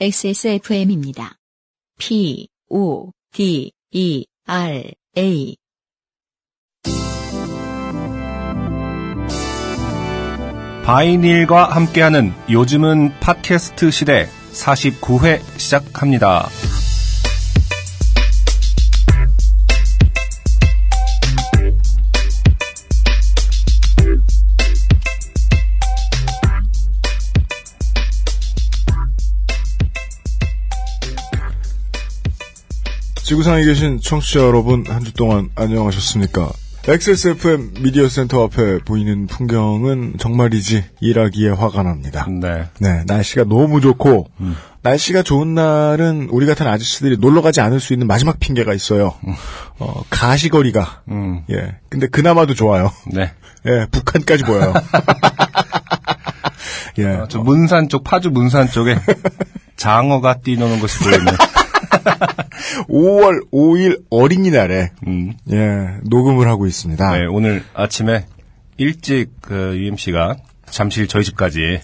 XSFM입니다. P, O, D, E, R, A. 바이닐과 함께하는 요즘은 팟캐스트 시대 49회 시작합니다. 지구상에 계신 청취자 여러분 한 주 동안 안녕하셨습니까? XSFM 미디어 센터 앞에 보이는 풍경은 정말이지 일하기에 화가 납니다. 네. 네, 날씨가 너무 좋고 날씨가 좋은 날은 우리 같은 아저씨들이 놀러 가지 않을 수 있는 마지막 핑계가 있어요. 어, 가시거리가. 음. 예. 근데 그나마도 좋아요. 네. 예, 북한까지 보여요. 예. 어, 저 문산 쪽, 파주 문산 쪽에 장어가 뛰노는 것이 보이네. 5월 5일 어린이날에 음. 예, 녹음을 하고 있습니다. 네, 오늘 아침에 일찍 그 UMC가 잠실 저희 집까지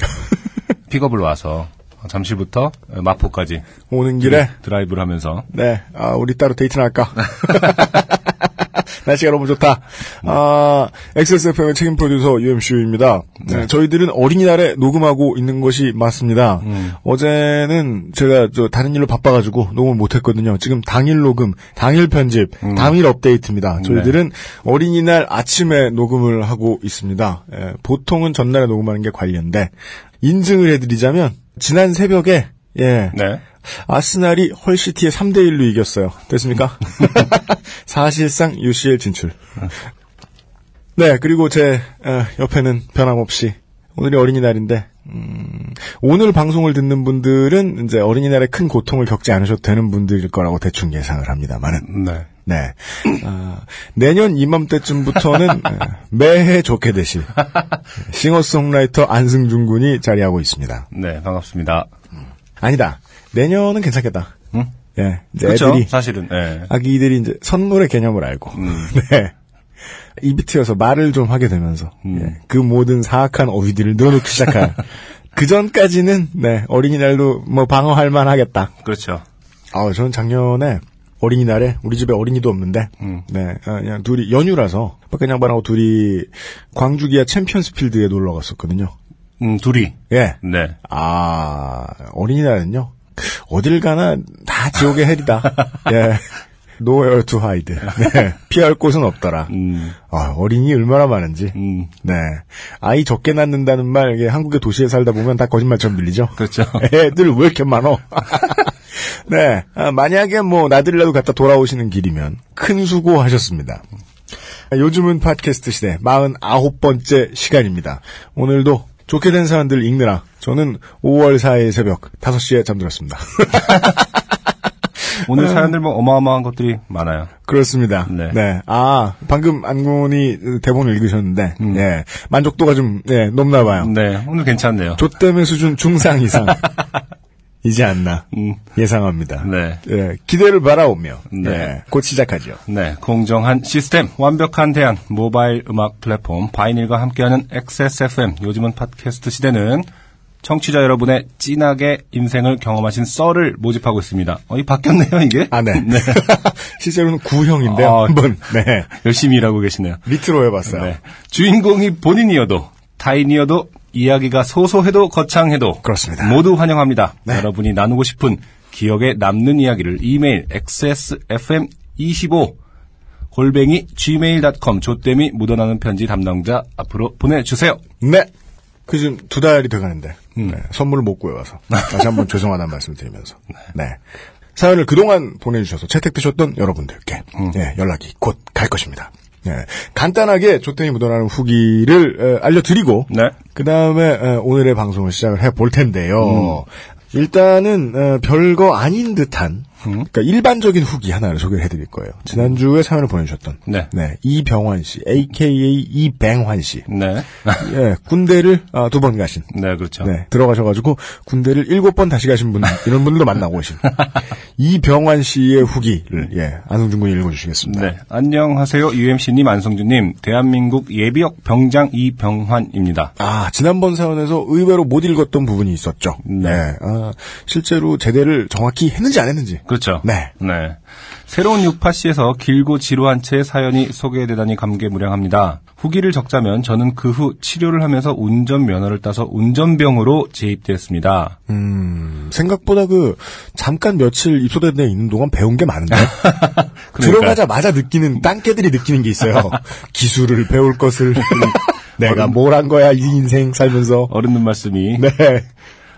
픽업을 와서 잠실부터 마포까지 오는 길에 드라이브를 하면서 네, 아, 우리 따로 데이트나 할까? 날씨가 너무 좋다. 아, XSFM의 책임 프로듀서 UMCU입니다. 네, 저희들은 어린이날에 녹음하고 있는 것이 맞습니다. 어제는 제가 저 다른 일로 바빠가지고 녹음을 못했거든요. 지금 당일 녹음, 당일 편집, 당일 업데이트입니다. 저희들은 어린이날 아침에 녹음을 하고 있습니다. 예, 보통은 전날에 녹음하는 게 관리인데 인증을 해드리자면 지난 새벽에 예, 네. 아스날이 헐시티에 3대 1로 이겼어요. 됐습니까? 사실상 UCL 진출. 네, 그리고 제 어, 옆에는 변함없이 오늘이 어린이날인데 음, 오늘 방송을 듣는 분들은 이제 어린이날에 큰 고통을 겪지 않으셔도 되는 분들일 거라고 대충 예상을 합니다만은 네. 네. 아, 내년 이맘때쯤부터는 에, 매해 좋게 되실 싱어송라이터 안승준 군이 자리하고 있습니다. 네, 반갑습니다. 아니다. 내년은 괜찮겠다. 응? 예. 이제 그렇죠. 애들이 사실은. 네. 아기들이 이제 선물의 개념을 알고 네. 입이 트여서 말을 좀 하게 되면서 예, 그 모든 사악한 어휘들을 늘어놓기 시작할 그 전까지는 네 어린이날도 뭐 방어할 만하겠다. 그렇죠. 아 저는 작년에 어린이날에 우리 집에 어린이도 없는데 음. 네 아, 그냥 둘이 연휴라서 박근 양반하고 둘이 광주 기아 챔피언스필드에 놀러 갔었거든요. 음, 둘이. 예. 네. 아, 어린이날은요, 어딜 가나 다 지옥의 헬이다. 예. Nowhere to hide. 네. 피할 곳은 없더라. 음, 아, 어린이 얼마나 많은지. 음, 네. 아이 적게 낳는다는 말, 이게 한국의 도시에 살다 보면 다 거짓말처럼 들리죠? 그렇죠. 애들 왜 이렇게 많어? 네. 아, 만약에 뭐, 나들이라도 갔다 돌아오시는 길이면 큰 수고하셨습니다. 요즘은 팟캐스트 시대 49번째 시간입니다. 오늘도 좋게 된 사람들 읽느라 저는 5월 4일 새벽 5시에 잠들었습니다. 오늘 사연들 뭐 어마어마한 것들이 많아요. 그렇습니다. 네. 네. 아, 방금 안군이 대본을 읽으셨는데, 예. 만족도가 좀, 예, 높나 봐요. 네, 오늘 괜찮네요. 조땜의 수준 중상 이상. 이지 않나. 음, 예상합니다. 네. 예, 기대를 바라오며, 네. 예, 곧 시작하죠. 네, 공정한 시스템, 완벽한 대안, 모바일 음악 플랫폼 바이닐과 함께하는 XSFM, 요즘은 팟캐스트 시대는 청취자 여러분의 진하게 인생을 경험하신 썰을 모집하고 있습니다. 어, 이 바뀌었네요, 이게? 아, 네. 실제로는 구형인데요. 아, 한번, 네. 열심히 일하고 계시네요. 밑으로 해봤어요. 네. 주인공이 본인이어도, 타인이어도, 이야기가 소소해도 거창해도, 그렇습니다. 모두 환영합니다. 네. 여러분이 나누고 싶은 기억에 남는 이야기를 이메일 xsfm25 골뱅이 gmail.com 조땜이 묻어나는 편지 담당자 앞으로 보내주세요. 네. 그 지금 두 달이 돼가는데 음. 네, 선물을 못 구해와서 다시 한번 죄송하다는 말씀을 드리면서 네. 사연을 그동안 보내주셔서 채택되셨던 여러분들께 음. 예, 연락이 곧 갈 것입니다. 예, 간단하게 조땡이 묻어나는 후기를 에, 알려드리고 네. 그 다음에 오늘의 방송을 시작을 해 볼 텐데요. 음. 일단은 어, 별거 아닌 듯한 그러니까 일반적인 후기 하나를 소개를 해드릴 거예요. 지난주에 사연을 보내주셨던 네. 이병환 씨, AKA 이뱅환 씨, 네. 예, 군대를 아, 두번 가신, 네, 그렇죠. 네, 들어가셔가지고 군대를 일곱 번 다시 가신 분 이런 분들도 만나고 오신 이병환 씨의 후기를 예, 안성준 군이 읽어주시겠습니다. 네. 안녕하세요. UMC님, 안성주님. 대한민국 예비역 병장 이병환입니다. 아, 지난번 사연에서 의외로 못 읽었던 부분이 있었죠. 네. 아, 실제로 제대를 정확히 했는지 안 했는지. 그 렇죠. 네. 네. 새로운 유파씨에서 길고 지루한 채 사연이 소개되다니 감개무량합니다. 후기를 적자면 저는 그 후 치료를 하면서 운전면허를 따서 운전병으로 재입됐습니다. 음, 생각보다 그, 잠깐 며칠 입소된 데 있는 동안 배운 게 많은데. 들어가자마자 느끼는, 딴개들이 느끼는 게 있어요. 기술을 배울 것을. 내가 뭘 한 거야, 이 인생 살면서. 어른들 말씀이. 네.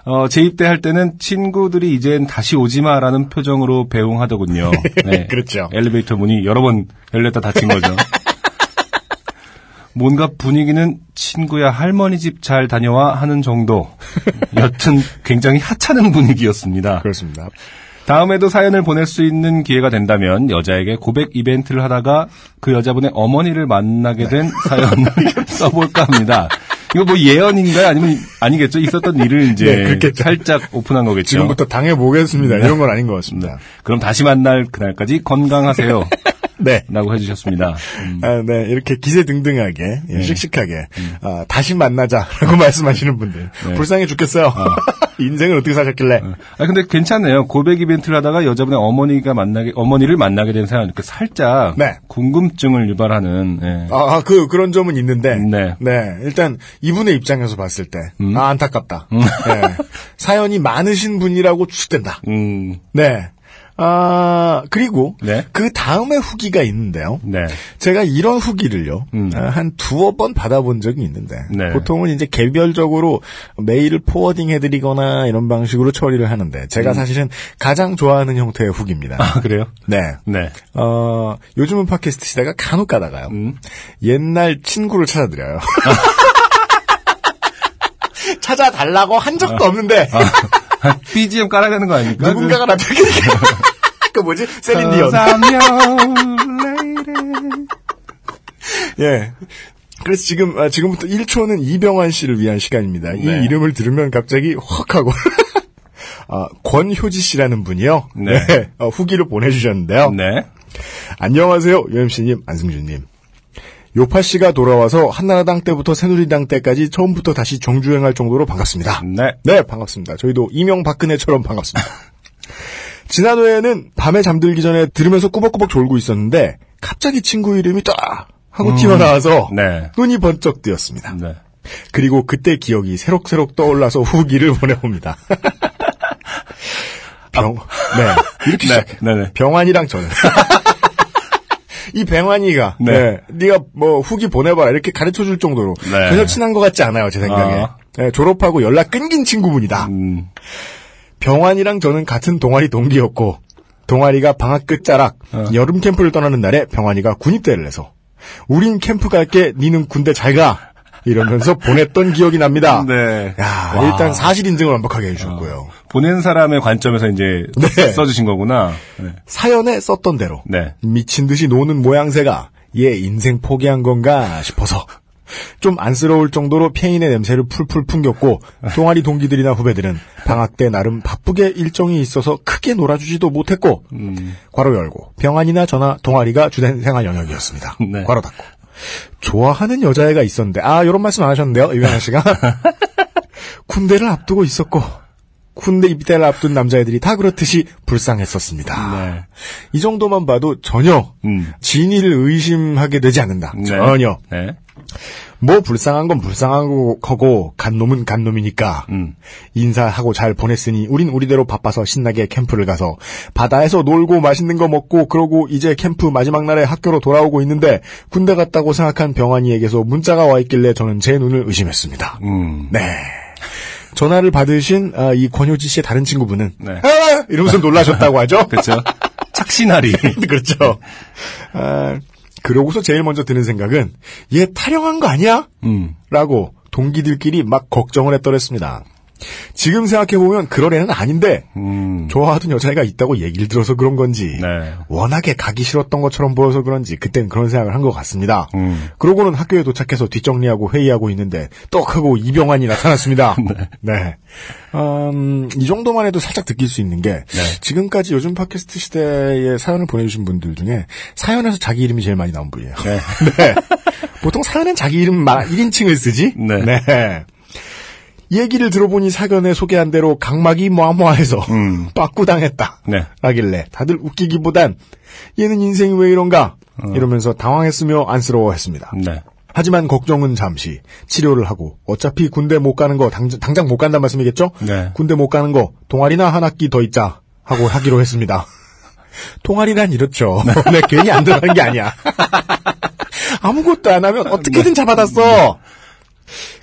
어, 재입대 할 때는 친구들이 이젠 다시 오지 마라는 표정으로 배웅하더군요. 네. 그렇죠. 엘리베이터 문이 여러 번 열렸다 닫힌 거죠. 뭔가 분위기는 친구야 할머니 집 잘 다녀와 하는 정도. 여튼 굉장히 하찮은 분위기였습니다. 그렇습니다. 다음에도 사연을 보낼 수 있는 기회가 된다면 여자에게 고백 이벤트를 하다가 그 여자분의 어머니를 만나게 된 사연을 써볼까 합니다. 이거 뭐 예언인가요? 아니면 아니겠죠? 있었던 일을 이제 네. 살짝 오픈한 거겠죠. 지금부터 당해 보겠습니다. 이런 건 아닌 것 같습니다. 그럼 다시 만날 그날까지 건강하세요. 네. 라고 해주셨습니다. 음. 아, 네, 이렇게 기세등등하게, 예, 씩씩하게, 아, 다시 만나자라고 말씀하시는 분들. 불쌍해 죽겠어요. 인생을 어떻게 사셨길래. 아 근데 괜찮네요. 고백 이벤트를 하다가 여자분의 어머니가 만나게 어머니를 만나게 된 사연 이렇게 살짝 네. 궁금증을 유발하는 예. 아, 아, 그, 그런 점은 있는데. 네. 일단, 이분의 입장에서 봤을 때. 아, 안타깝다. 네. 사연이 많으신 분이라고 추측된다. 음, 네. 아, 그리고. 네. 그 다음에 후기가 있는데요. 네. 제가 이런 후기를요, 음. 아, 한 두어 번 받아본 적이 있는데, 네. 보통은 이제 개별적으로 메일을 포워딩 해 드리거나 이런 방식으로 처리를 하는데, 제가 사실은 가장 좋아하는 형태의 후기입니다. 음. 아 그래요? 네. 네. 어, 요즘은 팟캐스트 시대가 간혹 가다가요. 음. 옛날 친구를 찾아 드려요. 찾아달라고 한 적도 없는데, BGM 깔아야 되는 거 아닙니까? 누군가가 나한테 그 뭐지? 셀린디언. 예. 그래서 지금, 아, 지금부터 1초는 이병환 씨를 위한 시간입니다. 이 네. 이름을 들으면 갑자기 확 하고. 아, 권효지 씨라는 분이요. 네. 어, 후기를 보내주셨는데요. 네. 안녕하세요. UMC님, 안승준님. 요파 씨가 돌아와서 한나라당 때부터 새누리당 때까지 처음부터 다시 정주행할 정도로 반갑습니다. 네. 네, 반갑습니다. 저희도 이명박근혜처럼 반갑습니다. 지난 회에는 밤에 잠들기 전에 들으면서 꾸벅꾸벅 졸고 있었는데 갑자기 친구 이름이 딱 하고 튀어나와서 네. 눈이 번쩍 뜨였습니다. 네. 그리고 그때 기억이 새록새록 떠올라서 후기를 보내봅니다. 병, 네, 이렇게 네. 시작해. 네. 네. 병환이랑 저는. 이 병환이가, 네. 네. 네 가 뭐 후기 보내봐라 이렇게 가르쳐 줄 정도로 네. 전혀 친한 것 같지 않아요, 제 생각에. 아. 네, 졸업하고 연락 끊긴 친구분이다. 음. 병환이랑 저는 같은 동아리 동기였고, 동아리가 방학 끝자락, 어. 여름 캠프를 떠나는 날에 병환이가 군입대를 해서, 우린 캠프 갈게, 니는 군대 잘 가! 이러면서 보냈던 기억이 납니다. 네. 야, 와. 일단 사실 인증을 완벽하게 해주셨고요. 보낸 사람의 관점에서 이제 네. 써주신 거구나. 네. 사연에 썼던 대로, 네. 미친 듯이 노는 모양새가 얘 인생 포기한 건가 싶어서 좀 안쓰러울 정도로 페인의 냄새를 풀풀 풍겼고 동아리 동기들이나 후배들은 방학 때 나름 바쁘게 일정이 있어서 크게 놀아주지도 못했고 음. 괄호 열고 병안이나 저나 동아리가 주된 생활 영역이었습니다. 네. 괄호 닫고 좋아하는 여자애가 있었는데 아 이런 말씀 안 하셨는데요 유현아 씨가 군대를 앞두고 있었고 군대 입대를 앞둔 남자애들이 다 그렇듯이 불쌍했었습니다. 네. 이 정도만 봐도 전혀 음. 진위를 의심하게 되지 않는다. 네. 전혀. 네. 뭐 불쌍한 건 불쌍한 거고 간 놈은 간 놈이니까 음. 인사하고 잘 보냈으니 우린 우리대로 바빠서 신나게 캠프를 가서 바다에서 놀고 맛있는 거 먹고 그러고 이제 캠프 마지막 날에 학교로 돌아오고 있는데 군대 갔다고 생각한 병환이에게서 문자가 와 있길래 저는 제 눈을 의심했습니다. 음. 네. 전화를 받으신 아, 이 권효지 씨의 다른 친구분은 네. 아! 이러면서 놀라셨다고 하죠. 그렇죠. 착신아리. 그렇죠. 아, 그러고서 제일 먼저 드는 생각은 얘 타령한 거 아니야? 음. 라고 동기들끼리 막 걱정을 했더랬습니다. 지금 생각해보면 그럴 애는 아닌데 음. 좋아하던 여자애가 있다고 얘기를 들어서 그런 건지 네. 워낙에 가기 싫었던 것처럼 보여서 그런지 그땐 그런 생각을 한 것 같습니다. 음. 그러고는 학교에 도착해서 뒷정리하고 회의하고 있는데 떡하고 이병환이 나타났습니다. 네. 음, 이 정도만 해도 살짝 느낄 수 있는 게 네. 지금까지 요즘 팟캐스트 시대에 사연을 보내주신 분들 중에 사연에서 자기 이름이 제일 많이 나온 분이에요. 네. 네. 보통 사연엔 자기 이름 1인칭을 쓰지? 네. 이 얘기를 들어보니 사견에 소개한 대로 각막이 뭐뭐해서 음. 빠꾸당했다. 네. 라길래 다들 웃기기보단 얘는 인생이 왜 이런가? 이러면서 당황했으며 안쓰러워했습니다. 네. 하지만 걱정은 잠시 치료를 하고 어차피 군대 못 가는 거 당, 당장 못 간다는 말씀이겠죠? 네. 군대 못 가는 거 동아리나 한 학기 더 있자 하고 하기로 했습니다. 동아리란 이렇죠. 네, 괜히 안 들어가는 게 아니야. 아무것도 안 하면 어떻게든 잡아놨어.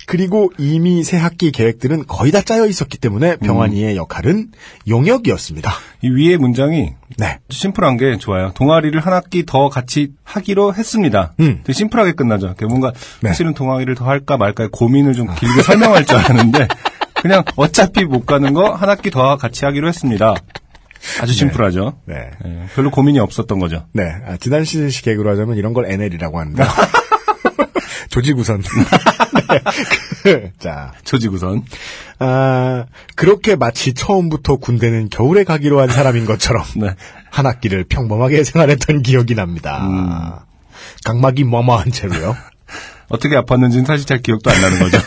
그리고 이미 새 학기 계획들은 거의 다 짜여 있었기 때문에 병환이의 역할은 용역이었습니다. 이 위에 문장이 네. 심플한 게 좋아요. 동아리를 한 학기 더 같이 하기로 했습니다. 음. 되게 심플하게 끝나죠. 뭔가 네. 사실은 동아리를 더 할까 말까 고민을 좀 길게 설명할 줄 알았는데 그냥 어차피 못 가는 거 한 학기 더 같이 하기로 했습니다. 아주 심플하죠. 네. 예, 별로 고민이 없었던 거죠. 네. 아, 지난 시즌 시 개그로 하자면 이런 걸 NL이라고 합니다. 조지구선. 네. 그, 자, 조지구선. 아, 그렇게 마치 처음부터 군대는 겨울에 가기로 한 사람인 것처럼 네. 한 학기를 평범하게 생활했던 기억이 납니다. 각막이 뭐뭐한 채로요. 어떻게 아팠는지는 사실 잘 기억도 안 나는 거죠.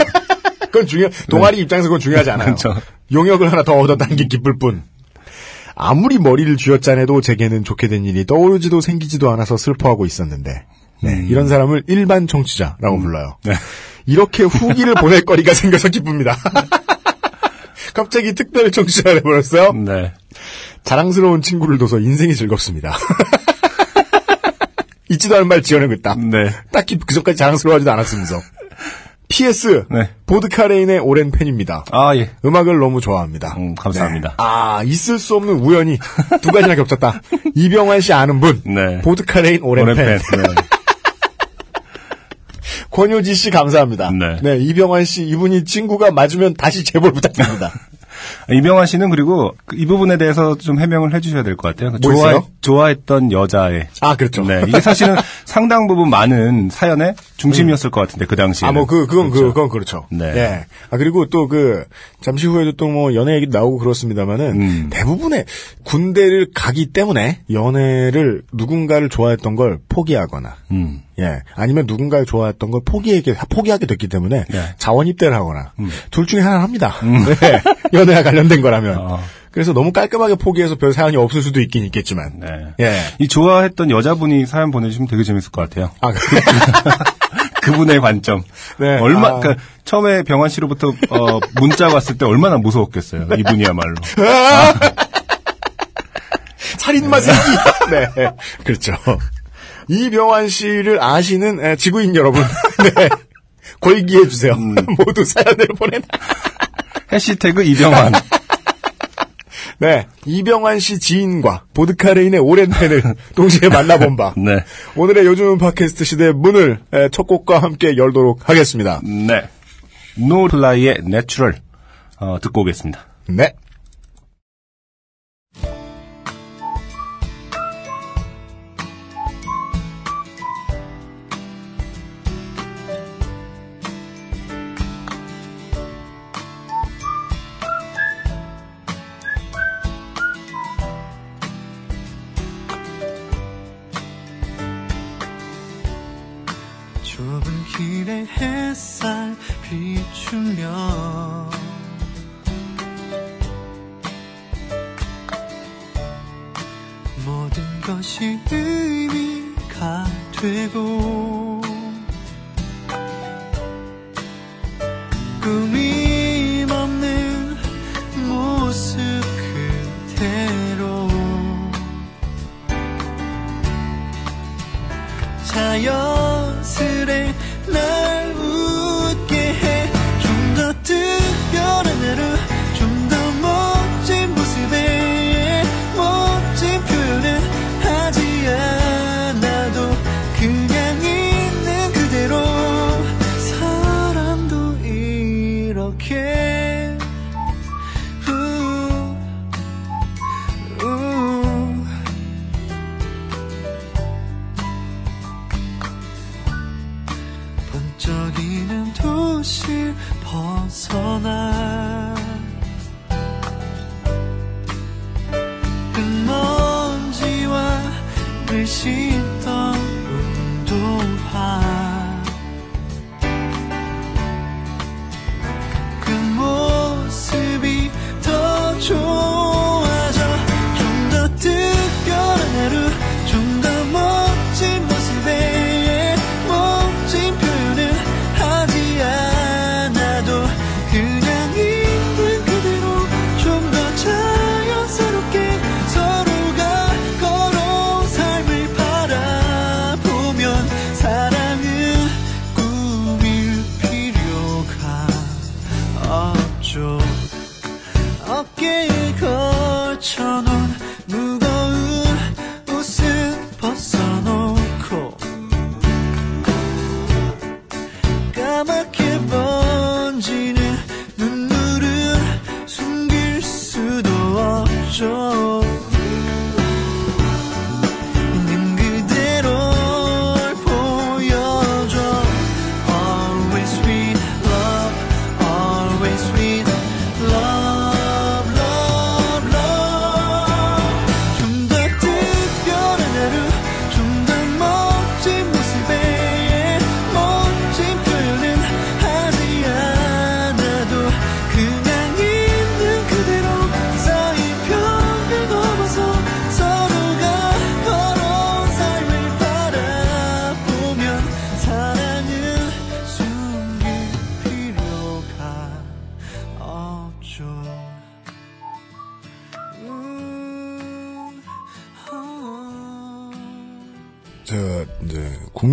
그건 중요, 동아리 입장에서 그건 중요하지 않아요. 그렇죠. 용역을 하나 더게 기쁠 뿐. 아무리 머리를 쥐어짜내도 제게는 좋게 된 일이 떠오르지도 생기지도 않아서 슬퍼하고 있었는데, 네, 이런 사람을 일반 정치자라고 불러요. 네. 이렇게 후기를 보낼 거리가 생겨서 기쁩니다. 갑자기 특별 정치자가 돼버렸어요. 네. 자랑스러운 친구를 둬서 인생이 즐겁습니다. 있지도 않은 말 지어내고 있다. 네. 딱히 그 전까지 자랑스러워하지도 않았으면서. PS 네. 보드카레인의 오랜 팬입니다. 아, 예. 음악을 너무 좋아합니다. 음, 감사합니다. 네. 아 있을 수 없는 우연이 두 가지나 겹쳤다. 이병환 씨 아는 분, 네. 보드카레인 오랜, 오랜 팬. 팬. 네. 권효지 씨 감사합니다. 네. 이병환 씨 이분이 친구가 맞으면 다시 제보 부탁드립니다. 이병환 씨는 그리고 그이 부분에 대해서 좀 해명을 해주셔야 될 것 같아요. 그뭐 좋아? 좋아했던 여자의. 아 그렇죠. 네. 이게 사실은 상당 부분 많은 사연의 중심이었을 것 같은데, 그 당시에. 아, 뭐, 그, 그건, 그, 그건 그렇죠. 네. 예. 아, 그리고 또 그, 잠시 후에도 또 뭐, 연애 얘기도 나오고 그렇습니다만은, 음. 대부분의 군대를 가기 때문에, 연애를, 누군가를 좋아했던 걸 포기하거나, 음. 예. 아니면 누군가를 좋아했던 걸 포기하게, 포기하게 됐기 때문에, 네. 자원 입대를 하거나, 둘 중에 하나는 합니다. 네. 연애와 관련된 거라면. 어. 그래서 너무 깔끔하게 포기해서 별 사연이 없을 수도 있긴 있겠지만. 네. 예. 이 좋아했던 여자분이 사연 보내주시면 되게 재밌을 것 같아요. 아, 그, 그분의 관점. 네. 얼마, 아. 그러니까 처음에 병환 씨로부터 어, 문자가 왔을 때 얼마나 무서웠겠어요. 이분이야말로. 살인마 새끼. 네. 그렇죠. 이병환 씨를 아시는 에, 지구인 여러분. 네. 골기해 주세요. 모두 사연을 보내라. 해시태그 이병환. 네. 이병환 씨 지인과 보드카레인의 오랜 팬을 동시에 만나본 바. 네. 오늘의 요즘 팟캐스트 시대 문을 에, 첫 곡과 함께 열도록 하겠습니다. 네. 노리플라이의 Natural. 어, 듣고 오겠습니다. 네. 햇살 비추며 모든 것이 의미가 되고 꾸밈 없는 모습 그대로 자연스레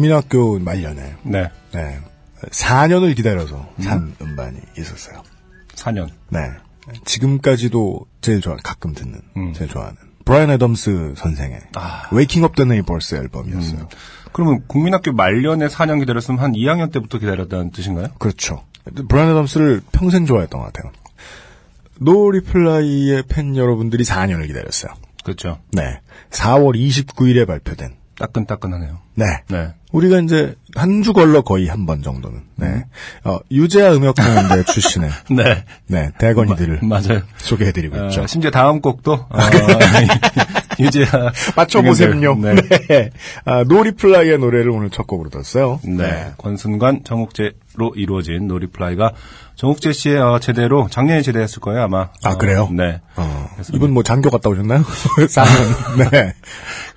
국민학교 말년에 네. 네. 4년을 기다려서 산 음반이 있었어요. 4년. 네. 지금까지도 제일 좋아 가끔 듣는 음. 제일 좋아하는 브라이언 애덤스 선생의 아. Up the Neighbors 앨범이었어요. 그러면 국민학교 말년에 4년 기다렸으면 한 2학년 때부터 기다렸다는 뜻인가요? 그렇죠. 브라이언 애덤스를 평생 좋아했던 것 같아요. No Reply의 팬 여러분들이 4년을 기다렸어요. 그렇죠. 네. 4월 29일에 발표된 따끈따끈하네요. 네. 네. 우리가 이제 한 주 걸러 거의 한 번 정도는 네. 어, 유재하 음역대연대 출신의 네. 네, 대건이들을 맞아요. 소개해드리고 있죠. 어, 심지어 다음 곡도 어, 유재하 맞춰보셈요. 네. 네. 아, 노리플라이의 노래를 오늘 첫 곡으로 들었어요. 네. 권순관, 정욱재 로 이루어진 노리플라이가 정욱재 씨의 어, 제대로 작년에 제대했을 거예요 아마. 아, 어, 그래요? 네. 어, 이분 뭐 장교 갔다 오셨나요? 4년. 네.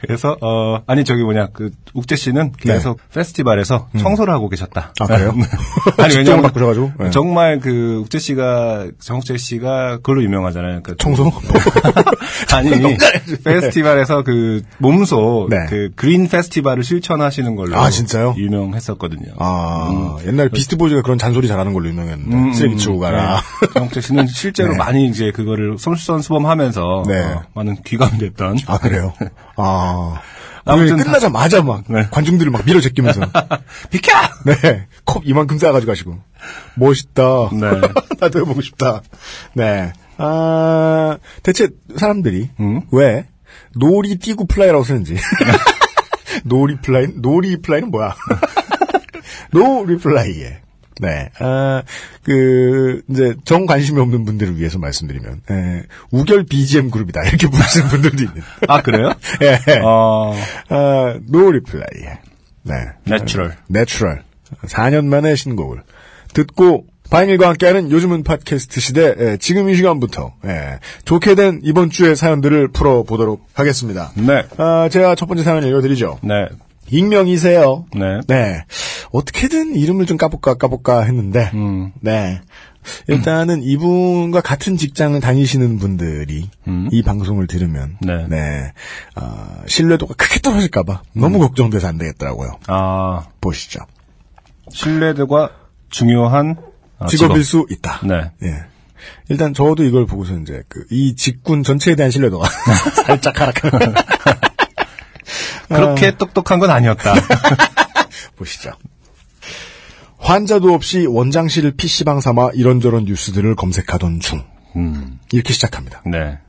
그래서 어 아니 저기 뭐냐 그 욱재 씨는 계속 페스티벌에서 청소를 하고 계셨다. 아, 그래요? 아니 직종을 왜냐면 바꾸셔가지고? 네. 정말 그 욱재 씨가 정욱재 씨가 그걸로 유명하잖아요. 그 청소? 아니 페스티벌에서 그 몸소 네. 그 그린 페스티벌을 실천하시는 걸로 아, 진짜요? 유명했었거든요. 아, 옛날 Beastie Boys가 그런 잔소리 잘하는 걸로 유명했는데. 쓰레기 치우고 가라. 네. 정욱재 씨는 실제로 네. 많이 이제 그거를 솔선수범하면서 네. 어, 많은 귀감이 됐던 아, 그래요? 아. 아무튼 끝나자마자 막 네. 관중들을 막 밀어 제끼면서 비켜! 네. 컵 이만큼 싸가지고 가시고. 멋있다. 네. 나도 해보고 싶다. 네. 아, 대체 사람들이 음? 왜 노리 띄고 플라이라고 쓰는지. 노리 플라이, 노리 플라이는 뭐야? 노 리플라이에. 네. 아, 그, 이제, 정 관심이 없는 분들을 위해서 말씀드리면, 에, 우결 BGM 그룹이다. 이렇게 부르시는 분들도 있는. 아 그래요? 예. 어 아, 노 리플라이에. 네. 내추럴. 내추럴. 4년 만에 신곡을 듣고 바인일과 함께하는 요즘은 팟캐스트 시대 예, 지금 이 시간부터 예, 좋게 된 이번 주의 사연들을 풀어보도록 하겠습니다. 네. 아, 제가 첫 번째 사연 읽어드리죠. 네. 익명이세요. 네. 네. 어떻게든 이름을 좀 까볼까 까볼까 했는데 음. 네. 일단은 이분과 같은 직장을 다니시는 분들이 음. 이 방송을 들으면 네. 아, 신뢰도가 크게 떨어질까봐 너무 걱정돼서 안 되겠더라고요. 아, 보시죠. 신뢰도가 중요한 아, 직업일 직업. 수 있다. 네. 예. 일단 저도 이걸 보고서 이제 그 이 직군 전체에 대한 신뢰도가 살짝 하락하는 그렇게 똑똑한 건 아니었다. 보시죠. 환자도 없이 원장실을 PC방 삼아 이런저런 뉴스들을 검색하던 중 음. 이렇게 시작합니다. 네.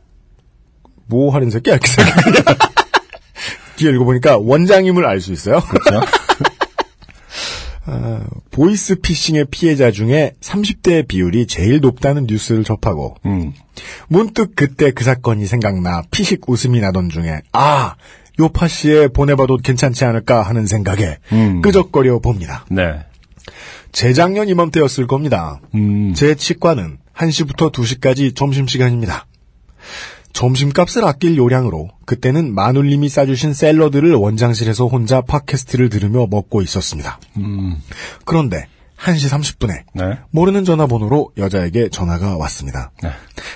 뭐 하는 새끼야 이렇게 생각해요. 뒤에 읽어보니까 원장임을 알 수 있어요. 그렇죠. 어, 보이스 피싱의 피해자 중에 30대 비율이 제일 높다는 뉴스를 접하고 음. 문득 그때 그 사건이 생각나 피식 웃음이 나던 중에 아 요파 씨에 보내봐도 괜찮지 않을까 하는 생각에 음. 끄적거려 봅니다. 네. 재작년 이맘때였을 겁니다. 음. 제 치과는 1시부터 2시까지 점심시간입니다. 점심값을 아낄 요량으로 그때는 마눌님이 싸주신 샐러드를 원장실에서 혼자 팟캐스트를 들으며 먹고 있었습니다. 음. 그런데 1시 30분에 네. 모르는 전화번호로 여자에게 전화가 왔습니다. 네.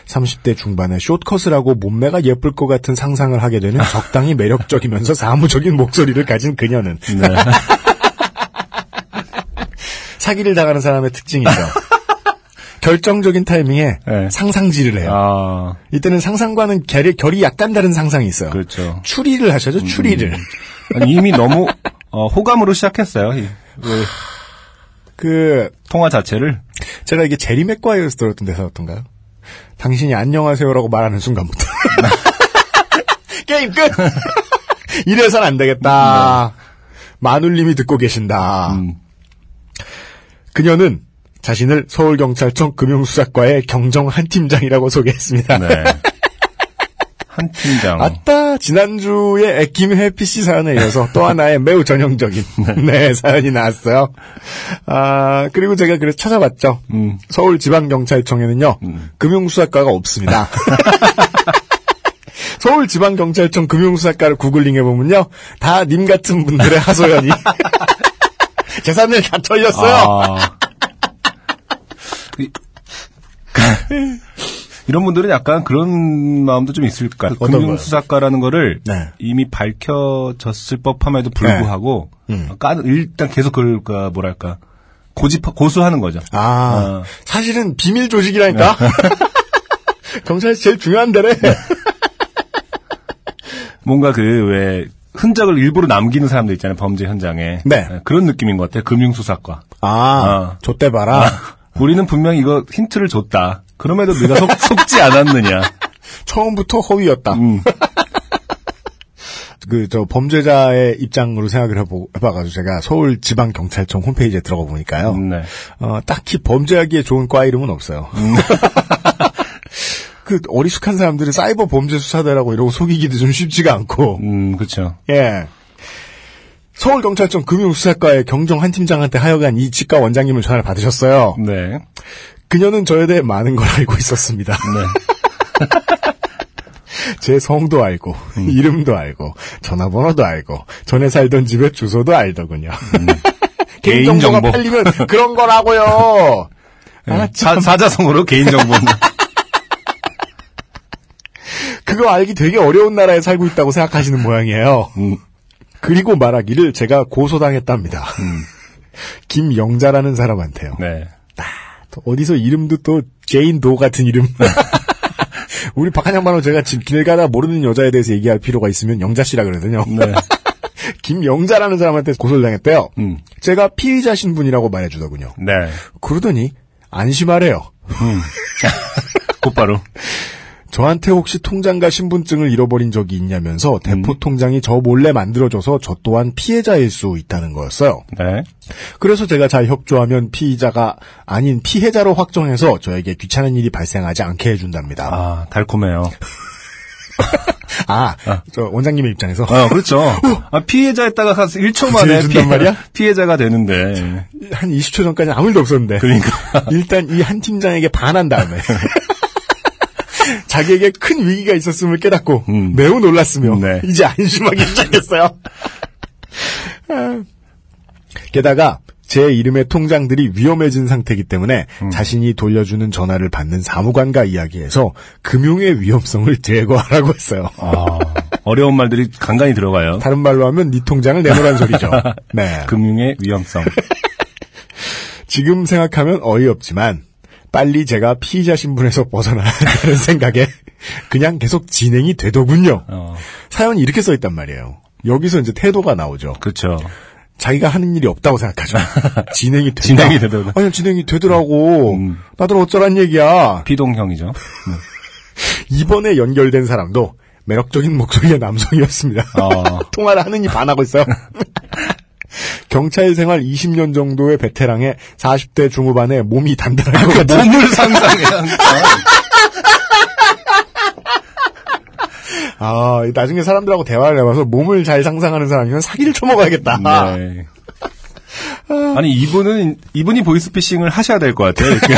30대 중반에 숏컷을 하고 몸매가 예쁠 것 같은 상상을 하게 되는 적당히 매력적이면서 사무적인 목소리를 가진 그녀는 네. 사기를 당하는 사람의 특징이죠. 결정적인 타이밍에 네. 상상질을 해요. 아, 이때는 상상과는 결이, 결이 약간 다른 상상이 있어요. 그렇죠. 추리를 하셔죠, 추리를. 아니, 이미 너무 어, 호감으로 시작했어요. 이, 그 그, 통화 자체를. 제가 이게 제리 맥과이어에서 들었던 대사였던가요? 당신이 안녕하세요라고 말하는 순간부터. 게임 끝! 이래선 안 되겠다. 마눌님이 듣고 계신다. 음. 그녀는 자신을 서울경찰청 금융수사과의 경정 한 팀장이라고 소개했습니다. 네. 한 팀장. 아따 지난주에 애킴 해피 씨 사연에 이어서 또 하나의 매우 전형적인 네 사연이 나왔어요. 아 그리고 제가 그래서 찾아봤죠. 음. 서울지방경찰청에는요 금융수사과가 없습니다. 서울지방경찰청 금융수사과를 구글링 해 보면요 다 님 같은 분들의 하소연이 재산을 다 털렸어요. 아. 이- 이런 분들은 약간 그런 마음도 좀 있을 것 같아요. 금융수사과라는 거를 네. 이미 밝혀졌을 법함에도 불구하고 음. 까- 일단 계속 그걸 그 뭐랄까 고집 고수하는 거죠. 아 어. 사실은 비밀 조직이라니까. 경찰이 제일 중요한 데래. 뭔가 그 왜 흔적을 일부러 남기는 사람들 있잖아요 범죄 현장에 네. 그런 느낌인 것 같아요. 금융수사과. 아, 어. 좆대 봐라. 우리는 분명 히 이거 힌트를 줬다. 그럼에도 네가 속, 속지 않았느냐. 처음부터 허위였다. 음. 그, 저, 범죄자의 입장으로 생각을 해보, 해봐가지고 제가 서울지방경찰청 홈페이지에 들어가 보니까요. 네. 어, 딱히 범죄하기에 좋은 과 이름은 없어요. 그, 어리숙한 사람들이 사이버 범죄 수사대라고 이러고 속이기도 좀 쉽지가 않고, 음, 그렇죠. 예. 서울경찰청 금융수사과의 경정 한 팀장한테 하여간 이 치과 원장님을 전화를 받으셨어요. 네. 그녀는 저에 대해 많은 걸 알고 있었습니다. 네. 제 성도 알고, 이름도 알고, 전화번호도 알고, 전에 살던 집의 주소도 알더군요. 개인정보가 개인정보. 팔리면 그런 거라고요. 아, 사, 사자성어로 개인정보. 그거 알기 되게 어려운 나라에 살고 있다고 생각하시는 모양이에요. 음. 그리고 말하기를 제가 고소당했답니다. 김영자라는 사람한테요. 네. 또 어디서 이름도 또 제인 도 같은 이름. 우리 박한 양반은 제가 지금 길 가다 모르는 여자에 대해서 얘기할 필요가 있으면 영자 씨라 그러거든요. 네. 김영자라는 사람한테 고소를 당했대요. 음. 제가 피의자 신분이라고 말해주더군요. 네. 그러더니 안심하래요. 곧바로. 저한테 혹시 통장과 신분증을 잃어버린 적이 있냐면서 대포 통장이 저 몰래 만들어줘서 저 또한 피해자일 수 있다는 거였어요. 네. 그래서 제가 잘 협조하면 피의자가 아닌 피해자로 확정해서 저에게 귀찮은 일이 발생하지 않게 해준답니다. 아, 달콤해요. 아, 저 원장님의 입장에서 아, 그렇죠. 아, 피해자였다가 가서 1초 만에 해준단 말이야? 피해자가 되는데. 한 20초 전까지 아무 일도 없었는데. 그러니까. 일단 이 한 팀장에게 반한 다음에. 자기에게 큰 위기가 있었음을 깨닫고 음. 매우 놀랐으며 네. 이제 안심하기 시작했어요. 아. 게다가 제 이름의 통장들이 위험해진 상태이기 때문에 음. 자신이 돌려주는 전화를 받는 사무관과 이야기해서 금융의 위험성을 제거하라고 했어요. 아, 어려운 말들이 간간히 들어가요. 다른 말로 하면 네 통장을 내놓으란 소리죠. 네. 금융의 위험성. 지금 생각하면 어이없지만 빨리 제가 피의자 신분에서 벗어나야 한다는 생각에 그냥 계속 진행이 되더군요. 어, 사연이 이렇게 써 있단 말이에요. 여기서 이제 태도가 나오죠. 그렇죠. 자기가 하는 일이 없다고 생각하죠. 진행이 된다. 진행이 되더라. 아니 진행이 되더라고. 음. 나들 어쩌란 얘기야. 피동형이죠. 이번에 연결된 사람도 매력적인 목소리의 남성이었습니다. 어. 통화를 하느니 반하고 있어요. 경찰 생활 20년 정도의 베테랑의 40대 중후반에 몸이 단단할 것 같은 몸을 상상해. 아, 나중에 사람들하고 대화를 해봐서 몸을 잘 상상하는 사람이면 사기를 쳐먹어야겠다. 네. 아니 이분은 이분이 보이스피싱을 하셔야 될 것 같아요. 이렇게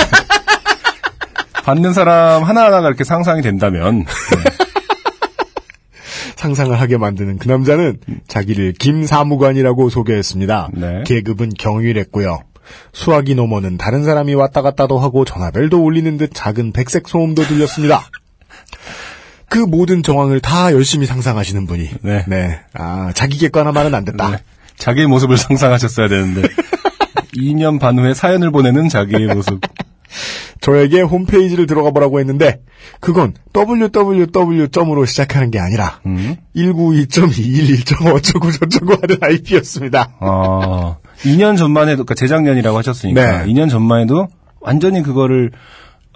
받는 사람 하나하나가 이렇게 상상이 된다면 네. 상상을 하게 만드는 그 남자는 자기를 김사무관이라고 소개했습니다. 네. 계급은 경위랬고요. 수학이 넘어는 다른 사람이 왔다 갔다도 하고 전화벨도 울리는 듯 작은 백색 소음도 들렸습니다. 그 모든 정황을 다 열심히 상상하시는 분이 네. 아 자기 객관화만은 안 됐다. 네. 자기의 모습을 상상하셨어야 되는데 2년 반 후에 사연을 보내는 자기의 모습. 저에게 홈페이지를 들어가 보라고 했는데 그건 www.으로 시작하는 게 아니라 음? 192.211. 어쩌고 저쩌고 하는 IP였습니다. 아, 2년 전만 해도, 그러니까 재작년이라고 하셨으니까, 네. 2년 전만 해도 완전히 그거를,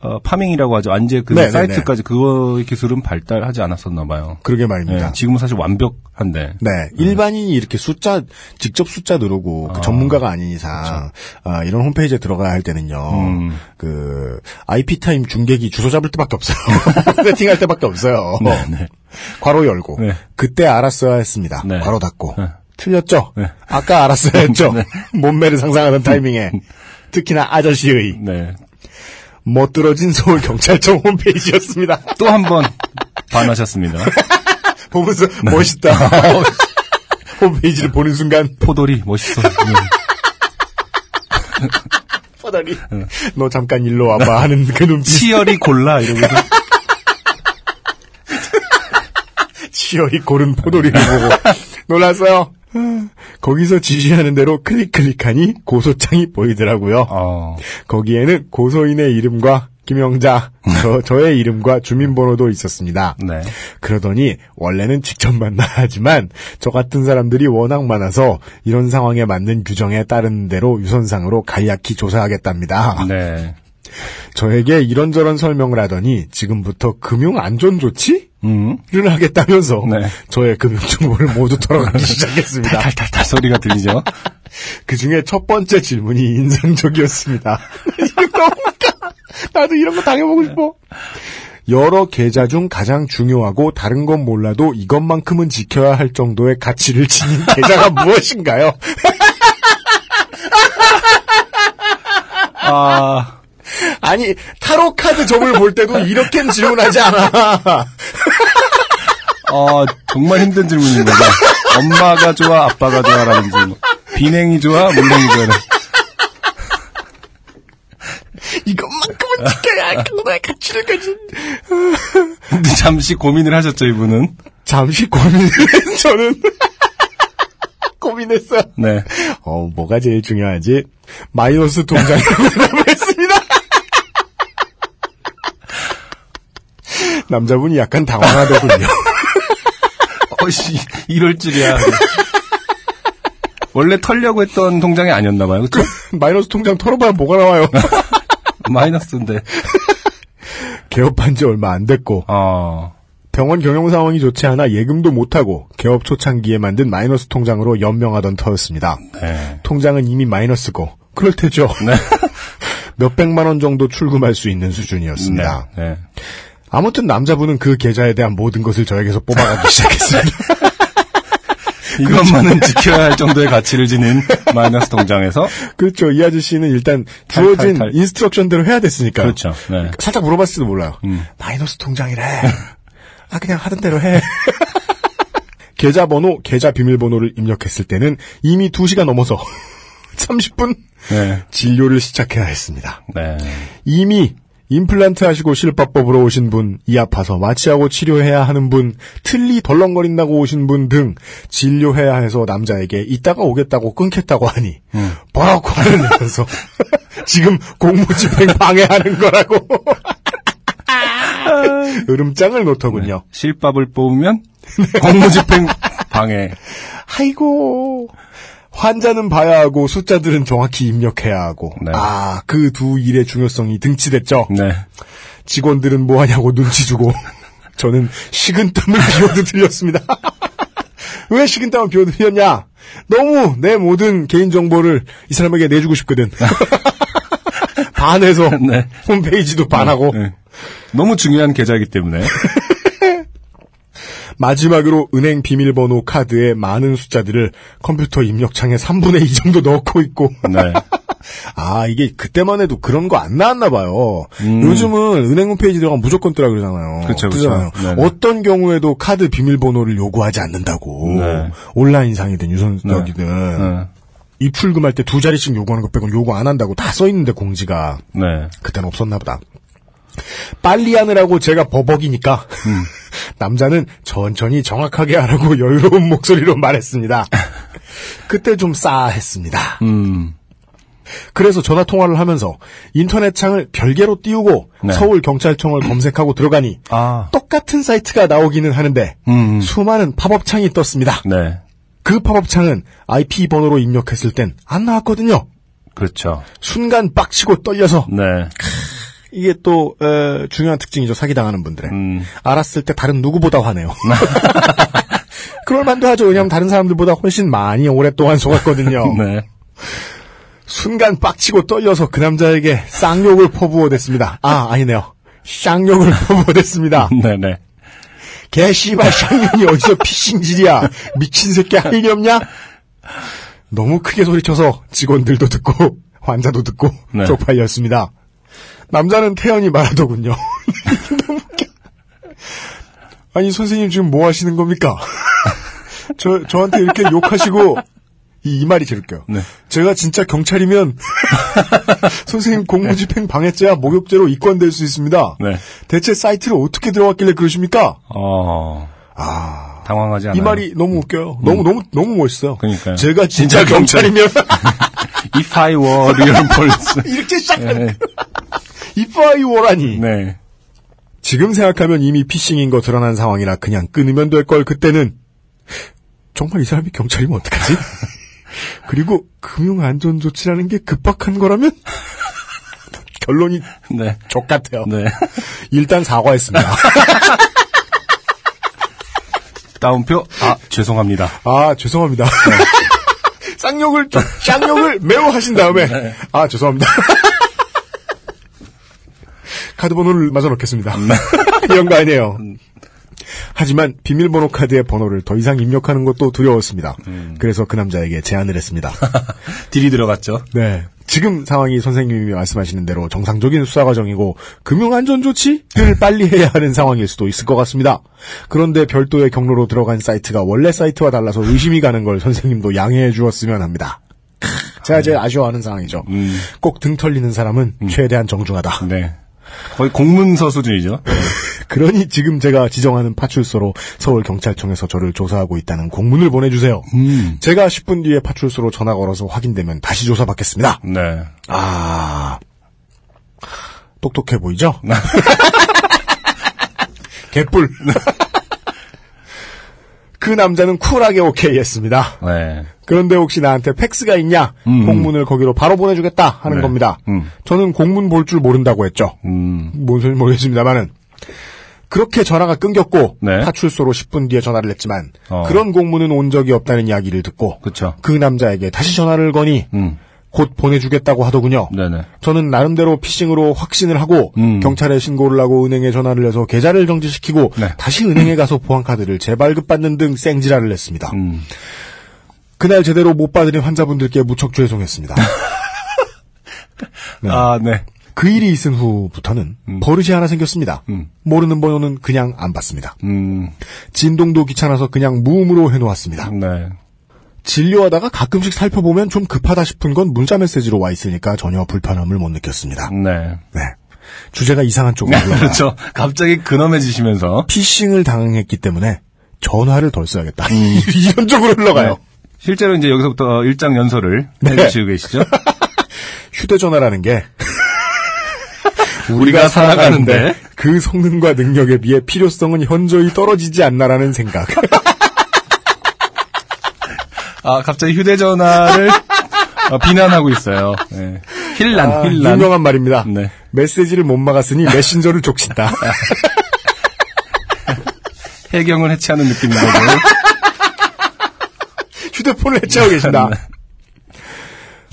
어, 파밍이라고 하죠. 완전 그 네, 네, 사이트까지 그거 기술은 발달하지 않았었나 봐요. 그러게 말입니다. 네, 지금은 사실 완벽한데. 네, 일반인이 이렇게 숫자 직접 숫자 누르고 그 아, 전문가가 아닌 이상 아, 이런 홈페이지에 들어가야 할 때는요. 음. 그 IP 타임 중계기 주소 잡을 때밖에 없어요. 세팅할 때밖에 없어요. 네, 네. 괄호 열고 네. 그때 알았어야 했습니다. 네. 괄호 닫고 네. 틀렸죠. 네. 아까 알았어야 했죠. 몸매를 상상하는 타이밍에 특히나 아저씨의 네. 멋들어진 서울 경찰청 홈페이지였습니다. 또 한 번 반하셨습니다. 보면서 멋있다. 홈페이지를 보는 순간 포돌이 멋있어. 네. 퍼다리 너 잠깐 일로 와봐 하는 그 눈빛 치열이 골라 이러면서. 치열이 고른 포도리를 보고 놀랐어요. 거기서 지시하는 대로 클릭 클릭하니 고소장이 보이더라고요. 어, 거기에는 고소인의 이름과 김영자, 저, 저의 이름과 주민번호도 있었습니다. 네. 그러더니 원래는 직접 만나야 하지만 저 같은 사람들이 워낙 많아서 이런 상황에 맞는 규정에 따른 대로 유선상으로 간략히 조사하겠답니다. 네. 저에게 이런저런 설명을 하더니 지금부터 금융 안전 조치? 음. 를 하겠다면서 네. 저의 금융 정보를 모두 털어가기 시작했습니다. 탈탈탈 소리가 들리죠? 그 중에 첫 번째 질문이 인상적이었습니다. 나도 이런 거 당해보고 싶어. 여러 계좌 중 가장 중요하고 다른 건 몰라도 이것만큼은 지켜야 할 정도의 가치를 지닌 계좌가 무엇인가요? 아, 아니 타로 카드 점을 볼 때도 이렇게는 질문하지 않아. 어, 정말 힘든 거죠. 엄마가 좋아, 아빠가 좋아라는 질문. 비냉이 좋아, 물냉이 좋아. 이것만큼은 지켜야 할 정도의 가치를 가진. 근데 잠시 고민을 하셨죠, 이분은. 잠시 고민을 했 저는. 고민했어요. 네. 어, 뭐가 제일 중요하지? 마이너스 대답을 했습니다. 남자분이 약간 당황하더군요. 어씨, 이럴 줄이야. 원래 털려고 했던 통장이 아니었나 봐요. 그쵸? 마이너스 통장 털어봐야 뭐가 나와요. 마이너스인데. 개업한 지 얼마 안 됐고, 어, 병원 경영 상황이 좋지 않아 예금도 못하고, 개업 초창기에 만든 마이너스 통장으로 연명하던 터였습니다. 네. 통장은 이미 마이너스고, 그럴 테죠. 네. 몇백만 원 정도 출금할 수 있는 수준이었습니다. 네. 네. 아무튼 남자분은 그 계좌에 대한 모든 것을 저에게서 뽑아가기 시작했습니다. 이것만은 지켜야 할 정도의 가치를 지닌 마이너스 통장에서. 그렇죠. 이 아저씨는 일단 주어진 탈, 탈. 인스트럭션대로 해야 됐으니까. 그렇죠. 네. 살짝 물어봤을지도 몰라요. 음. 마이너스 통장이래. 아 그냥 하던 대로 해. 계좌번호, 계좌 비밀번호를 입력했을 때는 이미 2시가 넘어서 30분 네. 진료를 시작해야 했습니다. 네. 이미 임플란트 하시고 실밥법으로 오신 분, 이 아파서 마취하고 치료해야 하는 분, 틀리 덜렁거린다고 오신 분 등 진료해야 해서 남자에게 이따가 오겠다고 끊겠다고 하니 뭐라고 화를 내면서 지금 공무집행 방해하는 거라고 으름장을 놓더군요. 실밥을 뽑으면 공무집행 방해. 아이고 환자는 봐야 하고 숫자들은 정확히 입력해야 하고 네. 아그 두 일의 중요성이 등치됐죠. 네. 직원들은 뭐하냐고 눈치 주고 저는 식은땀을 비 오듯 흘렸습니다. 왜 식은땀을 비 오듯 흘렸냐? 너무 내 모든 개인 정보를 이 사람에게 내주고 싶거든. 반해서 네. 홈페이지도 반하고 네. 너무 중요한 계좌이기 때문에. 마지막으로 은행 비밀번호 카드의 많은 숫자들을 컴퓨터 입력창에 3분의 2 정도 넣고 있고 네. 아 이게 그때만 해도 그런 거 안 나왔나 봐요. 음. 요즘은 은행 홈페이지 들어가면 무조건 뜨라 그러잖아요. 그쵸. 뜨잖아요. 네네. 어떤 경우에도 카드 비밀번호를 요구하지 않는다고 네. 온라인상이든 유선적이든 네. 입출금할 때 두 자리씩 요구하는 것 빼고는 요구 안 한다고 다 써 있는데 공지가 네. 그때는 없었나 보다. 빨리 하느라고 제가 버벅이니까 음. 남자는 천천히 정확하게 하라고 여유로운 목소리로 말했습니다. 그때 좀 싸했습니다. 음. 그래서 전화 통화를 하면서 인터넷 창을 별개로 띄우고 네. 서울 경찰청을 검색하고 들어가니 아. 똑같은 사이트가 나오기는 하는데 음. 수많은 팝업 창이 떴습니다. 네. 그 팝업 창은 IP 번호로 입력했을 땐 안 나왔거든요. 그렇죠. 순간 빡치고 떨려서 네. 이게 또 에, 중요한 특징이죠 사기당하는 분들의 음. 알았을 때 다른 누구보다 화내요. 그럴 만도 하죠. 왜냐하면 다른 사람들보다 훨씬 많이 오랫동안 속았거든요. 네. 순간 빡치고 떨려서 그 남자에게 쌍욕을 퍼부어댔습니다. 아 아니네요. 쌍욕을 퍼부어댔습니다. 네네. 개 씨발 쌍년이 어디서 피싱질이야. 미친 새끼 할 일이 없냐? 너무 크게 소리쳐서 직원들도 듣고 환자도 듣고 네. 쪽팔렸습니다. 남자는 태연히 말하더군요. 아니 선생님 지금 뭐 하시는 겁니까? 저 저한테 이렇게 욕하시고 이, 이 말이 제일 웃겨요. 네. 제가 진짜 경찰이면 선생님 공무집행 방해죄와 목욕죄로 입건될 수 있습니다. 네. 대체 사이트를 어떻게 들어갔길래 그러십니까? 어. 아, 당황하지 않아요. 이 말이 너무 웃겨요. 너무 너무 너무 멋있어요. 그러니까요. 제가 진짜, 진짜 경찰이면 If I were real police. 이렇게 시작하는 네. Were라니. 네. 지금 생각하면 이미 피싱인 거 드러난 상황이라 그냥 끊으면 될 걸 그때는 정말 이 사람이 경찰이면 어떡하지? 그리고 금융 안전 조치라는 게 급박한 거라면 결론이 네. 족 같아요. 네. 일단 사과했습니다. 다운표. 아, 죄송합니다. 아 죄송합니다. 쌍욕을 좀 쌍욕을 매우 하신 다음에 아 죄송합니다. 카드 번호를 맞아 놓겠습니다. 이런 거 아니에요. 하지만 비밀번호 카드의 번호를 더 이상 입력하는 것도 두려웠습니다. 그래서 그 남자에게 제안을 했습니다. 딜이 들어갔죠. 네. 지금 상황이 선생님이 말씀하시는 대로 정상적인 수사 과정이고 금융안전 조치를 빨리 해야 하는 상황일 수도 있을 것 같습니다. 그런데 별도의 경로로 들어간 사이트가 원래 사이트와 달라서 의심이 가는 걸 선생님도 양해해 주었으면 합니다. 제가 제일 아쉬워하는 상황이죠. 음. 꼭등 털리는 사람은 최대한 정중하다. 네. 거의 공문서 수준이죠. 그러니 지금 제가 지정하는 파출소로 서울경찰청에서 저를 조사하고 있다는 공문을 보내주세요. 음. 제가 10분 뒤에 파출소로 전화 걸어서 확인되면 다시 조사받겠습니다. 네. 아, 똑똑해 보이죠? 개뿔. 그 남자는 쿨하게 오케이 했습니다. 네. 그런데 혹시 나한테 팩스가 있냐? 음. 공문을 거기로 바로 보내주겠다 하는 네. 겁니다. 음. 저는 공문 볼 줄 모른다고 했죠. 음. 뭔 소리인지 모르겠습니다만은. 그렇게 전화가 끊겼고 네. 파출소로 10분 뒤에 전화를 했지만 어. 그런 공문은 온 적이 없다는 이야기를 듣고 그쵸. 그 남자에게 다시 전화를 거니 음. 곧 보내주겠다고 하더군요. 네네. 저는 나름대로 피싱으로 확신을 하고 음. 경찰에 신고를 하고 은행에 전화를 해서 계좌를 정지시키고 네. 다시 은행에 가서 보안카드를 재발급받는 등 생지랄을 했습니다. 음. 그날 제대로 못 받으린 환자분들께 무척 죄송했습니다. 네. 아, 네. 그 일이 있은 후부터는 버릇이 하나 생겼습니다. 음. 모르는 번호는 그냥 안 받습니다. 음. 진동도 귀찮아서 그냥 무음으로 해놓았습니다. 네. 진료하다가 가끔씩 살펴보면 좀 급하다 싶은 건 문자 메시지로 와 있으니까 전혀 불편함을 못 느꼈습니다. 네. 네. 주제가 이상한 쪽으로 그렇죠. 갑자기 근엄해지시면서. 피싱을 당했기 때문에 전화를 덜 써야겠다. 이런 쪽으로 흘러가요. 네. 실제로 이제 여기서부터 일장 연설을 네. 해주시고 계시죠. 휴대전화라는 게 우리가 살아가는데 그 성능과 능력에 비해 필요성은 현저히 떨어지지 않나라는 생각. 아 갑자기 휴대전화를 어, 비난하고 있어요. 네. 힐난 아, 힐난. 유명한 말입니다. 네. 메시지를 못 막았으니 메신저를 족친다. 해경을 해체하는 느낌인 거죠. 휴대폰을 해체하고 계신다.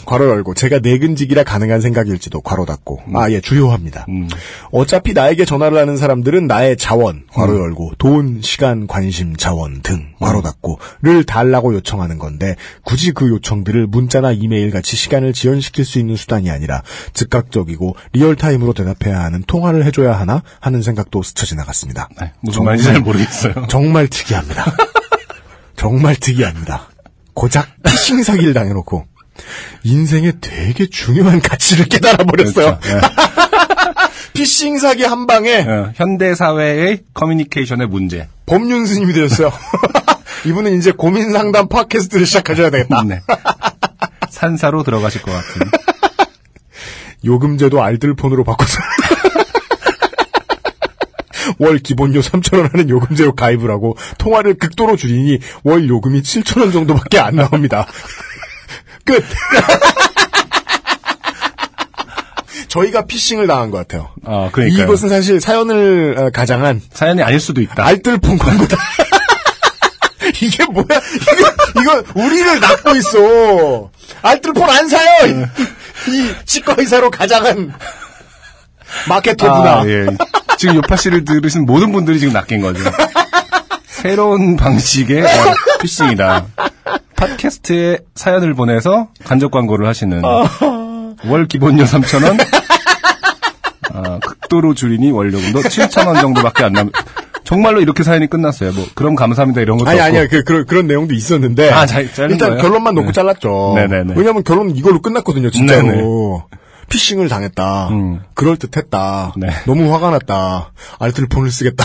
괄호 열고 제가 내근직이라 가능한 생각일지도 괄호 닫고 아예 주요합니다. 음. 어차피 나에게 전화를 하는 사람들은 나의 자원 괄호 열고 돈, 시간, 관심, 자원 등 괄호 닫고를 달라고 요청하는 건데 굳이 그 요청들을 문자나 이메일 같이 시간을 지연시킬 수 있는 수단이 아니라 즉각적이고 real time으로 대답해야 하는 통화를 해줘야 하나 하는 생각도 스쳐 지나갔습니다. 네, 무슨 말인지 잘 모르겠어요. 정말 특이합니다. 정말 특이합니다. 고작 피싱 사기를 당해놓고 인생에 되게 중요한 가치를 깨달아 버렸어요. 그렇죠. 예. 피싱 사기 한 방에 어, 현대 사회의 커뮤니케이션의 문제. 법륜 스님이 되었어요. 이분은 이제 고민 상담 팟캐스트를 시작하셔야 되겠다. 네. 산사로 들어가실 것 같은. 요금제도 알뜰폰으로 바꿔서 월 기본료 3,000원 하는 요금제로 가입을 하고 통화를 극도로 줄이니 월 요금이 7,000원 정도밖에 안 나옵니다. 끝. 저희가 피싱을 당한 것 같아요. 아, 그러니까요. 이것은 사실 사연을 어, 가장한 사연이 아닐 수도 있다. 알뜰폰 광고다. 이게 뭐야? 이거, 이거 우리를 낚고 있어. 알뜰폰 안 사요. 이, 이 치과 의사로 가장한 마케터구나. 아, 예. 지금 요파 씨를 들으신 모든 분들이 지금 낚인 거죠. 새로운 방식의 어, 피싱이다. 팟캐스트에 사연을 보내서 간접 광고를 하시는 월 기본료 3,000원, 아, 극도로 줄이니 원료금도 7,000원 정도밖에 안 남. 정말로 이렇게 사연이 끝났어요. 뭐 그럼 감사합니다 이런 것도 아니 없고. 아니야 그 그런 그런 내용도 있었는데 아, 자- 일단 거예요? 결론만 놓고 네. 잘랐죠. 네네네. 왜냐하면 결론은 이걸로 끝났거든요. 진짜로 네네. 피싱을 당했다. 음. 그럴 듯했다. 네. 너무 화가 났다. 알뜰폰을 쓰겠다.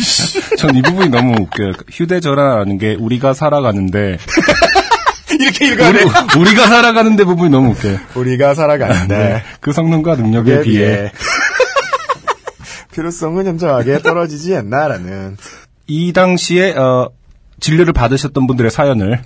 전 이 부분이 너무 웃겨요. 휴대전화라는 게 우리가 살아가는데 이렇게 읽어야 돼. 우리, 우리가 살아가는데 부분이 너무 웃겨요. 우리가 살아가는데 네. 그 성능과 능력에 비해 비해 필요성은 현저하게 떨어지지 않나라는 이 당시에 어, 진료를 받으셨던 분들의 사연을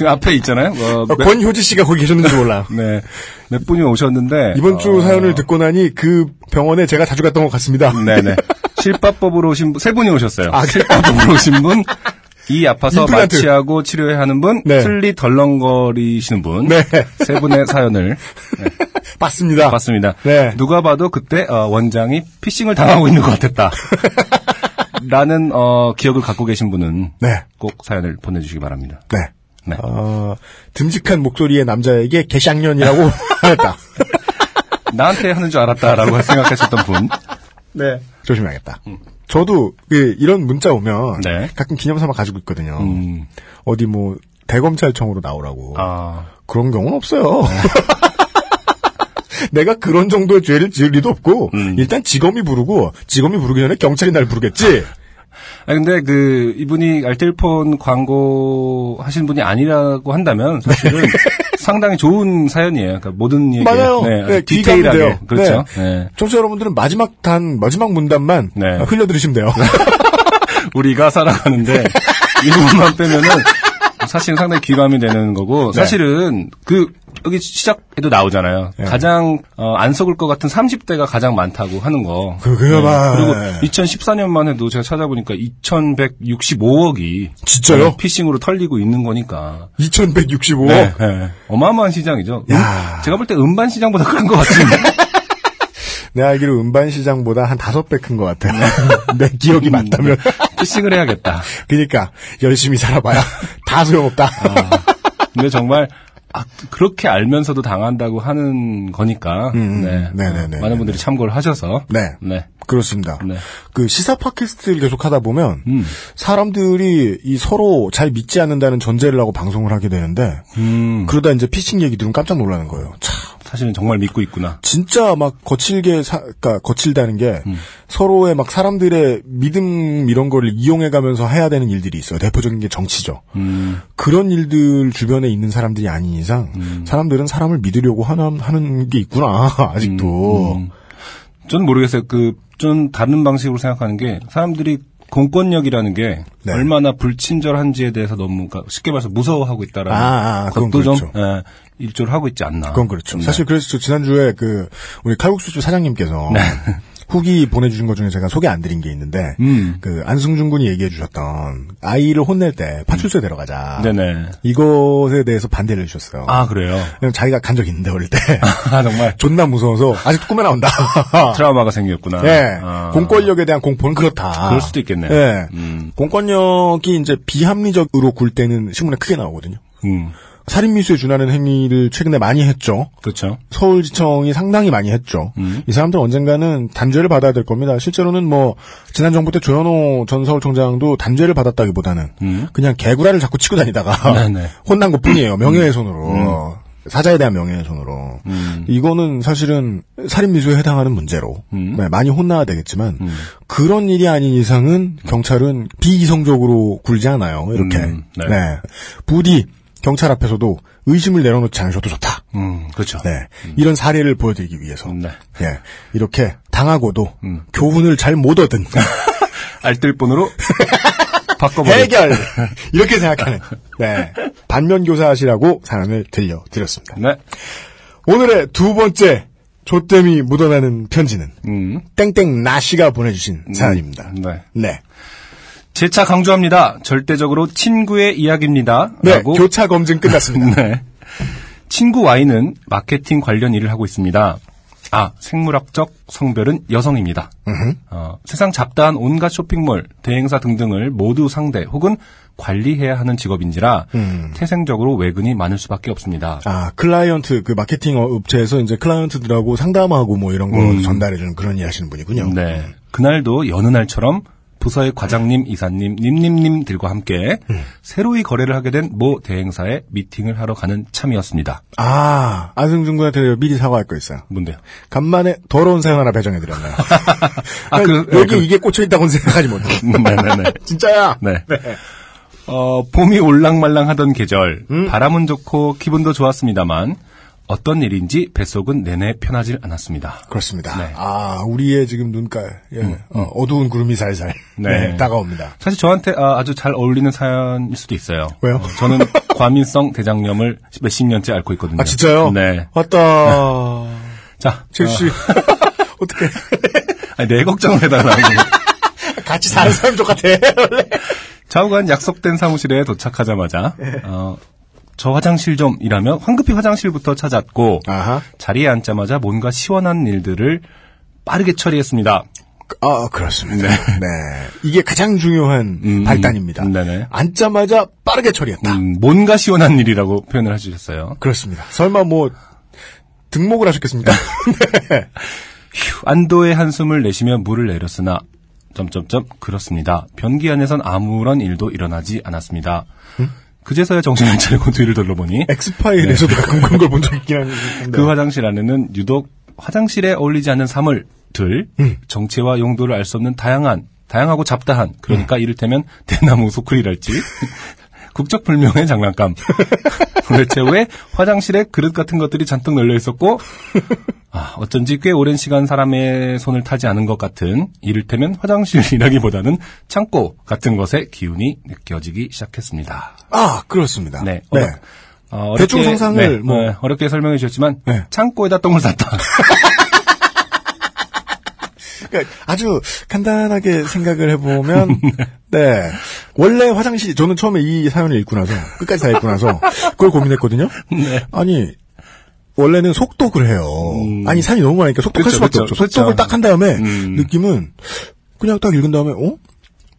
지금 앞에 있잖아요. 어, 몇- 권효지 씨가 거기 계셨는지 몰라요. 네, 몇 분이 오셨는데 이번 주 어, 사연을 듣고 나니 그 병원에 제가 자주 갔던 것 같습니다. 네네 실밥법으로 오신 분, 세 분이 오셨어요. 아, 실밥법으로 오신 분, 이 아파서 임플란트. 마취하고 치료해야 하는 분, 네. 틀리 덜렁거리시는 분, 네. 세 분의 사연을 봤습니다. 봤습니다. 네. 누가 봐도 그때 어, 원장이 피싱을 당하고 있는 것 같았다. 라는 어, 기억을 갖고 계신 분은 네. 꼭 사연을 보내주시기 바랍니다. 네. 네. 어, 듬직한 목소리의 남자에게 개샹년이라고 했다. 나한테 하는 줄 알았다라고 생각하셨던 분. 네. 조심해야겠다. 저도 그 이런 문자 오면 네. 가끔 기념삼아 가지고 있거든요. 음, 어디 뭐 대검찰청으로 나오라고. 아, 그런 경우는 없어요. 내가 그런 정도의 죄를 지을 리도 없고 음. 일단 지검이 부르고 지검이 부르기 전에 경찰이 날 부르겠지. 아 근데 그 이분이 알뜰폰 광고 하신 분이 아니라고 한다면 사실은 상당히 좋은 사연이에요. 그러니까 모든 얘기 맞아요. 네, 네, 디테일하게 귀감돼요. 그렇죠. 네. 청취자 여러분들은 마지막 단 마지막 문단만 네. 흘려 들으시면 돼요. 우리가 살아가는데 이 부분만 빼면은 사실은 상당히 귀감이 되는 거고 네. 사실은 그 여기 시작에도 나오잖아요. 네. 가장 어, 안 속을 것 같은 30대가 가장 많다고 하는 거. 그, 그거 봐. 그리고 2014년만 해도 제가 찾아보니까 2,165억이 진짜요? 피싱으로 털리고 있는 거니까. 2165. 네, 네. 어마어마한 시장이죠. 음, 야. 제가 볼 때 음반 시장보다 큰 것 같은데. 내 알기로 음반 시장보다 한 다섯 배 큰 것 같아. 네. 내 기억이 맞다면. 피싱을 해야겠다. 그러니까 열심히 살아봐야 다 소용없다. 근데 정말 아, 그렇게 알면서도 당한다고 하는 거니까. 음, 네. 네네네. 어, 많은 분들이 참고를 하셔서. 네. 네. 그렇습니다. 네. 그 시사 팟캐스트를 계속 하다 보면 음. 사람들이 이 서로 잘 믿지 않는다는 전제를 하고 방송을 하게 되는데 음. 그러다 이제 피싱 얘기 들으면 깜짝 놀라는 거예요. 참 사실은 정말 믿고 있구나. 진짜 막 거칠게 사, 그러니까 거칠다는 게 음. 서로의 막 사람들의 믿음 이런 거를 이용해 가면서 해야 되는 일들이 있어요. 대표적인 게 정치죠. 음. 그런 일들 주변에 있는 사람들이 아닌 이상 사람들은 사람을 믿으려고 하는 하는 게 있구나 아직도. 음. 전 모르겠어요. 그, 좀 다른 방식으로 생각하는 게, 사람들이 공권력이라는 게 네. 얼마나 불친절한지에 대해서 너무 그러니까 쉽게 말해서 무서워하고 있다라는 아, 아, 것도 좀 그렇죠. 예, 일조를 하고 있지 않나. 그건 그렇죠. 네. 사실 그래서 저 지난주에 그 우리 칼국수집 사장님께서 네. 후기 보내주신 것 중에 제가 소개 안 드린 게 있는데 음. 그 안승준 군이 얘기해 주셨던 아이를 혼낼 때 파출소에 데려가자. 네네. 이것에 대해서 반대를 해주셨어요. 아, 그래요? 왜냐면 자기가 간 적이 있는데 어릴 때 아, 정말. 존나 무서워서 아직도 꿈에 나온다. 트라우마가 생겼구나. 예, 아. 공권력에 대한 공포는 그렇다. 그럴 수도 있겠네요. 예, 음. 공권력이 이제 비합리적으로 굴 때는 신문에 크게 나오거든요. 음. 살인미수에 준하는 행위를 최근에 많이 했죠. 그렇죠. 서울지청이 상당히 많이 했죠. 음. 이 사람들 언젠가는 단죄를 받아야 될 겁니다. 실제로는 뭐 지난 정부 때 조현호 전 서울청장도 단죄를 받았다기보다는 음. 그냥 개구라를 자꾸 치고 다니다가 네네. 혼난 것뿐이에요. 명예훼손으로 사자에 대한 명예훼손으로 음. 이거는 사실은 살인미수에 해당하는 문제로 음. 네, 많이 혼나야 되겠지만 음. 그런 일이 아닌 이상은 경찰은 비이성적으로 굴지 않아요. 이렇게 음, 네. 네. 부디 경찰 앞에서도 의심을 내려놓지 않으셔도 좋다. 음, 그렇죠. 네. 이런 사례를 보여드리기 위해서. 네. 예. 이렇게 당하고도 음. 교훈을 잘 못 얻은 알뜰폰으로 바꿔버려. 해결! 이렇게 생각하는, 네. 반면 교사하시라고 사연을 들려드렸습니다. 네. 오늘의 두 번째 조땜이 묻어나는 편지는 음. 땡땡 나씨가 보내주신 사연입니다. 네. 네. 재차 강조합니다. 절대적으로 친구의 이야기입니다. 네. 라고 교차 검증 끝났습니다. 네. 친구 Y는 마케팅 관련 일을 하고 있습니다. 아, 생물학적 성별은 여성입니다. 어, 세상 잡다한 온갖 쇼핑몰, 대행사 등등을 모두 상대 혹은 관리해야 하는 직업인지라 음. 태생적으로 외근이 많을 수밖에 없습니다. 아, 클라이언트, 그 마케팅 업체에서 이제 클라이언트들하고 상담하고 뭐 이런 거 음. 전달해 주는 그런 일 하시는 분이군요. 네. 그날도 여느 날처럼 부서의 과장님, 이사님, 님님님들과 함께 음. 새로이 거래를 하게 된 모 대행사에 미팅을 하러 가는 참이었습니다. 아, 안승준 군한테 미리 사과할 거 있어요. 뭔데요? 간만에 더러운 사연 하나 배정해드렸나요? 아, 그- 여기 그- 이게 꽂혀있다고는 생각하지 못해. 네네네. 진짜야? 네. 어, 봄이 올랑말랑 하던 계절, 음. 바람은 좋고 기분도 좋았습니다만, 어떤 일인지 뱃속은 내내 편하질 않았습니다. 그렇습니다. 네. 아, 우리의 지금 눈깔, 예, 어, 두운 구름이 살살, 네. 네, 다가옵니다. 사실 저한테 아, 주잘 어울리는 사연일 수도 있어요. 왜요? 어, 저는 과민성 대장염을 몇십 년째 앓고 있거든요. 아, 진짜요? 네. 왔다. 자, 칠씨. 어 떻게 아니, 내 걱정을 해달라고. 같이 사는 사람 똑같아, 원래. 좌우간 약속된 사무실에 도착하자마자, 네. 어, 저 화장실 좀 이라며 황급히 화장실부터 찾았고, 아하. 자리에 앉자마자 뭔가 시원한 일들을 빠르게 처리했습니다. 아, 그렇습니다. 네. 이게 가장 중요한 음, 발단입니다. 네네. 앉자마자 빠르게 처리했다. 음, 뭔가 시원한 일이라고 표현을 해주셨어요. 그렇습니다. 설마 뭐, 등록을 하셨겠습니까? 네. 휴, 안도의 한숨을 내쉬며 물을 내렸으나 점점점 그렇습니다. 변기 안에선 아무런 일도 일어나지 않았습니다. 그제서야 정신을 차리고 뒤를 돌려보니 엑스파일에서도 가끔 그런 걸 본 적 있긴 한데. 그 화장실 안에는 유독 화장실에 어울리지 않는 사물들, 정체와 용도를 알 수 없는 다양한, 다양하고 잡다한, 그러니까 이를테면 대나무 소쿠리랄지, 국적불명의 장난감. 도대체 왜 화장실에 그릇 같은 것들이 잔뜩 널려 있었고, 아, 어쩐지 꽤 오랜 시간 사람의 손을 타지 않은 것 같은, 이를테면 화장실이라기보다는 창고 같은 것의 기운이 느껴지기 시작했습니다. 아, 그렇습니다. 네. 네. 어렵- 어, 대충 어렵게- 상상을 네, 뭐- 네, 어렵게 설명해 주셨지만 네. 창고에다 똥을 쌌다. 그러니까 아주 간단하게 생각을 해보면, 네. 원래 화장실, 저는 처음에 이 사연을 읽고 나서, 끝까지 다 읽고 나서, 그걸 고민했거든요? 네. 아니, 원래는 속독을 해요. 아니, 산이 너무 많으니까 속독할 음. 수밖에 그쵸, 없죠. 그쵸. 속독을 딱 한 다음에, 음. 느낌은, 그냥 딱 읽은 다음에, 어?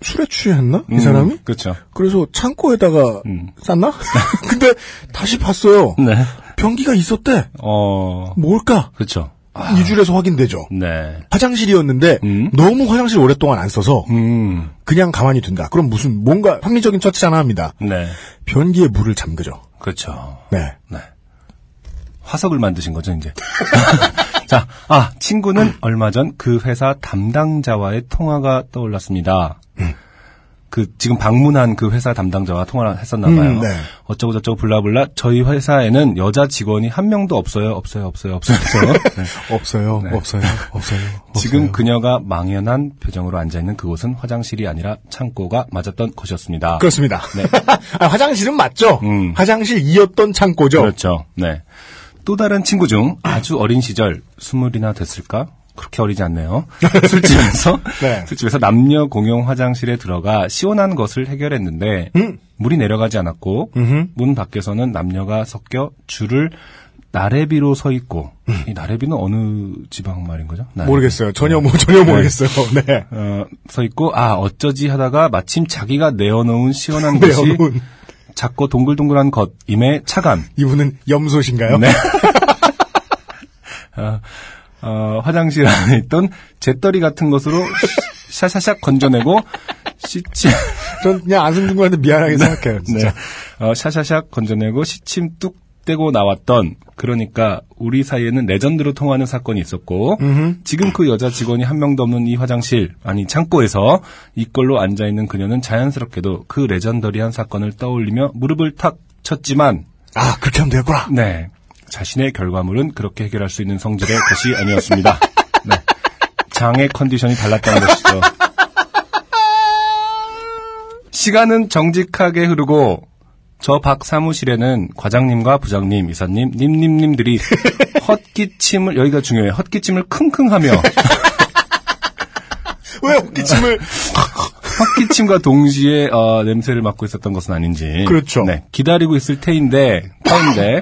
술에 취했나? 이 사람이? 그렇죠. 그래서 창고에다가 음. 쌌나? 근데 다시 봤어요. 네. 변기가 있었대. 어, 뭘까? 그렇죠. 이 줄에서 확인되죠. 네. 화장실이었는데 음. 너무 화장실 오랫동안 안 써서 음, 그냥 가만히 둔다. 그럼 무슨 뭔가 합리적인 처치 하나 합니다. 네. 변기에 물을 잠그죠. 그렇죠. 네. 네. 화석을 만드신 거죠, 이제. 자, 아, 친구는 얼마 전 그 회사 담당자와의 통화가 떠올랐습니다. 그, 지금 방문한 그 회사 담당자와 통화를 했었나 봐요. 음, 네. 어쩌고 저쩌고 블라블라. 저희 회사에는 여자 직원이 한 명도 없어요, 없어요, 없어요, 없어요, 없어요. 네. 없어요. 네. 없어요. 없어요. 지금 없어요. 그녀가 망연한 표정으로 앉아 있는 그곳은 화장실이 아니라 창고가 맞았던 곳이었습니다. 그렇습니다. 네. 아, 화장실은 맞죠. 음. 화장실이었던 창고죠. 그렇죠. 네. 또 다른 친구 중 아주 어린 시절 스물이나 됐을까? 그렇게 어리지 않네요. 술집에서 네. 술집에서 남녀 공용 화장실에 들어가 시원한 것을 해결했는데 음. 물이 내려가지 않았고 음흠. 문 밖에서는 남녀가 섞여 줄을 나래비로 서 있고 이 나래비는 어느 지방 말인 거죠? 나래비. 모르겠어요. 전혀 뭐 전혀 모르겠어요. 네. 어, 서 있고 아 어쩌지 하다가 마침 자기가 내어놓은 시원한 것이 작고 동글동글한 것임에 차감. 이분은 염소신가요? 네. 어, 어, 화장실 안에 있던 재떨이 같은 것으로 샤샤샥 건져내고 시침 전 그냥 안승준 군한테 미안하게 생각해요. 진짜. 네. 어, 샤샤샥 건져내고 시침 뚝 떼고 나왔던 그러니까 우리 사이에는 레전드로 통하는 사건이 있었고 지금 그 여자 직원이 한 명도 없는 이 화장실 아니 창고에서 이걸로 앉아 있는 그녀는 자연스럽게도 그 레전더리한 사건을 떠올리며 무릎을 탁 쳤지만 아 그렇게 하면 되겠구나. 네 자신의 결과물은 그렇게 해결할 수 있는 성질의 것이 아니었습니다. 네. 장의 컨디션이 달랐다는 것이죠. 시간은 정직하게 흐르고 저 박 사무실에는 과장님과 부장님, 이사님, 님님님들이 헛기침을 여기가 중요해요. 헛기침을 킁킁하며 왜 헛기침을 헛기침과 동시에 어, 냄새를 맡고 있었던 것은 아닌지. 그렇죠. 네, 기다리고 있을 테인데, 터인데,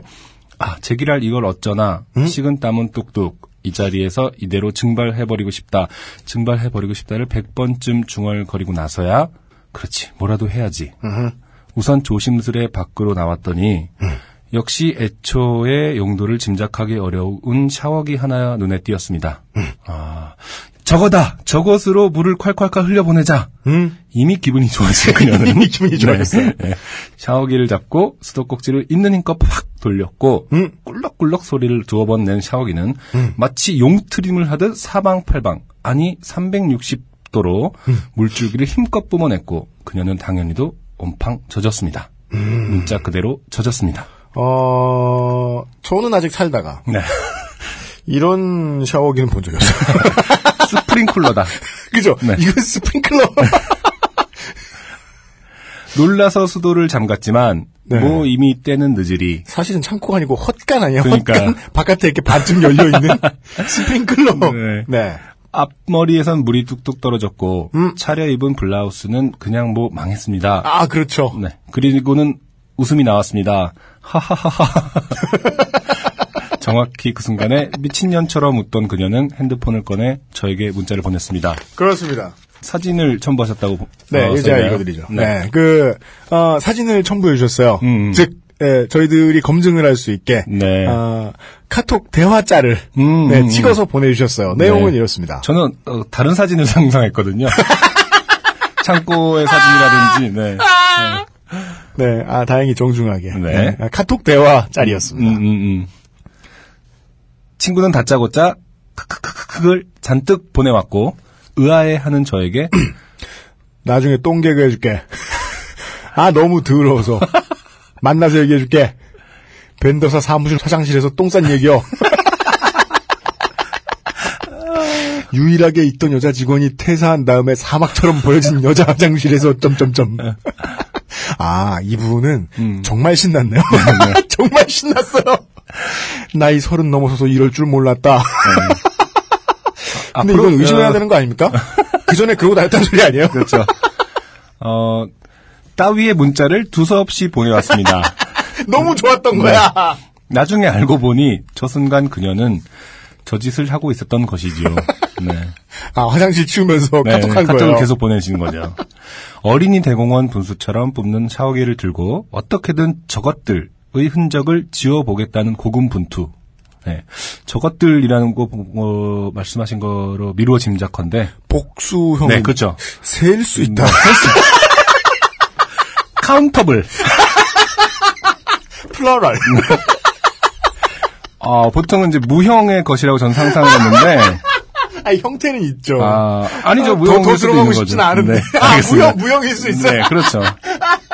아, 제기랄 이걸 어쩌나, 식은 땀은 뚝뚝, 이 자리에서 이대로 증발해버리고 싶다, 증발해버리고 싶다를 100번쯤 중얼거리고 나서야, 그렇지, 뭐라도 해야지. 우선 조심스레 밖으로 나왔더니, 역시 애초에 용도를 짐작하기 어려운 샤워기 하나 눈에 띄었습니다. 아, 저거다! 저것으로 물을 콸콸콸 흘려보내자! 음? 이미 기분이 좋아진 그녀는 이미 기분이 좋아졌어요. 네, 네. 샤워기를 잡고 수도꼭지를 있는 힘껏 팍 돌렸고 음. 꿀럭꿀럭 소리를 두어 번 낸 샤워기는 마치 용트림을 하듯 사방팔방 아니 360도로 음. 물줄기를 힘껏 뿜어냈고 그녀는 당연히도 온팡 젖었습니다. 음. 문자 그대로 젖었습니다. 어 저는 아직 살다가 네. 이런 샤워기는 본 적이 없어요. 스프링쿨러다. 그죠? 네. 이건 스프링클러. 놀라서 수도를 잠갔지만 네. 뭐 이미 때는 늦으리 사실은 창고가 아니고 헛간 아니야? 그러니까. 헛간 바깥에 이렇게 반쯤 열려 있는 스프링클러. 네. 네. 앞머리에선 물이 뚝뚝 떨어졌고 음. 차려입은 블라우스는 그냥 뭐 망했습니다. 아 그렇죠. 네. 그리고는 웃음이 나왔습니다. 하하하하. 정확히 그 순간에 미친년처럼 웃던 그녀는 핸드폰을 꺼내 저에게 문자를 보냈습니다. 그렇습니다. 사진을 첨부하셨다고 네, 어, 이제 써있나요? 읽어드리죠. 네. 네. 그, 어, 사진을 첨부해 주셨어요. 음. 즉, 예, 저희들이 검증을 할 수 있게, 네. 어, 카톡 대화짤을, 음, 네, 음, 찍어서 보내주셨어요. 내용은 네. 이렇습니다. 저는 어, 다른 사진을 상상했거든요. 창고의 사진이라든지. 네. 네, 아, 다행히 정중하게. 네. 아, 카톡 대화 짤이었습니다. 음, 음, 음. 친구는 다짜고짜 크크크크크를 잔뜩 보내왔고 의아해하는 저에게 나중에 똥 개그 해줄게. 아, 너무 더러워서. 만나서 얘기해줄게. 벤더사 사무실 화장실에서 똥 싼 얘기요. 유일하게 있던 여자 직원이 퇴사한 다음에 사막처럼 보여진 여자 화장실에서 점점점. 아, 이분은 음. 정말 신났네요. 정말 신났어요. 나이 서른 넘어서서 이럴 줄 몰랐다. 근데 이건 의심해야 어, 되는 거 아닙니까? 그 전에 그러고 다녔다는 소리 아니에요? 그렇죠. 어, 따위의 문자를 두서없이 보내왔습니다. 너무 좋았던 네. 거야. 나중에 알고 보니 저 순간 그녀는 저 짓을 하고 있었던 것이지요. 네. 아, 화장실 치우면서 네, 카톡한 카톡을 거예요. 계속 보내시는 거죠. 어린이 대공원 분수처럼 뿜는 샤워기를 들고 어떻게든 저것들의 흔적을 지워보겠다는 고군분투. 네. 저것들이라는 거 어, 말씀하신 거로 미루어 짐작컨대. 복수형은 네, 그렇죠. 셀수 있다. Countable. Plural. 아, 보통은 이제 무형의 것이라고 전 상상했는데. 아, 형태는 있죠. 아, 아니죠. 아, 무형일 더, 더 수도 들어가고 있는 싶진 거죠. 않은데. 네, 아. 무형, 무형일 수 있어요. 네, 그렇죠.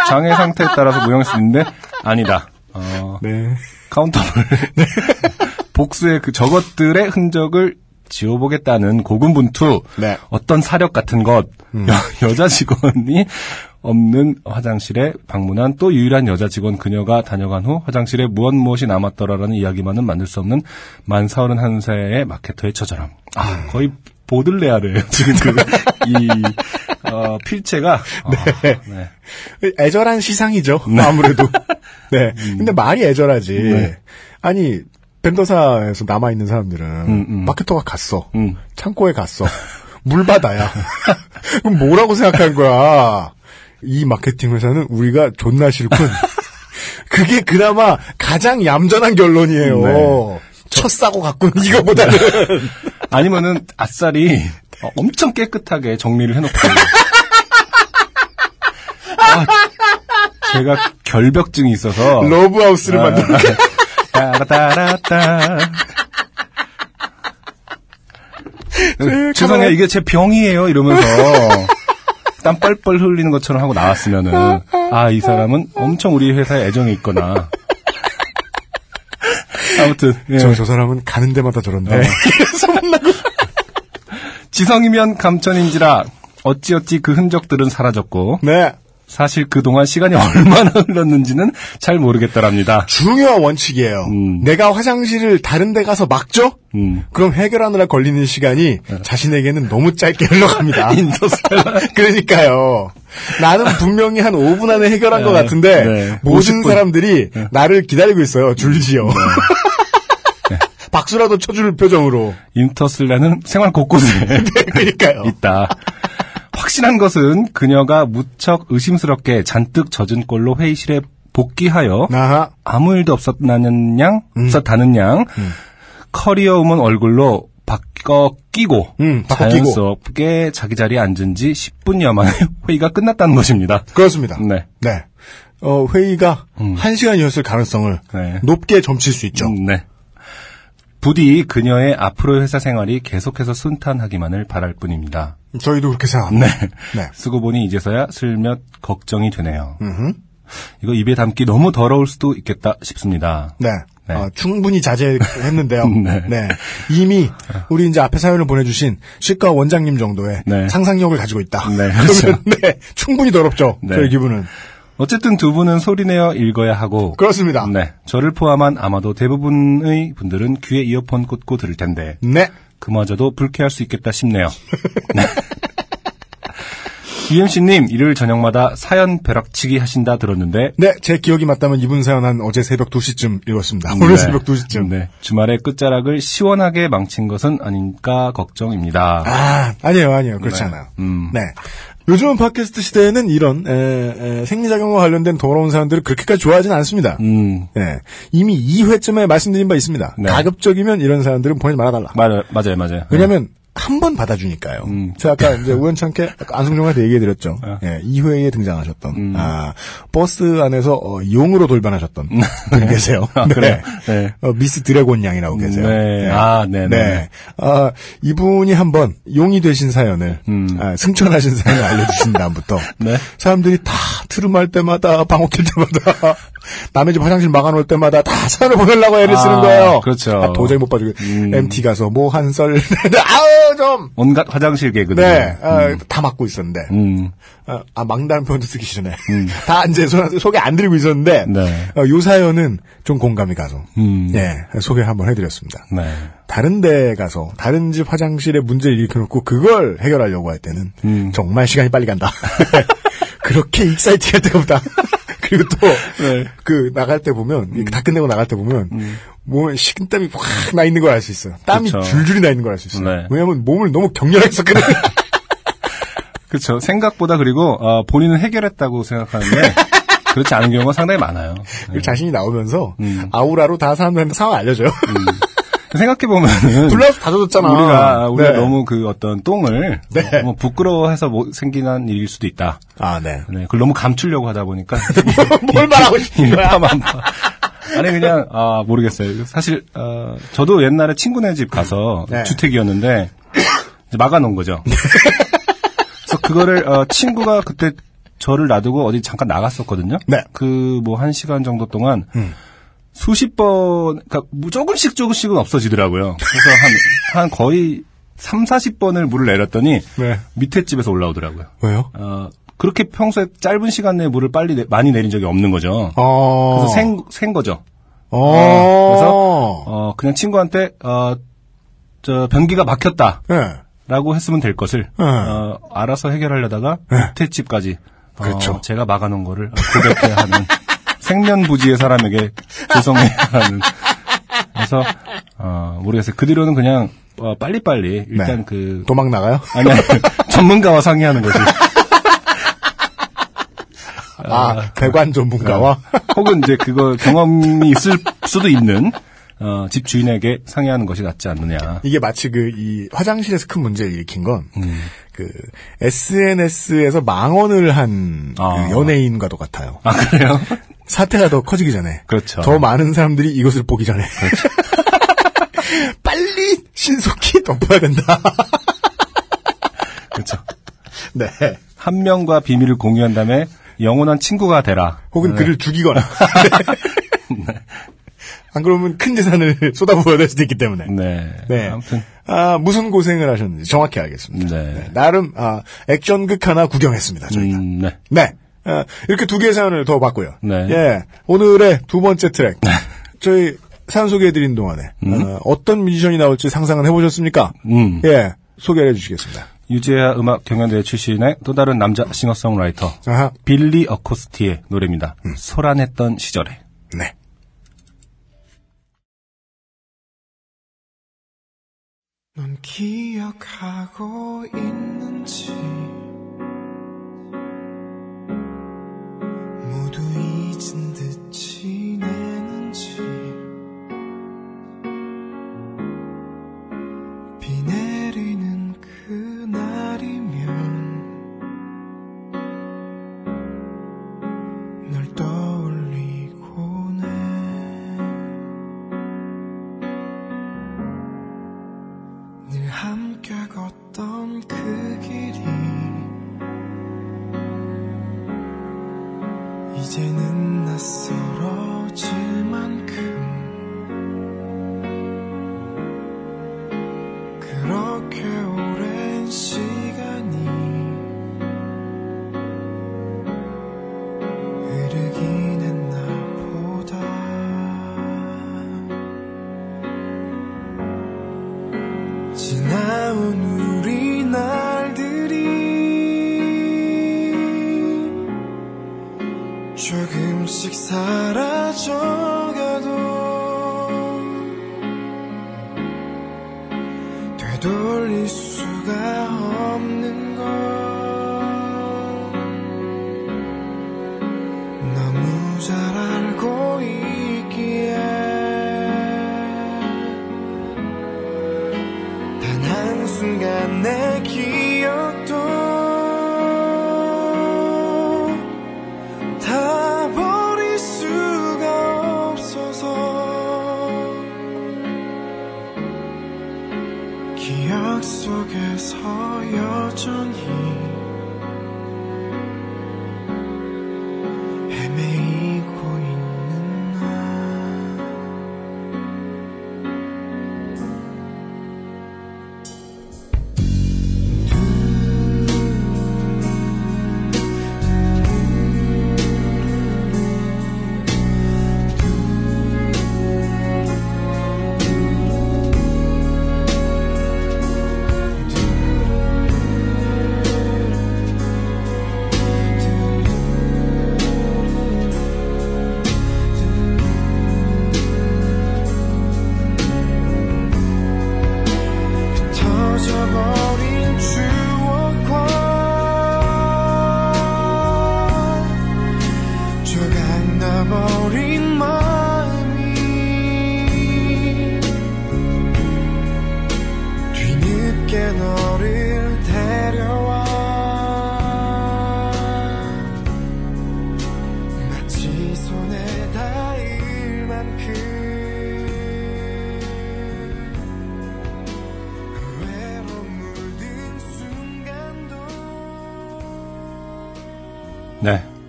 장애 상태에 따라서 무형일 수 있는데 아니다. 어, 네. 카운터를 복수의 그 저것들의 흔적을 지워보겠다는 고군분투 네. 어떤 사력 같은 것 여, 여자 직원이 없는 화장실에 방문한 또 유일한 여자 직원 그녀가 다녀간 후 화장실에 무엇 무엇이 남았더라라는 이야기만은 만들 수 없는 만 31세의 마케터의 처절함. 아, 거의 보들레아르예요. 지금 그, 이, 어, 필체가. 네. 아, 네. 애절한 시상이죠. 아무래도. 네. 근데 말이 애절하지. 네. 아니, 벤더사에서 남아있는 사람들은 음, 음. 마케터가 갔어. 음. 창고에 갔어. 물 받아야. 그럼 뭐라고 생각한 거야? 이 마케팅 회사는 우리가 존나 싫군. 그게 그나마 가장 얌전한 결론이에요. 네. 첫 사고 갔군, 이거보다는. 아니면은, 아싸리 어, 엄청 깨끗하게 정리를 해놓고. 아, 제가 결벽증이 있어서. 러브하우스를 만든 따라따라따. 네, 죄송해요. 이게 제 병이에요. 이러면서 땀 뻘뻘 흘리는 것처럼 하고 나왔으면은 아, 이 사람은 엄청 우리 회사에 애정이 있거나. 아무튼 예. 저, 저 사람은 가는 데마다 저런데. 지성이면 감천인지라 어찌어찌 그 흔적들은 사라졌고 네. 사실 그동안 시간이 얼마나 흘렀는지는 잘 모르겠더랍니다. 중요한 원칙이에요. 음. 내가 화장실을 다른 데 가서 막죠? 음. 그럼 해결하느라 걸리는 시간이 자신에게는 너무 짧게 흘러갑니다. 인터스텔라. 그러니까요. 나는 분명히 한 5분 안에 해결한 것 네, 같은데 네. 모든 50분. 사람들이 나를 기다리고 있어요. 줄지요. 박수라도 쳐줄 표정으로. 인터슬라는 생활 곳곳에 그러니까요. 있다. 확실한 것은 그녀가 무척 의심스럽게 잔뜩 젖은 꼴로 회의실에 복귀하여 아하. 아무 일도 없었다는 양, 음. 없었다는 양, 커리어 우먼 얼굴로 바꿔 끼고 음, 바꿔. 자연스럽게 자기 자리에 앉은 지 10분여 만에 회의가 끝났다는 것입니다. 그렇습니다. 네. 네. 어, 회의가 음. 한 시간이었을 가능성을 네. 높게 점칠 수 있죠. 음, 네. 부디 그녀의 앞으로의 회사 생활이 계속해서 순탄하기만을 바랄 뿐입니다. 저희도 그렇게 생각합니다. 네. 네. 쓰고 보니 이제서야 슬몇 걱정이 되네요. 음흠. 이거 입에 담기 너무 더러울 수도 있겠다 싶습니다. 네. 네. 어, 충분히 자제했는데요. 네. 네. 이미 우리 이제 앞에 사연을 보내주신 치과 원장님 정도의 네. 상상력을 가지고 있다. 네, 그러면 그렇죠. 네, 충분히 더럽죠. 네. 저희 기분은 어쨌든 두 분은 소리내어 읽어야 하고 그렇습니다. 네. 저를 포함한 아마도 대부분의 분들은 귀에 이어폰 꽂고 들을 텐데 네. 그마저도 불쾌할 수 있겠다 싶네요. 네. UMC님 일요일 저녁마다 사연 벼락치기 하신다 들었는데 네, 제 기억이 맞다면 이분 사연 한 어제 새벽 2시쯤 읽었습니다. 오늘 네. 새벽 2시쯤. 네. 주말에 끝자락을 시원하게 망친 것은 아닌가 걱정입니다. 아, 아니에요, 아니에요. 그렇지 네. 않아요. 음. 네. 요즘은 팟캐스트 시대에는 이런 에, 에, 생리작용과 관련된 더러운 사연들을 그렇게까지 좋아하진 않습니다. 음. 네. 이미 2회쯤에 말씀드린 바 있습니다. 네. 가급적이면 이런 사연들은 보내지 말아달라. 맞아요, 맞아요, 맞아요. 왜냐면 한 번 받아주니까요. 음. 제가 아까 이제 우연찮게 아까 안승종한테 얘기해드렸죠. 어. 예, 2회에 등장하셨던 음. 아 버스 안에서 어, 용으로 돌변하셨던 분이 계세요. 아, 그래요? 네. 어, 미스 드래곤 양이라고 계세요. 네. 아, 네, 네. 아, 이분이 한번 용이 되신 사연을 음. 아, 승천하신 사연을 알려주신 다음부터 네. 사람들이 다 트름할 때마다 방옥 킬 때마다 남의 집 화장실 막아놓을 때마다 다 사연을 보내려고 애를 쓰는 아, 거예요. 그렇죠. 아, 도저히 못 봐주고 음. MT 가서 뭐 한 썰 아우 좀 온갖 화장실 개그들. 네, 아, 다 막고 있었는데. 음. 아, 아, 막다는 표현도 쓰기 싫네. 다 이제 소, 소개 안 드리고 있었는데, 네. 어, 요 사연은 좀 공감이 가서, 음. 예, 소개 한번 해드렸습니다. 네. 다른 데 가서, 다른 집 화장실에 문제를 일으켜놓고 그걸 해결하려고 할 때는, 음. 정말 시간이 빨리 간다. 그렇게 익사이팅할 없다. 그리고 또, 네. 그, 나갈 때 보면, 음. 다 끝내고 나갈 때 보면, 몸에 식은땀이 확 나 있는 걸 알 수 있어요. 땀이 그쵸. 줄줄이 나 있는 걸 알 수 있어요. 네. 왜냐면 몸을 너무 격렬하게 썼거든요. 그렇죠. 생각보다 그리고 어, 본인은 해결했다고 생각하는데 그렇지 않은 경우가 상당히 많아요. 그 자신이 나오면서 음. 아우라로 다 사람들한테 상황 알려줘요. 생각해 보면은 불러서 다 젖었잖아. 우리가 우리가 네. 너무 그 어떤 똥을 네. 너무 부끄러워해서 뭐 생기는 일일 수도 있다. 아, 네. 네, 그걸 너무 감추려고 하다 보니까 뭘 말하고 싶은 거야? 일파만파. 아니 그냥 아 모르겠어요. 사실 어, 저도 옛날에 친구네 집 가서 네. 주택이었는데 막아놓은 거죠. 그래서 그거를 어, 친구가 그때 저를 놔두고 어디 잠깐 나갔었거든요. 네. 그 뭐 한 시간 정도 동안 음. 수십 번, 그러니까 뭐 조금씩 조금씩은 없어지더라고요. 그래서 한, 한 거의 3, 40번을 물을 내렸더니 네. 밑에 집에서 올라오더라고요. 왜요? 어, 그렇게 평소에 짧은 시간 내에 물을 빨리 내- 많이 내린 적이 없는 거죠. 어. 그래서 생, 생 거죠. 어. 그래서 어, 그냥 친구한테 어, 저 변기가 막혔다. 예. 라고 했으면 될 것을 네. 어, 알아서 해결하려다가 호텔집까지 어, 그렇죠. 제가 막아놓은 거를 고백해야 하는 생면부지의 사람에게 죄송해야 하는 그래서 어, 모르겠어요. 그 뒤로는 그냥 어, 빨리빨리 일단 네. 그 도망 나가요? 아니 아니 전문가와 상의하는 거지. 아, 배관 전문가와? 혹은 이제 그거 경험이 있을 수도 있는 어, 집 주인에게 상의하는 것이 낫지 않느냐. 이게 마치 그, 이, 화장실에서 큰 문제를 일으킨 건, 음. 그, SNS에서 망언을 한 아. 그 연예인과도 같아요. 아 그래요? 사태가 더 커지기 전에. 그렇죠. 더 많은 사람들이 이것을 보기 전에. 빨리 신속히 덮어야 된다. 그렇죠. 네. 한 명과 비밀을 공유한 다음에 영원한 친구가 되라. 혹은 네. 그를 죽이거나. 안 그러면 큰 재산을 쏟아부어야 될 수도 있기 때문에. 네. 네. 아무튼 아, 무슨 고생을 하셨는지 정확히 알겠습니다. 네. 네, 나름, 아, 액션극 하나 구경했습니다, 저희가. 음, 네. 네. 아, 이렇게 두 개의 사연을 더 봤고요. 네. 예. 오늘의 두 번째 트랙. 저희 사연 소개해드린 동안에, 어, 떤 뮤지션이 나올지 상상은 해보셨습니까? 음. 예. 소개를 해주시겠습니다. 유재하 음악 경연대 출신의 또 다른 남자 싱어송라이터 아하. 빌리 어코스티의 노래입니다. 소란했던 시절에. 네. 넌 기억하고 있는지 모두 잊은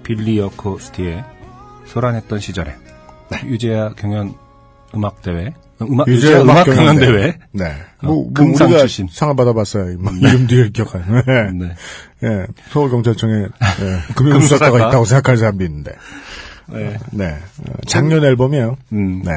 빌리 어코스티의 소란했던 시절에. 유재하 경연 음악 대회. 음악, 유재하 음악 경연 대회. 네. 어, 뭐, 뭐 금상 우리가 출신. 상을 받아봤어요. 막 이름 뒤를 기억하는. 네. 네. 예. 서울 경찰청에 예, 금융수사과가. 있다고 생각하는 사람도 있는데. 네. 네. 어, 작년 앨범이에요. 음. 네.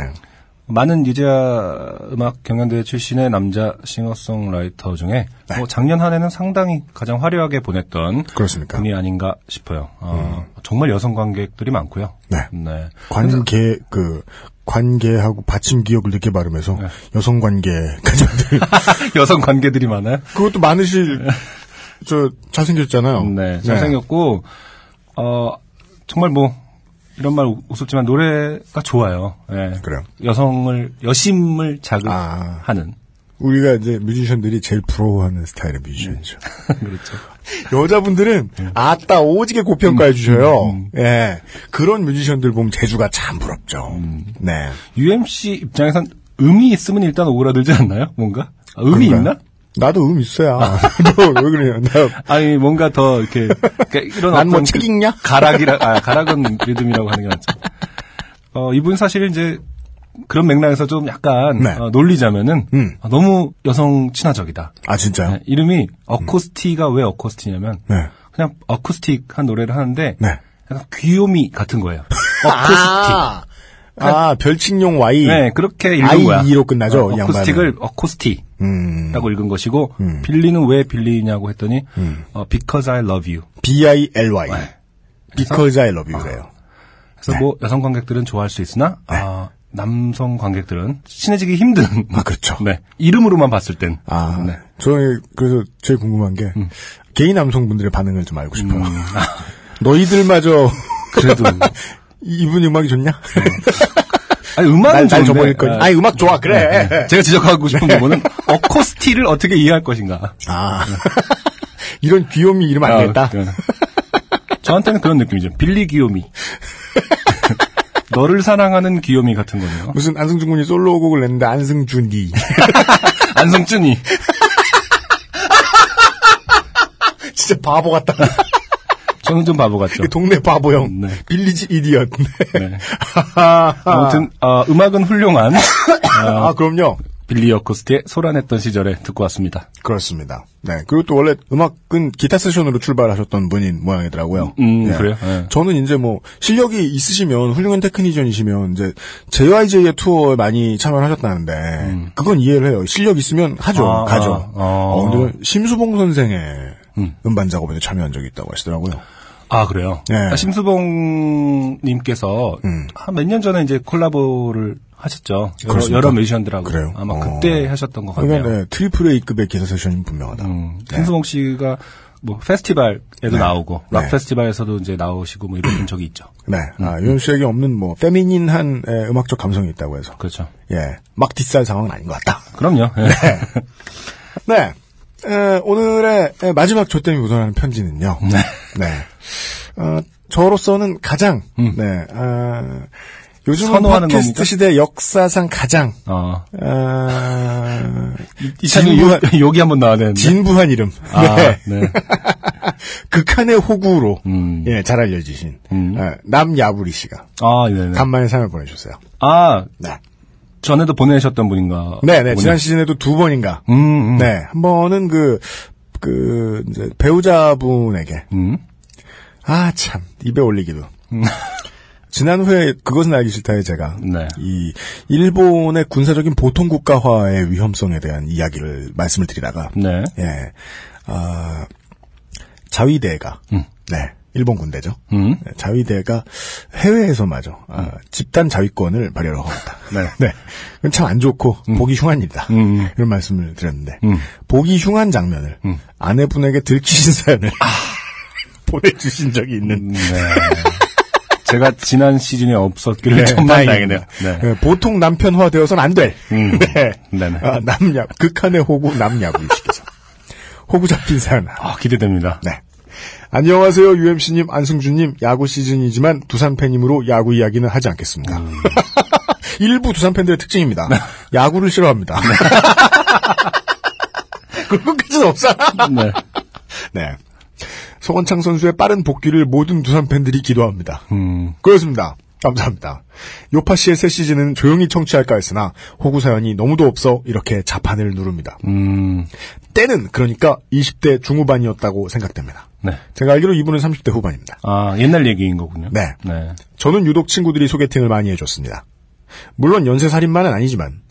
많은 니제아 음악 경연대회 출신의 남자 싱어송라이터 중에 네. 뭐 작년 한 해는 상당히 가장 화려하게 보냈던 그렇습니까? 분이 아닌가 싶어요. 어, 정말 여성 관객들이 많고요. 네. 네. 관계 그 관계하고 받침 기억을 늦게 발음해서 네. 여성 관계 가장들 여성 관계들이 많아요. 그것도 많으실 저 잘생겼잖아요. 네, 잘생겼고, 어, 정말 뭐, 이런 말 우- 우습지만 노래가 좋아요. 예. 그래요. 여성을, 여심을 자극하는. 우리가 이제 뮤지션들이 제일 부러워하는 스타일의 뮤지션이죠. 그렇죠. 여자분들은 아따 오지게 고평가해 주셔요. 예. 그런 뮤지션들 보면 재주가 참 부럽죠. 네. UMC 입장에선 음이 있으면 일단 오그라들지 않나요? 뭔가? 아, 음이 그런가요? 있나? 나도 음 있어야. 너왜 그래요? 나 아니, 뭔가 더 이렇게, 그러니까 이런 난뭐 어떤 책그 읽냐? 가락이라, 아, 가락은 리듬이라고 하는 게 낫죠. 어, 이분 사실 이제 그런 맥락에서 좀 약간 네. 어, 놀리자면은 음. 아, 너무 여성 친화적이다. 아 진짜요? 네, 이름이 어쿠스티가 왜 어쿠스티냐면 네. 그냥 어쿠스틱한 노래를 하는데 네. 약간 귀요미 같은 거예요. 어쿠스틱. 아, 아 별칭용 Y. 네, 그렇게 읽은 I 거야. 로 끝나죠, 어, 양반은. 어쿠스티라고 음. 읽은 것이고 음. 빌리는 왜 빌리냐고 했더니 어, because I love you. B I L Y. 네. Because I love you래요. 그래서 네. 뭐 여성 관객들은 좋아할 수 있으나 아, 남성 관객들은 친해지기 힘든. 아 그렇죠. 네, 이름으로만 봤을 땐. 아, 네. 저희 그래서 제일 궁금한 게 게이 남성분들의 반응을 좀 알고 싶어요. 음. 너희들마저 그래도 이분 음악이 좋냐? 아니 음악은 날, 날 좋은데 줘버릴 거니. 아, 아니 음악 좋아 그래. 제가 지적하고 싶은 부분은 어코스티를 어떻게 이해할 것인가. 아 이런 귀요미 이름 안 되겠다. 아. 저한테는 그런 느낌이죠. 빌리 귀요미. 너를 사랑하는 귀요미 같은 거네요. 무슨 안승준 군이 솔로곡을 냈는데 안승준이 안성준이. 진짜 바보 같다. 저는 좀 바보 같죠. 그 동네 바보 형 네. 빌리지 이디엇. 네. 아무튼 어, 음악은 훌륭한 아 그럼요. 빌리 어코스티의 소란했던 시절에 듣고 왔습니다. 그렇습니다. 네. 그리고 또 원래 음악은 기타 세션으로 출발하셨던 분인 모양이더라고요. 음, 네. 그래요? 네. 저는 이제 뭐 실력이 있으시면 훌륭한 테크니션이시면 이제 JYJ의 투어에 많이 참여를 하셨다는데 그건 이해를 해요. 실력 있으면 하죠. 아, 가죠. 아, 아. 어, 심수봉 선생의 음. 음. 반 작업에 참여한 적이 있다고 하시더라고요. 아 그래요? 네. 아, 심수봉 님께서 음. 한몇 년 전에 이제 콜라보를 하셨죠. 여러? 여러 뮤지션들하고 그래요? 아마 어. 그때 하셨던 것. 그러니까 네, triple A급의 기타 세션이 분명하다. 음, 네. 심수봉 씨가 뭐 페스티벌에도 네. 나오고 락 네. 페스티벌에서도 이제 나오시고 뭐 이런 적이 있죠. 네. 아, 유현 씨에게 없는 뭐 feminine한 에, 음악적 감성이 있다고 해서 그렇죠. 예, 막 디스할 상황은 아닌 것 같다. 그럼요. 예. 네. 에, 오늘의 에, 마지막 조땜이 묻어나는 편지는요. 네. 네. 어, 저로서는 가장, 네, 어, 요즘은 선호하는 팟캐스트 겁니까? 시대 역사상 가장, 어. 어, 이차는 진부한, 욕이 한번 나와야 되는데. 진부한 이름. 아, 네. 네. 극한의 호구로, 음. 예, 잘 알려지신, 음. 어, 남야부리 씨가 아, 네네. 간만에 사연을 보내주셨어요. 아, 네. 전에도 보내셨던 분인가? 네네, 보군요. 지난 시즌에도 두 번인가. 음, 음. 네, 한 번은 그, 그, 이제, 배우자분에게, 음. 아, 참, 입에 올리기도. 지난 후에 그것은 알기 싫다에 제가 네. 이 일본의 군사적인 보통 국가화의 위험성에 대한 이야기를 말씀을 드리다가 네. 예, 아, 자위대가 음. 네 일본 군대죠. 음. 네, 자위대가 해외에서마저 아, 집단 자위권을 발휘하려고 합니다. 네. 네, 그건 참 안 좋고 보기 흉한 일이다. 음. 이런 말씀을 드렸는데 음. 보기 흉한 장면을 음. 아내분에게 들키신 사연을 보내주신 적이 있는 네. 제가 지난 시즌에 없었기를 네, 천만. 다행이네요. 네. 네, 보통 남편화 되어서는 안 될. 음. 네. 네네. 아, 남야, 극한의 호구 남야부이시께서. 호구 잡힌 사연. 아, 기대됩니다. 네. 안녕하세요, UMC님, 안승준님. 야구 시즌이지만 두산 팬이므로 야구 이야기는 하지 않겠습니다. 음. 일부 두산 팬들의 특징입니다. 네. 야구를 싫어합니다. 그것까지는 없잖아. 네. 네. 서건창 선수의 빠른 복귀를 모든 두산 팬들이 기도합니다. 음. 그렇습니다. 감사합니다. 요파 씨의 새 시즌은 조용히 청취할까 했으나 호구 사연이 너무도 없어 이렇게 자판을 누릅니다. 음. 때는 그러니까 20대 중후반이었다고 생각됩니다. 네. 제가 알기로 이분은 30대 후반입니다. 아, 옛날 얘기인 거군요. 네. 네. 저는 유독 친구들이 소개팅을 많이 해줬습니다. 물론 연쇄살인만은 아니지만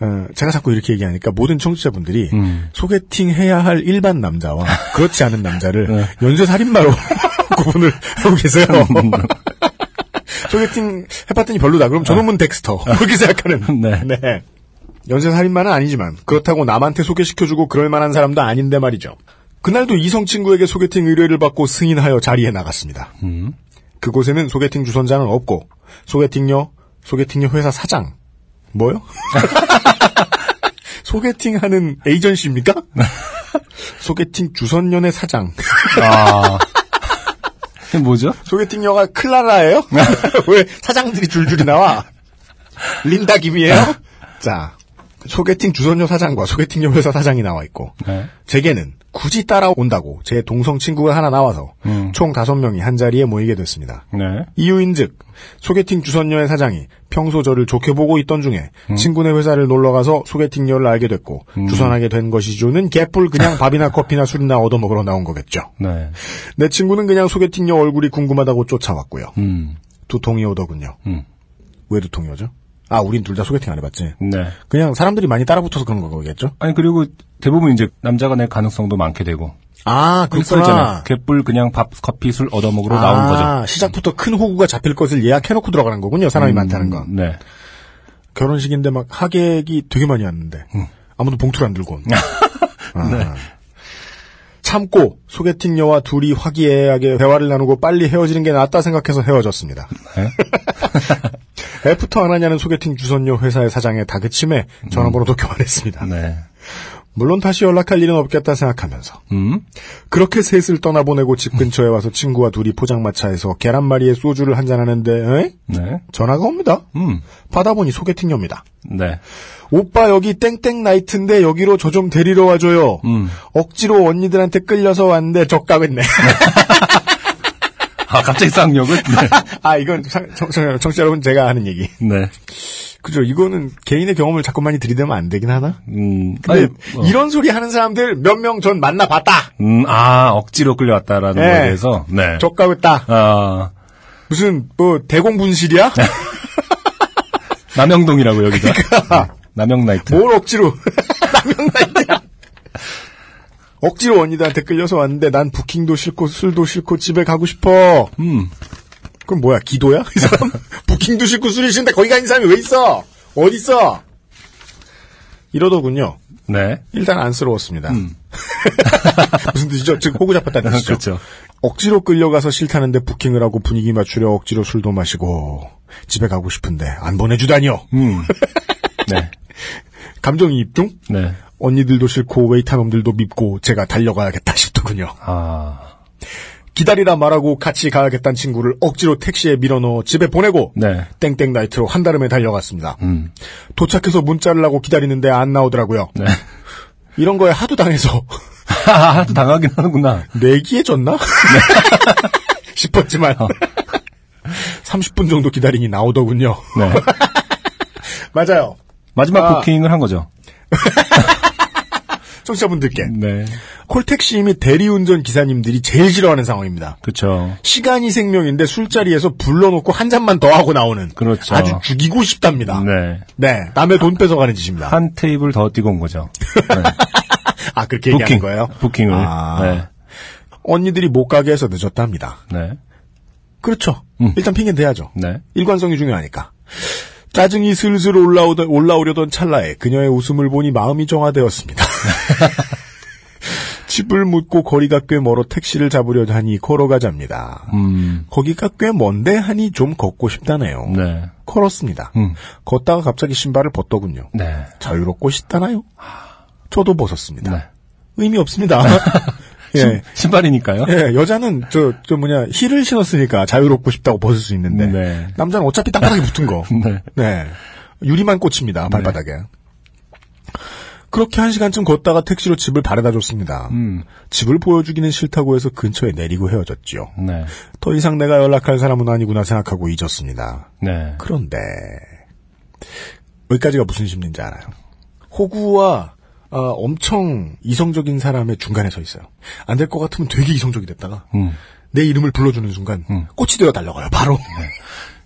어, 제가 자꾸 이렇게 얘기하니까 모든 청취자분들이 음. 소개팅 해야 할 일반 남자와 그렇지 않은 남자를 네. 연쇄살인마로 구분을 하고 계세요. 소개팅 해봤더니 별로다. 그럼 저놈은 덱스터. 그렇게 생각하는. 네. 연쇄살인마는 아니지만 그렇다고 남한테 소개시켜주고 그럴 만한 사람도 아닌데 말이죠. 그날도 이성 친구에게 소개팅 의뢰를 받고 승인하여 자리에 나갔습니다. 음. 그곳에는 소개팅 주선자는 없고 소개팅녀, 소개팅녀 회사 사장. 뭐요? 소개팅하는 에이전시입니까? 소개팅 주선연의 사장. 아. 뭐죠? 소개팅녀가 클라라예요? 왜 사장들이 줄줄이 나와? 린다 김이에요? 자, 소개팅 주선녀 사장과 소개팅녀 회사 사장이 나와 있고 네. 제게는 굳이 따라온다고 제 동성 친구가 하나 나와서 음. 총 다섯 명이 한 자리에 모이게 됐습니다. 네. 이유인즉 소개팅 주선녀의 사장이 평소 저를 좋게 보고 있던 중에 친구네 회사를 놀러 가서 소개팅녀를 알게 됐고 주선하게 된 것이죠는 개뿔 그냥 밥이나 커피나 술이나 얻어 먹으러 나온 거겠죠. 네. 내 친구는 그냥 소개팅녀 얼굴이 궁금하다고 쫓아왔고요. 음. 두통이 오더군요. 음. 왜 두통이 오죠? 아, 우린 둘 다 소개팅 안 해봤지. 네. 그냥 사람들이 많이 따라붙어서 그런 거겠죠? 아니 그리고 대부분 이제 남자가 낼 가능성도 많게 되고 아, 그렇잖아요. 개뿔 그냥 밥, 커피, 술 얻어먹으러 나온 거죠. 아, 시작부터 큰 호구가 잡힐 것을 예약해놓고 들어가는 거군요. 사람이 음, 많다는 건. 네. 결혼식인데 막 하객이 되게 많이 왔는데 아무도 봉투를 안 들고 온. 아. 네. 참고 소개팅녀와 둘이 화기애애하게 대화를 나누고 빨리 헤어지는 게 낫다 생각해서 헤어졌습니다. 네. 애프터 안 하냐는 소개팅 주선녀 회사의 사장의 다그침에 전화번호도 교환했습니다. 네. 물론 다시 연락할 일은 없겠다 생각하면서 음. 그렇게 셋을 떠나보내고 집 근처에 와서 친구와 둘이 포장마차에서 계란말이에 소주를 한잔하는데 에? 네. 전화가 옵니다. 음. 받아보니 소개팅녀입니다. 네. 오빠 여기 땡땡 나이트인데 여기로 저 좀 데리러 와줘요. 음. 억지로 언니들한테 끌려서 왔는데 좆같네. 아 갑자기 쌍욕을. 네. 아 이건 상- 청, 청, 청취자 여러분 제가 하는 얘기. 네. 그죠? 이거는 개인의 경험을 자꾸 많이 들이대면 안 되긴 하나? 음. 근데 아니, 어. 이런 소리 하는 사람들 몇 명 전 만나봤다. 음, 아, 억지로 끌려왔다라는 네. 거에 대해서, 네. 적각했다. 아, 무슨 뭐 대공분실이야? 남영동이라고 여기가. 네. 남영나이트. 뭘 억지로 남영 나이트야. 억지로 언니들한테 끌려서 왔는데 난 부킹도 싫고 술도 싫고 집에 가고 싶어. 음, 그럼 뭐야 기도야? 이 사람 부킹도 싫고 술이 싫은데 거기 가 있는 사람이 왜 있어? 어디 있어? 이러더군요. 네. 일단 안쓰러웠습니다. 음. 무슨 뜻이죠? 즉 호구 잡혔다는 뜻이죠. 그렇죠. 억지로 끌려가서 싫다는데 부킹을 하고 분위기 맞추려 억지로 술도 마시고 집에 가고 싶은데 안 보내주다니요. 음. 네. 감정이입 중 네. 언니들도 싫고 웨이터 놈들도 밉고 제가 달려가야겠다 싶더군요. 아, 기다리라 말하고 같이 가야겠다는 친구를 억지로 택시에 밀어넣어 집에 보내고 네. 땡땡 나이트로 한달음에 달려갔습니다. 음. 도착해서 문자를 하고 기다리는데 안 나오더라고요. 네. 이런 거에 하도 당해서 하도 당하긴 하는구나. 내기에 졌나? 싶었지만 30분 정도 기다리니 나오더군요. 네. 맞아요. 마지막 아. 부킹을 한 거죠. 청취자분들께 네. 콜택시 및 대리운전 기사님들이 제일 싫어하는 상황입니다. 그쵸. 시간이 생명인데 술자리에서 불러놓고 한 잔만 더 하고 나오는 그렇죠. 아주 죽이고 싶답니다. 네. 네, 남의 돈 뺏어가는 짓입니다. 한 테이블 더 뛰고 온 거죠. 네. 아 그렇게 얘기하는 부킹. 거예요? 부킹을. 아. 네. 언니들이 못 가게 해서 늦었답니다. 네. 그렇죠. 음. 일단 핑계는 대야죠. 네. 일관성이 중요하니까. 짜증이 슬슬 올라오던, 올라오려던 찰나에 그녀의 웃음을 보니 마음이 정화되었습니다. 집을 묻고 거리가 꽤 멀어 택시를 잡으려 하니 걸어가자입니다. 음. 거기가 꽤 먼데 하니 좀 걷고 싶다네요. 네. 걸었습니다. 음. 걷다가 갑자기 신발을 벗더군요. 네. 자유롭고 싶다나요? 저도 벗었습니다. 네. 의미 없습니다. 예. 신- 신발이니까요. 예, 여자는 저, 저 뭐냐, 힐을 신었으니까 자유롭고 싶다고 벗을 수 있는데, 네. 남자는 어차피 땅바닥에 붙은 거. 네. 네. 유리만 꽂힙니다, 발바닥에. 그렇게 한 시간쯤 걷다가 택시로 집을 바래다 줬습니다. 음. 집을 보여주기는 싫다고 해서 근처에 내리고 헤어졌지요. 네. 더 이상 내가 연락할 사람은 아니구나 생각하고 잊었습니다. 네. 그런데, 여기까지가 무슨 심리인지 알아요. 호구와 아, 엄청 이성적인 사람의 중간에 서 있어요. 안 될 것 같으면 되게 이성적이 됐다가 음. 내 이름을 불러주는 순간 음. 꽃이 되어 달려가요. 바로.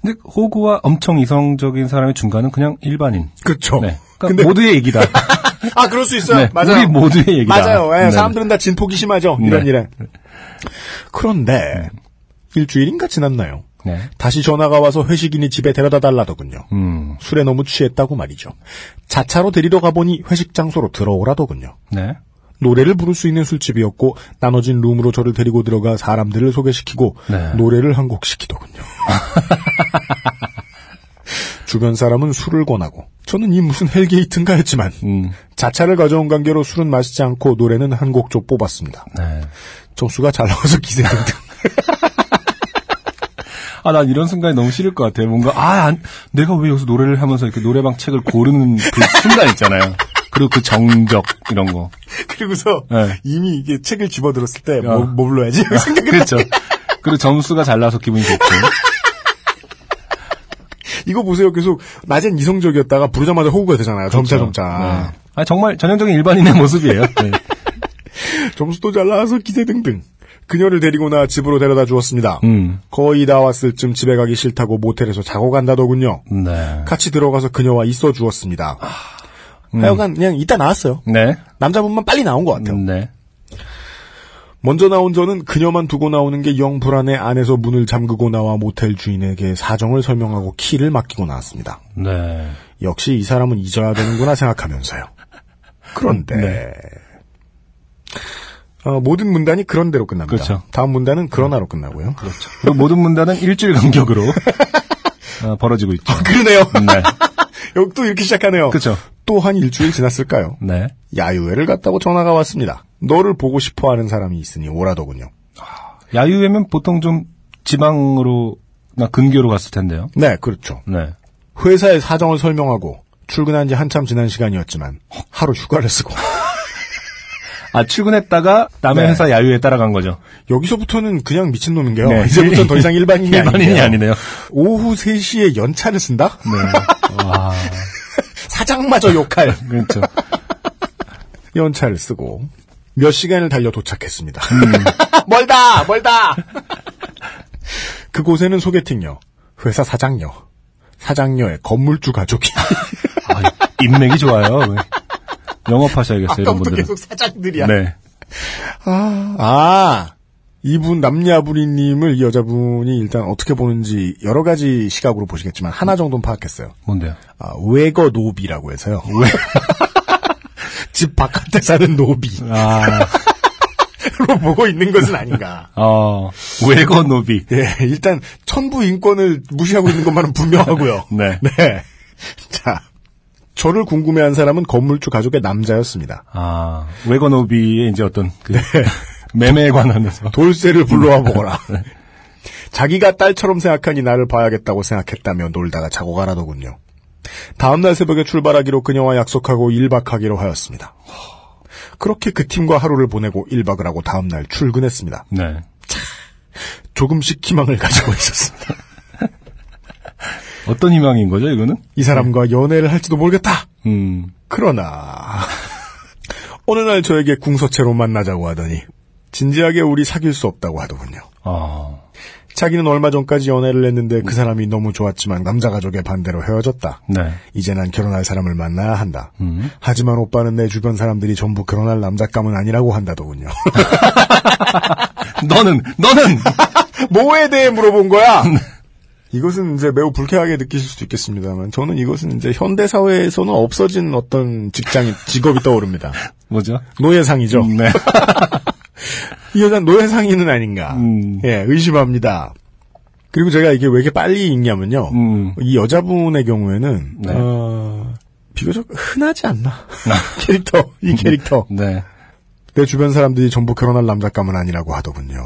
근데 호구와 엄청 이성적인 사람의 중간은 그냥 일반인. 그렇죠. 네. 그러니까 근데 모두의 얘기다. 아 그럴 수 있어요. 네, 맞아요. 우리 모두의 얘기다. 맞아요. 예, 네. 사람들은 다 진폭이 심하죠. 이런 네. 일에. 그런데 일주일인가 지났나요? 네. 다시 전화가 와서 회식인이 집에 데려다 달라더군요. 음. 술에 너무 취했다고 말이죠. 자차로 데리러 가보니 회식 장소로 들어오라더군요. 네. 노래를 부를 수 있는 술집이었고 나눠진 룸으로 저를 데리고 들어가 사람들을 소개시키고 네. 노래를 한 곡 시키더군요. 주변 사람은 술을 권하고 저는 이 무슨 헬게이트인가 했지만 음. 자차를 가져온 관계로 술은 마시지 않고 노래는 한 곡 좀 뽑았습니다. 네. 점수가 잘 나와서 기세등 등. 아, 난 이런 순간이 너무 싫을 것 같아요. 뭔가, 아, 안- 내가 왜 여기서 노래를 하면서 이렇게 노래방 책을 고르는 그 순간 있잖아요. 그리고 그 정적, 이런 거. 그리고서 네. 이미 이게 책을 집어들었을 때 뭐, 어. 뭐 불러야지 생각이 그렇죠. 그리고 점수가 잘 나서 기분이 좋고. 이거 보세요. 계속 낮엔 이성적이었다가 부르자마자 호구가 되잖아요. 점차 그렇죠. 점차. 네. 아, 정말 전형적인 일반인의 모습이에요. 네. 점수도 잘 나와서 기세 등등. 그녀를 데리고 나 집으로 데려다 주었습니다. 음. 거의 다 왔을 쯤 집에 가기 싫다고 모텔에서 자고 간다더군요. 네. 같이 들어가서 그녀와 있어 주었습니다. 음. 하여간 그냥 이따 나왔어요. 네. 남자분만 빨리 나온 것 같아요. 네. 먼저 나온 저는 그녀만 두고 나오는 게 영 불안해 안에서 문을 잠그고 나와 모텔 주인에게 사정을 설명하고 키를 맡기고 나왔습니다. 네. 역시 이 사람은 잊어야 되는구나 생각하면서요. 그런데 네. 어, 모든 문단이 그런 대로 끝납니다. 그렇죠. 다음 문단은 그러나로 끝나고요. 그렇죠. 그리고 모든 문단은 일주일 간격으로 어, 벌어지고 있죠. 그러네요. 네. 여기 또 이렇게 시작하네요. 그렇죠. 또 한 일주일 지났을까요? 네. 야유회를 갔다고 전화가 왔습니다. 너를 보고 싶어 하는 사람이 있으니 오라더군요. 야유회면 보통 좀 지방으로, 나 근교로 갔을 텐데요. 네, 그렇죠. 네. 회사의 사정을 설명하고 출근한 지 한참 지난 시간이었지만 하루 휴가를 쓰고 아, 출근했다가 남의 네. 회사 야유회 따라간 거죠. 여기서부터는 그냥 미친놈인 게요. 네. 이제부터는 더 이상 일반인이, 일반인이. 아니네요. 오후 3시에 연차를 쓴다? 네. 와. 사장마저 욕할 그렇죠. 연차를 쓰고 몇 시간을 달려 도착했습니다. 음. 멀다, 멀다. 그곳에는 소개팅녀, 회사 사장녀, 사장녀의 건물주 가족이 아, 인맥이 좋아요. 영업하셔야겠어요, 이런 분들은. 계속 사장들이야. 네. 아, 아, 이분 남야부리님을 이 여자분이 일단 어떻게 보는지 여러 가지 시각으로 보시겠지만 하나 정도는 파악했어요. 뭔데요? 아, 외거 노비라고 해서요. 집 바깥에 사는 노비로 아, 보고 있는 것은 아닌가. 어, 외거 노비. 예, 일단 천부 인권을 무시하고 있는 것만은 분명하고요. 네. 네. 자, 저를 궁금해한 사람은 건물주 가족의 남자였습니다. 아, 외거 노비의 이제 어떤 그 네. 매매에 관한해서. 돌쇠를 불러와 보거라. 자기가 딸처럼 생각하니 나를 봐야겠다고 생각했다며 놀다가 자고 가라더군요. 다음날 새벽에 출발하기로 그녀와 약속하고 1박하기로 하였습니다. 그렇게 그 팀과 하루를 보내고 1박을 하고 다음날 출근했습니다. 네. 조금씩 희망을 가지고 있었습니다. 어떤 희망인 거죠, 이거는? 이 사람과 연애를 할지도 모르겠다. 음, 그러나 어느 날 저에게 궁서체로 만나자고 하더니 진지하게 우리 사귈 수 없다고 하더군요. 아, 자기는 얼마 전까지 연애를 했는데 그 사람이 너무 좋았지만 남자 가족의 반대로 헤어졌다. 네. 이제 난 결혼할 사람을 만나야 한다. 음. 하지만 오빠는 내 주변 사람들이 전부 결혼할 남자감은 아니라고 한다더군요. 너는, 너는! 뭐에 대해 물어본 거야? 이것은 이제 매우 불쾌하게 느끼실 수도 있겠습니다만 저는 이것은 이제 현대 사회에서는 없어진 어떤 직장이 직업이 떠오릅니다. 뭐죠? 노예상이죠. 네. 이 여자는 노예상인은 아닌가. 음. 예, 의심합니다. 그리고 제가 이게 왜 이렇게 빨리 읽냐면요. 음. 이 여자분의 경우에는 네. 어, 비교적 흔하지 않나 캐릭터 이 캐릭터 네. 내 주변 사람들이 전부 결혼할 남자감은 아니라고 하더군요.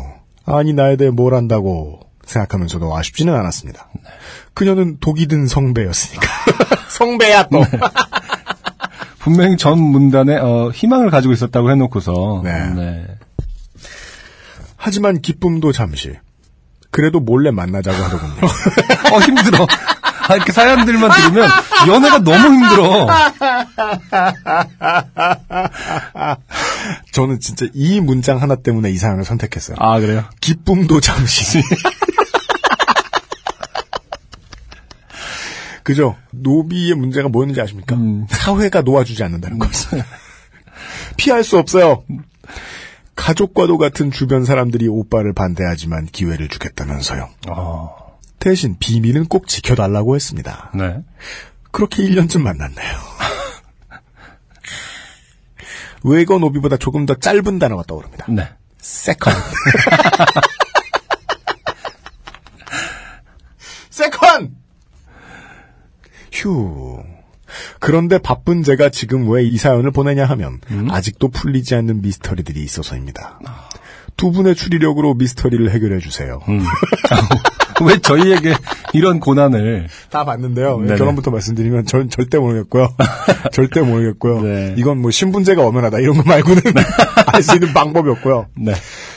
아니 나에 대해 뭘 안다고 생각하면서도 아쉽지는 않았습니다. 그녀는 독이 든 성배였으니까 성배야 또. 분명히 전 문단에, 어, 희망을 가지고 있었다고 해놓고서. 네. 하지만 기쁨도 잠시. 그래도 몰래 만나자고 하더군요. 어, 힘들어. 아, 이렇게 사연들만 들으면 연애가 너무 힘들어. 저는 진짜 이 문장 하나 때문에 이 사연을 선택했어요. 아, 그래요? 기쁨도 잠시. 그죠? 노비의 문제가 뭐였는지 아십니까? 음. 사회가 놓아주지 않는다는 것을. 피할 수 없어요. 가족과도 같은 주변 사람들이 오빠를 반대하지만 기회를 주겠다면서요. 어, 대신 비밀은 꼭 지켜달라고 했습니다. 네. 그렇게 1년쯤 만났네요. 외거 노비보다 조금 더 짧은 단어가 떠오릅니다. 네. 세컨. 세컨! 휴. 그런데 바쁜 제가 지금 왜 이 사연을 보내냐 하면 아직도 풀리지 않는 미스터리들이 있어서입니다. 두 분의 추리력으로 미스터리를 해결해 주세요. 왜 저희에게 이런 고난을 다 봤는데요. 네네. 결론부터 말씀드리면 전 절대 모르겠고요. 절대 모르겠고요. 네. 이건 뭐 신분제가 엄연하다 이런 거 말고는 알 수 있는 방법이 없고요. 네.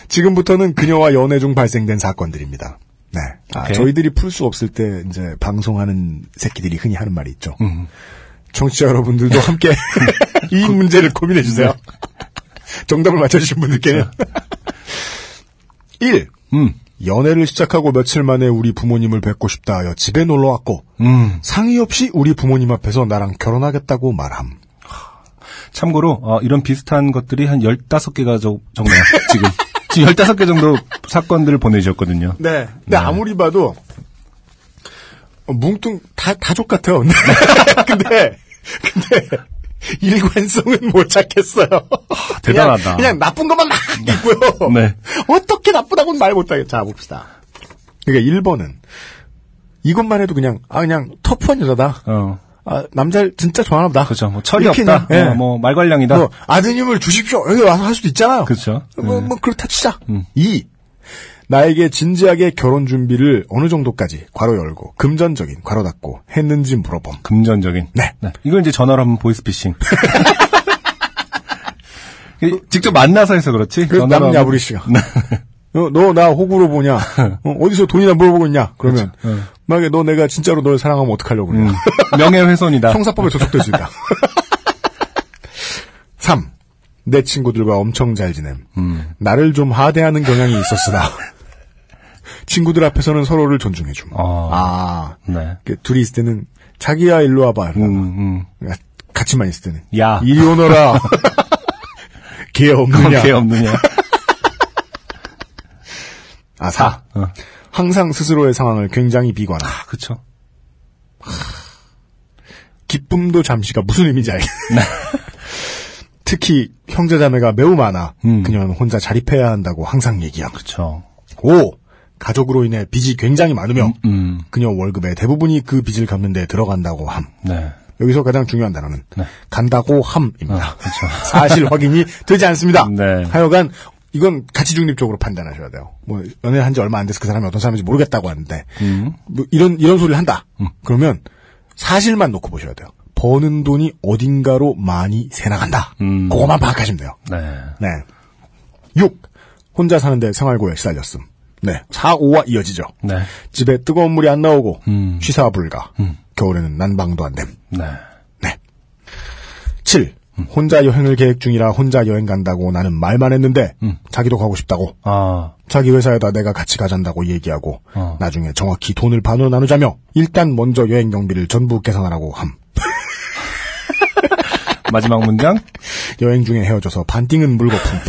지금부터는 그녀와 연애 중 발생된 사건들입니다. 네. 아. 저희들이 풀 수 없을 때 이제 방송하는 새끼들이 흔히 하는 말이 있죠. 음. 청취자 여러분들도 함께 이 문제를 고민해 주세요. 정답을 맞춰주신 분들께는 1. 음. 연애를 시작하고 며칠 만에 우리 부모님을 뵙고 싶다 하여 집에 놀러 왔고 음. 상의 없이 우리 부모님 앞에서 나랑 결혼하겠다고 말함. 참고로 어, 이런 비슷한 것들이 한 15개가 저, 정도 지금 지금 15개 정도 사건들을 보내주셨거든요. 네. 근데 아무리 봐도 어, 뭉뚱 다 다족 같아요. 근데 근데 일관성은 못 찾겠어요. 대단하다. 그냥, 그냥 나쁜 것만 막 있고요. 네. 어떻게 나쁘다고는 말 못하겠. 자 봅시다. 그러니까 1번은 이것만 해도 그냥 아 그냥 터프한 여자다. 어. 아 남자를 진짜 좋아하나 보다. 그렇죠. 뭐 철이 없다. 그냥, 예. 어, 뭐 말괄량이다. 뭐 아드님을 주십시오. 여기 와서 할 수도 있잖아요. 그렇죠. 뭐, 네. 뭐 그렇다 치자. 2. 나에게 진지하게 결혼 준비를 어느 정도까지 괄호 열고 금전적인 괄호 닫고 했는지 물어봄. 금전적인. 네. 이걸 이제 전화로 하면 보이스피싱. 그, 직접 만나서 해서 그렇지. 하면- 남야부리 씨가 어, 너 나 호구로 보냐? 어, 디서 돈이나 물어보고 있냐? 그러면 그렇죠. 만약에 너 내가 진짜로 널 사랑하면 어떡하려고 그래? 음, 명예훼손이다. 형사법에 저촉될 수 있다. 3. 내 친구들과 엄청 잘 지냄. 음. 나를 좀 하대하는 경향이 있었으나 친구들 앞에서는 서로를 존중해줌. 어. 아, 네. 그 둘이 있을 때는 자기야 일로 와봐. 음, 음. 같이만 있을 때는 야. 이리 오너라. 개 없느냐? 개 없느냐. 아, 4. 어. 항상 스스로의 상황을 굉장히 비관함. 아, 그쵸. 기쁨도 잠시가 무슨 의미인지 알겠네. 특히 형제자매가 매우 많아 음. 그녀는 혼자 자립해야 한다고 항상 얘기함. 그쵸. 5. 가족으로 인해 빚이 굉장히 많으며 음, 그녀 월급의 대부분이 그 빚을 갚는 데 들어간다고 함. 네. 여기서 가장 중요한 단어는 네. 간다고 함입니다. 어, 그쵸. 사실 확인이 되지 않습니다. 네. 하여간 이건 가치 중립적으로 판단하셔야 돼요. 뭐 연애 한 지 얼마 안 돼서 그 사람이 어떤 사람인지 모르겠다고 하는데 음. 뭐 이런 이런 소리를 한다. 그러면 사실만 놓고 보셔야 돼요. 버는 돈이 어딘가로 많이 새 나간다. 음. 그거만 파악하시면 돼요. 네. 네. 6. 혼자 사는데 생활고에 시달렸음. 네. 4, 5와 이어지죠. 네. 집에 뜨거운 물이 안 나오고 음. 취사 불가. 음. 겨울에는 난방도 안 됨. 네. 네. 7. 혼자 여행을 계획 중이라 혼자 여행 간다고 나는 말만 했는데 음. 자기도 가고 싶다고 아, 자기 회사에다 내가 같이 가잔다고 얘기하고 어. 나중에 정확히 돈을 반으로 나누자며 일단 먼저 여행 경비를 전부 계산하라고 함. 마지막 문장. 여행 중에 헤어져서 반띵은 물거품.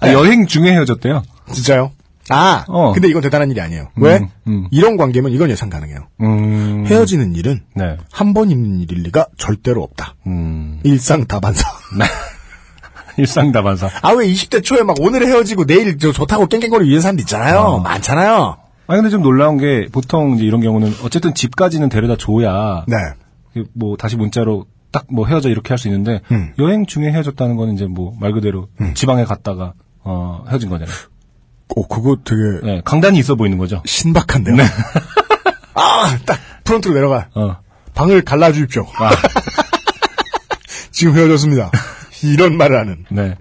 아, 여행 중에 헤어졌대요. 진짜요? 아, 어. 근데 이건 대단한 일이 아니에요. 왜? 음. 이런 관계면 이건 예상 가능해요. 음. 헤어지는 일은 네. 한번 있는 일일 리가 절대로 없다. 음. 일상 다반사. 일상 다반사. 아, 왜 20대 초에 막 오늘 헤어지고 내일 저 좋다고 깽깽거리고 이런 사람도 있잖아요. 어. 많잖아요. 아니, 근데 좀 놀라운 게, 보통 이제 이런 경우는, 어쨌든 집까지는 데려다 줘야, 네. 뭐, 다시 문자로 딱 뭐 헤어져 이렇게 할 수 있는데, 음. 여행 중에 헤어졌다는 거는 이제 뭐, 말 그대로, 지방에 갔다가, 어, 헤어진 거잖아요. 어, 그거 되게 네, 강단이 있어 보이는 거죠. 신박한데요. 아, 딱 프론트로 내려가. 어. 방을 갈라주십시오. 아, 지금 헤어졌습니다. 이런 말을 하는. 네.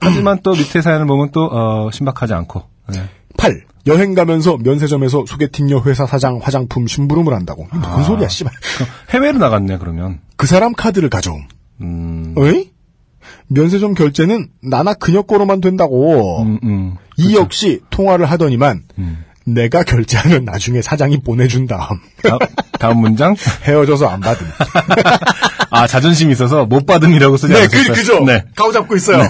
하지만 또 밑에 사연을 보면 또, 어, 신박하지 않고, 네. 8. 여행 가면서 면세점에서 소개팅녀 회사 사장 화장품 심부름을 한다고. 이게 뭔 소리야, 씨발. 해외로 나갔네, 그러면. 그 사람 카드를 가져옴. 음, 어이? 면세점 결제는 나나 그녀 거로만 된다고. 음, 음. 이 역시 통화를 하더니만 음. 내가 결제하면 나중에 사장이 보내준 다음 다, 다음 문장. 헤어져서 안 받음. 아, 자존심이 있어서 못 받음이라고 쓰지 네, 않으셨어요? 그, 그죠? 네. 가오 잡고 있어요.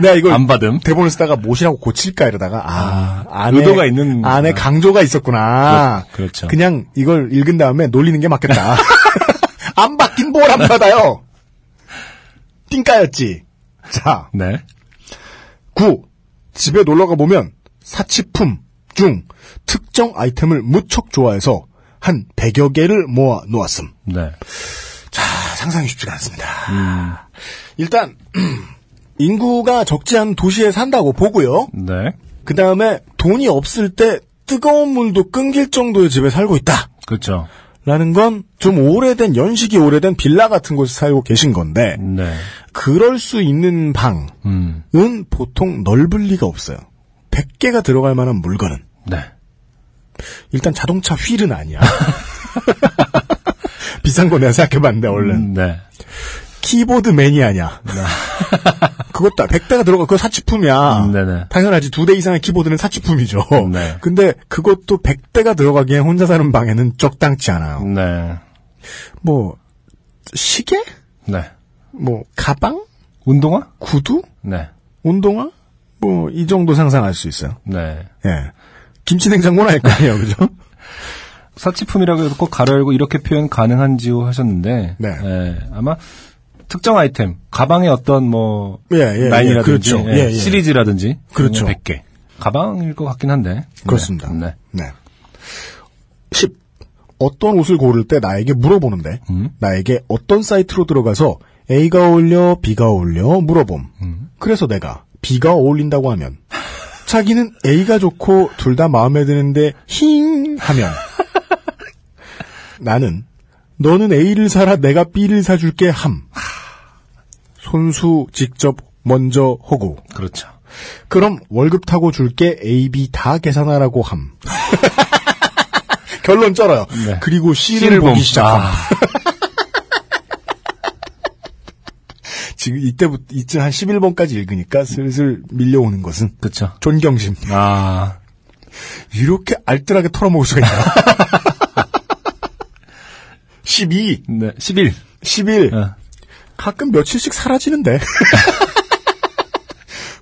내가 이걸 안 받음. 대본을 쓰다가 못이라고 고칠까 이러다가, 아, 안에, 의도가 있는 안에. 강조가 있었구나. 그- 그렇죠. 그냥 이걸 읽은 다음에 놀리는 게 맞겠다. 안 받긴 뭘 안 받아요. 띵까였지. 자, 네. 9. 집에 놀러가 보면 사치품 중 특정 아이템을 무척 좋아해서 한 100여 개를 모아 놓았음. 네. 자, 상상이 쉽지가 않습니다. 일단 인구가 적지 않은 도시에 산다고 보고요. 네. 그 다음에 돈이 없을 때 뜨거운 물도 끊길 정도의 집에 살고 있다. 그렇죠. 라는 건 좀 오래된 연식이 오래된 빌라 같은 곳에 살고 계신 건데 네. 그럴 수 있는 방은 음. 보통 넓을 리가 없어요. 100개가 들어갈 만한 물건은 네. 일단 자동차 휠은 아니야. 비싼 거 내가 생각해봤는데 얼른 음, 네. 키보드 매니아냐. 그것도 100대가 들어가 그거 사치품이야. 음, 네네. 당연하지 두 대 이상의 키보드는 사치품이죠. 네. 근데 그것도 100대가 들어가기엔 혼자 사는 방에는 적당치 않아요. 네. 뭐 시계? 네. 뭐 가방? 운동화? 구두? 네. 운동화? 뭐 이 정도 상상할 수 있어요. 네. 예. 김치 냉장고는 아닐 거 아니에요, 그죠? 사치품이라고 해서 꼭 가로 열고 이렇게 표현 가능한지요 하셨는데 네. 예, 아마 특정 아이템 가방의 어떤 뭐 예, 예, 예, 라인이라든지 그렇죠. 예, 예, 예. 시리즈라든지 그렇죠. 100개 가방일 것 같긴 한데 그렇습니다. 네. 네. 네. 10. 어떤 옷을 고를 때 나에게 물어보는데 음. 나에게 어떤 사이트로 들어가서 A가 어울려 B가 어울려 물어봄. 음. 그래서 내가 B가 어울린다고 하면 자기는 A가 좋고 둘 다 마음에 드는데 힝 하면 나는 너는 A를 사라 내가 B를 사줄게 함. 손수 직접 먼저 호구. 그렇죠. 그럼 월급 타고 줄게 A, B 다 계산하라고 함. 결론 쩔어요. 네. 그리고 C를, C를 보기 봄. 시작함. 아. 지금 이때부터 이쯤 한 11번까지 읽으니까 슬슬 밀려오는 것은 그렇죠. 존경심. 아 이렇게 알뜰하게 털어먹을 수가 있나? 12, 네. 11. 11. 어. 가끔 며칠씩 사라지는데.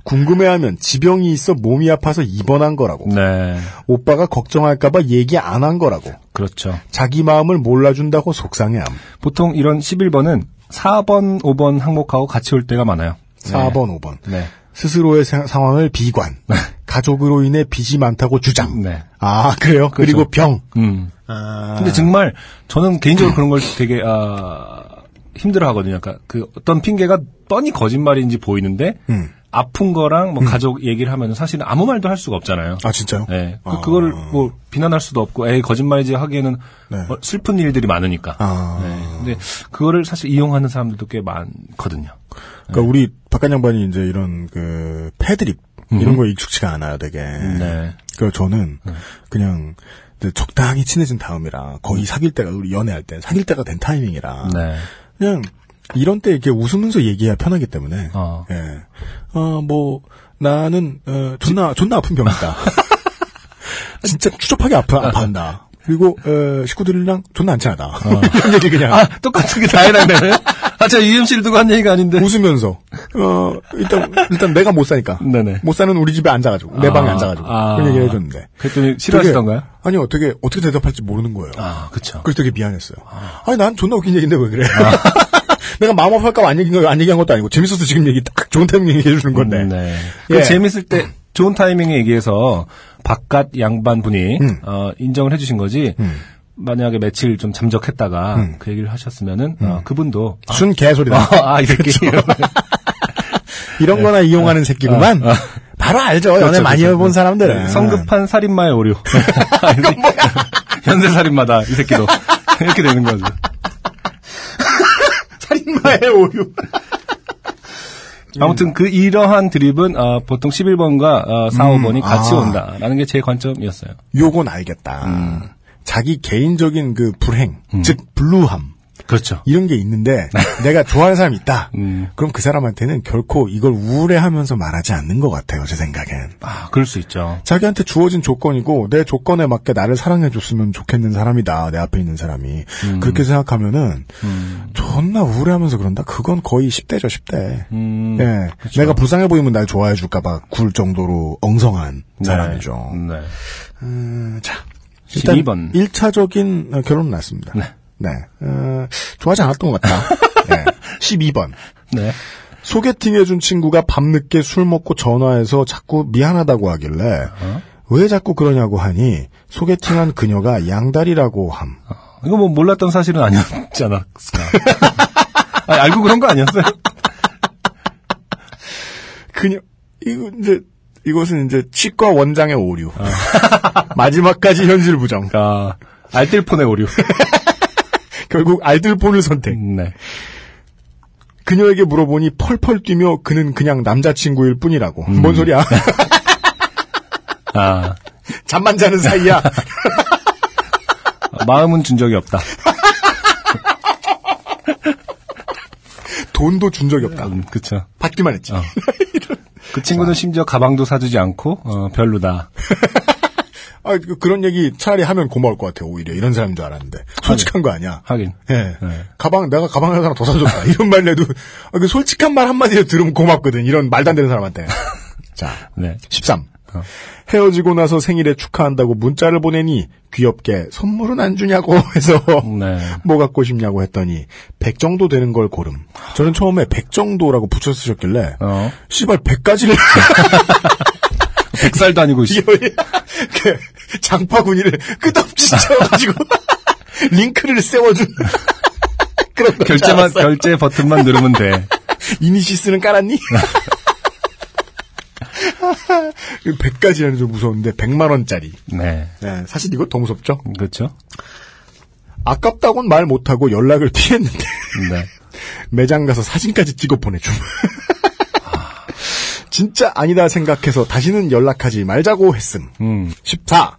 궁금해하면 지병이 있어 몸이 아파서 입원한 거라고. 네. 오빠가 걱정할까봐 얘기 안 한 거라고. 그렇죠. 자기 마음을 몰라준다고 속상해함. 보통 이런 11번은 4번, 5번 항목하고 같이 올 때가 많아요. 4번, 5번. 네. 스스로의 사- 상황을 비관. 가족으로 인해 빚이 많다고 주장. 네. 아, 그래요? 그리고 병. 음. 아, 근데 정말 저는 개인적으로 그런 걸 되게 아 힘들어 하거든요. 그러니까 그 어떤 핑계가 뻔히 거짓말인지 보이는데 음. 아픈 거랑 뭐 가족 얘기를 하면 사실은 아무 말도 할 수가 없잖아요. 아, 진짜요? 네. 그, 아. 그거를 뭐 비난할 수도 없고, 에이, 거짓말이지 하기에는 네. 뭐 슬픈 일들이 많으니까. 아. 네. 근데 그거를 사실 이용하는 사람들도 꽤 많거든요. 그러니까 우리 바깥 양반이 이제 이런 그 패드립 이런 거 익숙치가 않아요, 되게. 네. 그 저는 그냥 이제 적당히 친해진 다음이라 거의 사귈 때가 우리 연애할 때 사귈 때가 된 타이밍이라 네. 그냥 이런 때 이렇게 웃으면서 얘기해야 편하기 때문에 어. 예. 어, 뭐, 나는, 어, 존나, 존나 아픈 병이다. 진짜 추접하게 아파, 아파한다. 그리고, 어, 식구들이랑 존나 안 친하다. 이런 얘기 그냥. 아, 똑같은 게 다 해당되네? 아, 제가 UMC를 두고 한 얘기가 아닌데. 웃으면서, 어, 일단, 일단 내가 못 사니까. 네네. 못 사는 우리 집에 앉아가지고, 내 아, 방에 앉아가지고. 아. 그런 얘기를 해줬는데. 그랬더니 싫어하시던가요? 되게- 아니요, 되게, 어떻게 대답할지 모르는 거예요. 아, 그쵸. 그래서 되게 미안했어요. 아 니, 난 존나 웃긴 얘기인데 왜 그래? 내가 마음 아파할까 안 얘기한 거, 안 얘기한 것도 아니고, 재밌어서 지금 얘기 딱 좋은 타이밍 얘기해주는 건데. 네. 예. 그 재밌을 때 좋은 타이밍에 얘기해서 바깥 양반 분이 음. 어, 인정을 해주신 거지. 만약에 며칠 좀 잠적했다가 음. 그 얘기를 하셨으면은 어, 그분도 아, 순 개소리다. 아, 이 새끼. 이런 거나 이용하는 새끼구만. 바로 알죠. 연애 그렇죠, 많이 그렇죠. 해본 사람들은. 네, 성급한 살인마의 오류. 현세 살인마다 이 새끼도 이렇게 되는 거죠. 살인마의 오류. 아무튼 그 이러한 드립은 어, 보통 11번과 어, 4, 5번이 같이 아. 온다라는 게 제 관점이었어요. 요건 알겠다. 음. 자기 개인적인 그 불행, 즉 블루함, 그렇죠. 이런 게 있는데 내가 좋아하는 사람이 있다. 음. 그럼 그 사람한테는 결코 이걸 우울해하면서 말하지 않는 것 같아요. 제 생각엔. 아, 그럴 수 있죠. 자기한테 주어진 조건이고 내 조건에 맞게 나를 사랑해줬으면 좋겠는 사람이다. 내 앞에 있는 사람이 그렇게 생각하면은 존나 우울해하면서 그런다. 그건 거의 10대죠 10대. 음, 예, 내가 불쌍해 보이면 날 좋아해줄까봐 굴 정도로 엉성한 사람이죠. 네. 음, 자, 일단 12번. 1차적인 결혼은 났습니다. 네. 네. 어, 좋아하지 않았던 것 같다. 네. 12번. 네. 소개팅해준 친구가 밤늦게 술 먹고 전화해서 자꾸 미안하다고 하길래 왜 자꾸 그러냐고 하니 소개팅한 그녀가 양다리라고 함. 이거 뭐 몰랐던 사실은 아니었지 않았을까. 아니, 알고 그런 거 아니었어요? 그녀 이거 이제 이것은 이제 치과 원장의 오류. 마지막까지 현실 부정. 아, 알뜰폰의 오류. 결국 알뜰폰을 선택. 네. 그녀에게 물어보니 펄펄 뛰며 그는 그냥 남자친구일 뿐이라고. 뭔 소리야? 아, 잠만 자는 사이야. 마음은 준 적이 없다. 돈도 준 적이 없다. 음, 그쵸. 받기만 했지. 어. 그 친구는 심지어 가방도 사주지 않고, 어, 별로다. 아, 그- 그런 얘기 차라리 하면 고마울 것 같아요. 오히려 이런 사람인 줄 알았는데 솔직한 거 아니야. 하긴. 예. 네. 가방 내가 가방 하나 더 사줬다. 이런 말 내도 아, 그 솔직한 말 한마디로 들으면 고맙거든. 이런 말도 안 되는 사람한테. 자, 네. 13. 어. 헤어지고 나서 생일에 축하한다고 문자를 보내니 귀엽게 선물은 안 주냐고 해서 네. 뭐 갖고 싶냐고 했더니 100 정도 되는 걸 고름. 저는 처음에 100 정도라고 붙여 쓰셨길래 어. 씨발 100가지를 백살도 아니고, 씨. 그 장바구니를 끝없이 채워가지고 링크를 세워준 결제만, 결제 버튼만 누르면 돼. 이니시스는 깔았니? 100가지라는 좀 무서운데 100만 원짜리. 네. 네, 사실 이거 더 무섭죠. 그렇죠. 아깝다고는 말 못하고 연락을 피했는데 네. 매장 가서 사진까지 찍어 보내줌. 진짜 아니다 생각해서 다시는 연락하지 말자고 했음. 음, 14.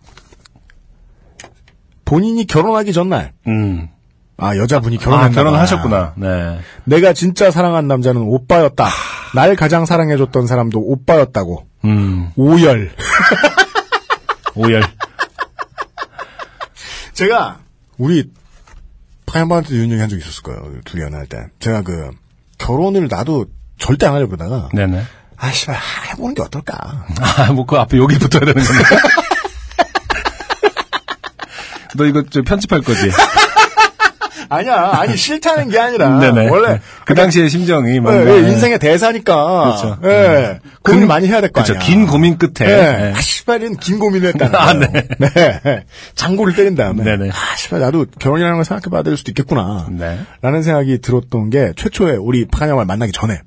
본인이 결혼하기 전날 음. 아 여자분이 아, 결혼했나 봐. 결혼하셨구나. 네. 내가 진짜 사랑한 남자는 오빠였다. 날 가장 사랑해줬던 사람도 오빠였다고. 음, 오열. 오열. 제가 우리 이런 얘기 한적 있었을 거예요. 둘이 연애할 때. 제가 그 결혼을 나도 절대 안 하려고 그러다가 네네. 아 씨발 해보는 게 어떨까. 아, 뭐, 그 앞에 여기 붙어야 되는 건데. 너 이거 저 편집할 거지? 아니야 아니 싫다는 게 아니라 네네. 원래 그 당시의 심정이 예, 뭔가. 예, 인생의 대사니까. 그렇죠. 예, 고민 근- 많이 해야 될거 그쵸, 아니야. 긴 고민 끝에. 예. 네. 아, 씨발은 긴 고민을 했다는 아, 거예요. 네. 장고를 때린 다음에. 네네. 아, 씨발, 나도 결혼이라는 걸 생각해 봐야 될 수도 있겠구나. 네. 라는 생각이 들었던 게 최초에 우리 파냐말 만나기 전에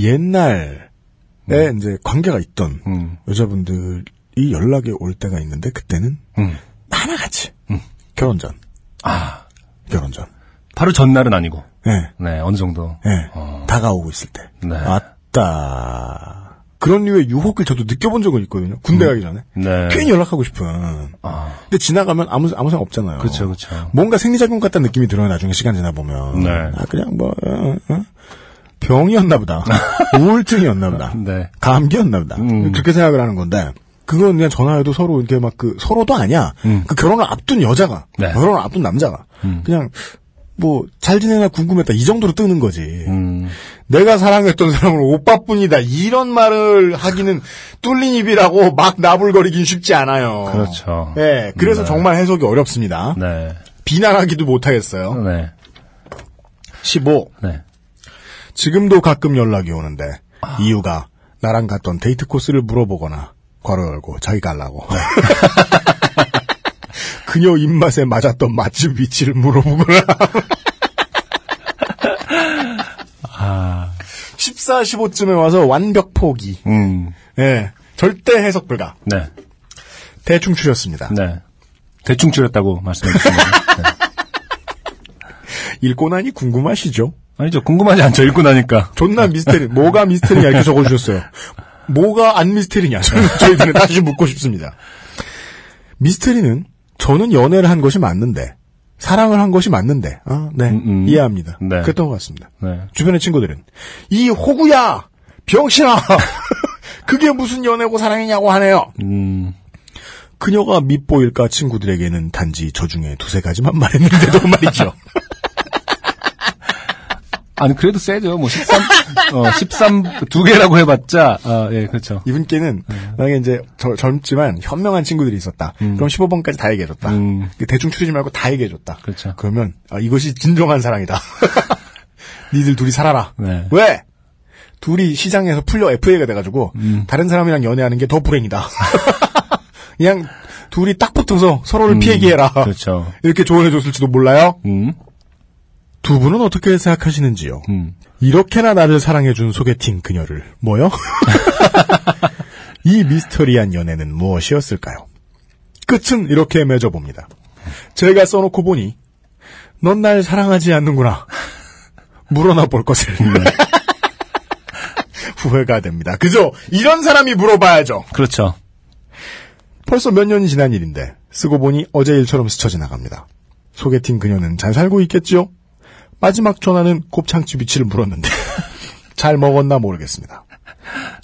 옛날에 이제 관계가 있던 음. 여자분들이 연락이 올 때가 있는데 그때는 음. 하나같이 결혼 전. 아, 결혼 전. 바로 전날은 아니고. 예. 네, 어느 정도. 예. 어. 다가오고 있을 때. 네. 아따. 그런 류의 유혹을 저도 느껴본 적은 있거든요. 군대 가기 전에. 네. 괜히 연락하고 싶은. 아, 근데 지나가면 아무 아무 생각 없잖아요. 그쵸, 그쵸. 뭔가 생리작용 같다는 느낌이 들어요. 나중에 시간 지나 보면. 네. 아 그냥 뭐 어, 어? 병이었나 보다. 우울증이었나 보다. 네. 감기였나 보다. 음. 그렇게 생각을 하는 건데. 그건 그냥 전화해도 서로 이렇게 막 그 서로도 아니야. 음. 그 결혼을 앞둔 여자가, 네. 결혼을 앞둔 남자가 음. 그냥 뭐 잘 지내나 궁금했다 이 정도로 뜨는 거지. 음, 내가 사랑했던 사람은 오빠뿐이다. 이런 말을 하기는 뚫린 입이라고 막 나불거리긴 쉽지 않아요. 그렇죠. 예, 그래서 네. 정말 해석이 어렵습니다. 네. 비난하기도 못하겠어요. 네. 15. 네. 지금도 가끔 연락이 오는데 이유가 나랑 갔던 데이트 코스를 물어보거나 괄호 열고 자기 갈라고. 그녀 입맛에 맞았던 맛집 위치를 물어보거나. 아, 14, 15쯤에 와서 완벽 포기. 음, 예. 절대 해석 불가. 네. 대충 추렸습니다. 네. 대충 줄였다고 말씀해 주시면. 네. 읽고 나니 궁금하시죠? 아니죠. 궁금하지 않죠. 읽고 나니까. 존나 미스테리. 뭐가 미스테리냐 이렇게 적어주셨어요. 뭐가 안 미스테리냐. 저는 저희들은 다시 묻고 싶습니다. 미스테리는 저는 연애를 한 것이 맞는데 사랑을 한 것이 맞는데, 어, 네, 음, 음. 이해합니다. 네. 그랬던 것 같습니다. 네. 주변의 친구들은 이 호구야 병신아 그게 무슨 연애고 사랑이냐고 하네요. 음, 그녀가 밉보일까 친구들에게는 단지 저 중에 두세 가지만 말했는데도 말이죠. 아니, 그래도 세죠. 뭐, 13, 어, 13, 두 개라고 해봤자, 아, 예, 그렇죠. 이분께는 만약에 이제 저- 젊지만 현명한 친구들이 있었다. 그럼 15번까지 다 얘기해줬다. 음. 대충 추리지 말고 다 얘기해줬다. 그렇죠. 그러면 아, 이것이 진정한 사랑이다. 니들 둘이 살아라. 네. 왜? 둘이 시장에서 풀려 FA가 돼가지고 음. 다른 사람이랑 연애하는 게 더 불행이다. 그냥 둘이 딱 붙어서 서로를 음, 피해기해라. 그렇죠. 이렇게 조언해줬을지도 몰라요. 음, 두 분은 어떻게 생각하시는지요? 음. 이렇게나 나를 사랑해준 소개팅 그녀를 뭐요? 이 미스터리한 연애는 무엇이었을까요? 끝은 이렇게 맺어봅니다. 제가 써놓고 보니 넌 날 사랑하지 않는구나. 물어나 볼 것을. 후회가 됩니다. 그죠? 이런 사람이 물어봐야죠. 그렇죠. 벌써 몇 년이 지난 일인데 쓰고 보니 어제 일처럼 스쳐 지나갑니다. 소개팅 그녀는 잘 살고 있겠지요? 마지막 전화는 곱창집 위치를 물었는데 잘 먹었나 모르겠습니다.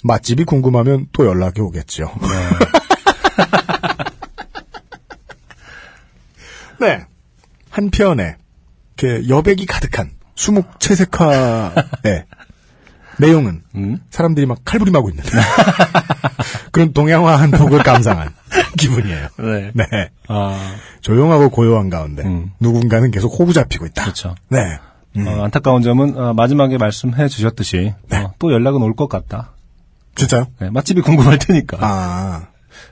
맛집이 궁금하면 또 연락이 오겠지요. 네. 한편에 그 여백이 가득한 수묵 채색화의 내용은 음. 사람들이 막 칼부림하고 있는 그런 동양화 한 폭을 감상한 기분이에요. 네. 네. 아, 조용하고 고요한 가운데 음. 누군가는 계속 호구 잡히고 있다. 그렇죠. 네. 음. 어, 안타까운 점은, 어, 마지막에 말씀해 주셨듯이, 어, 또 연락은 올 것 같다. 진짜요? 네, 맛집이 궁금할 테니까. 아.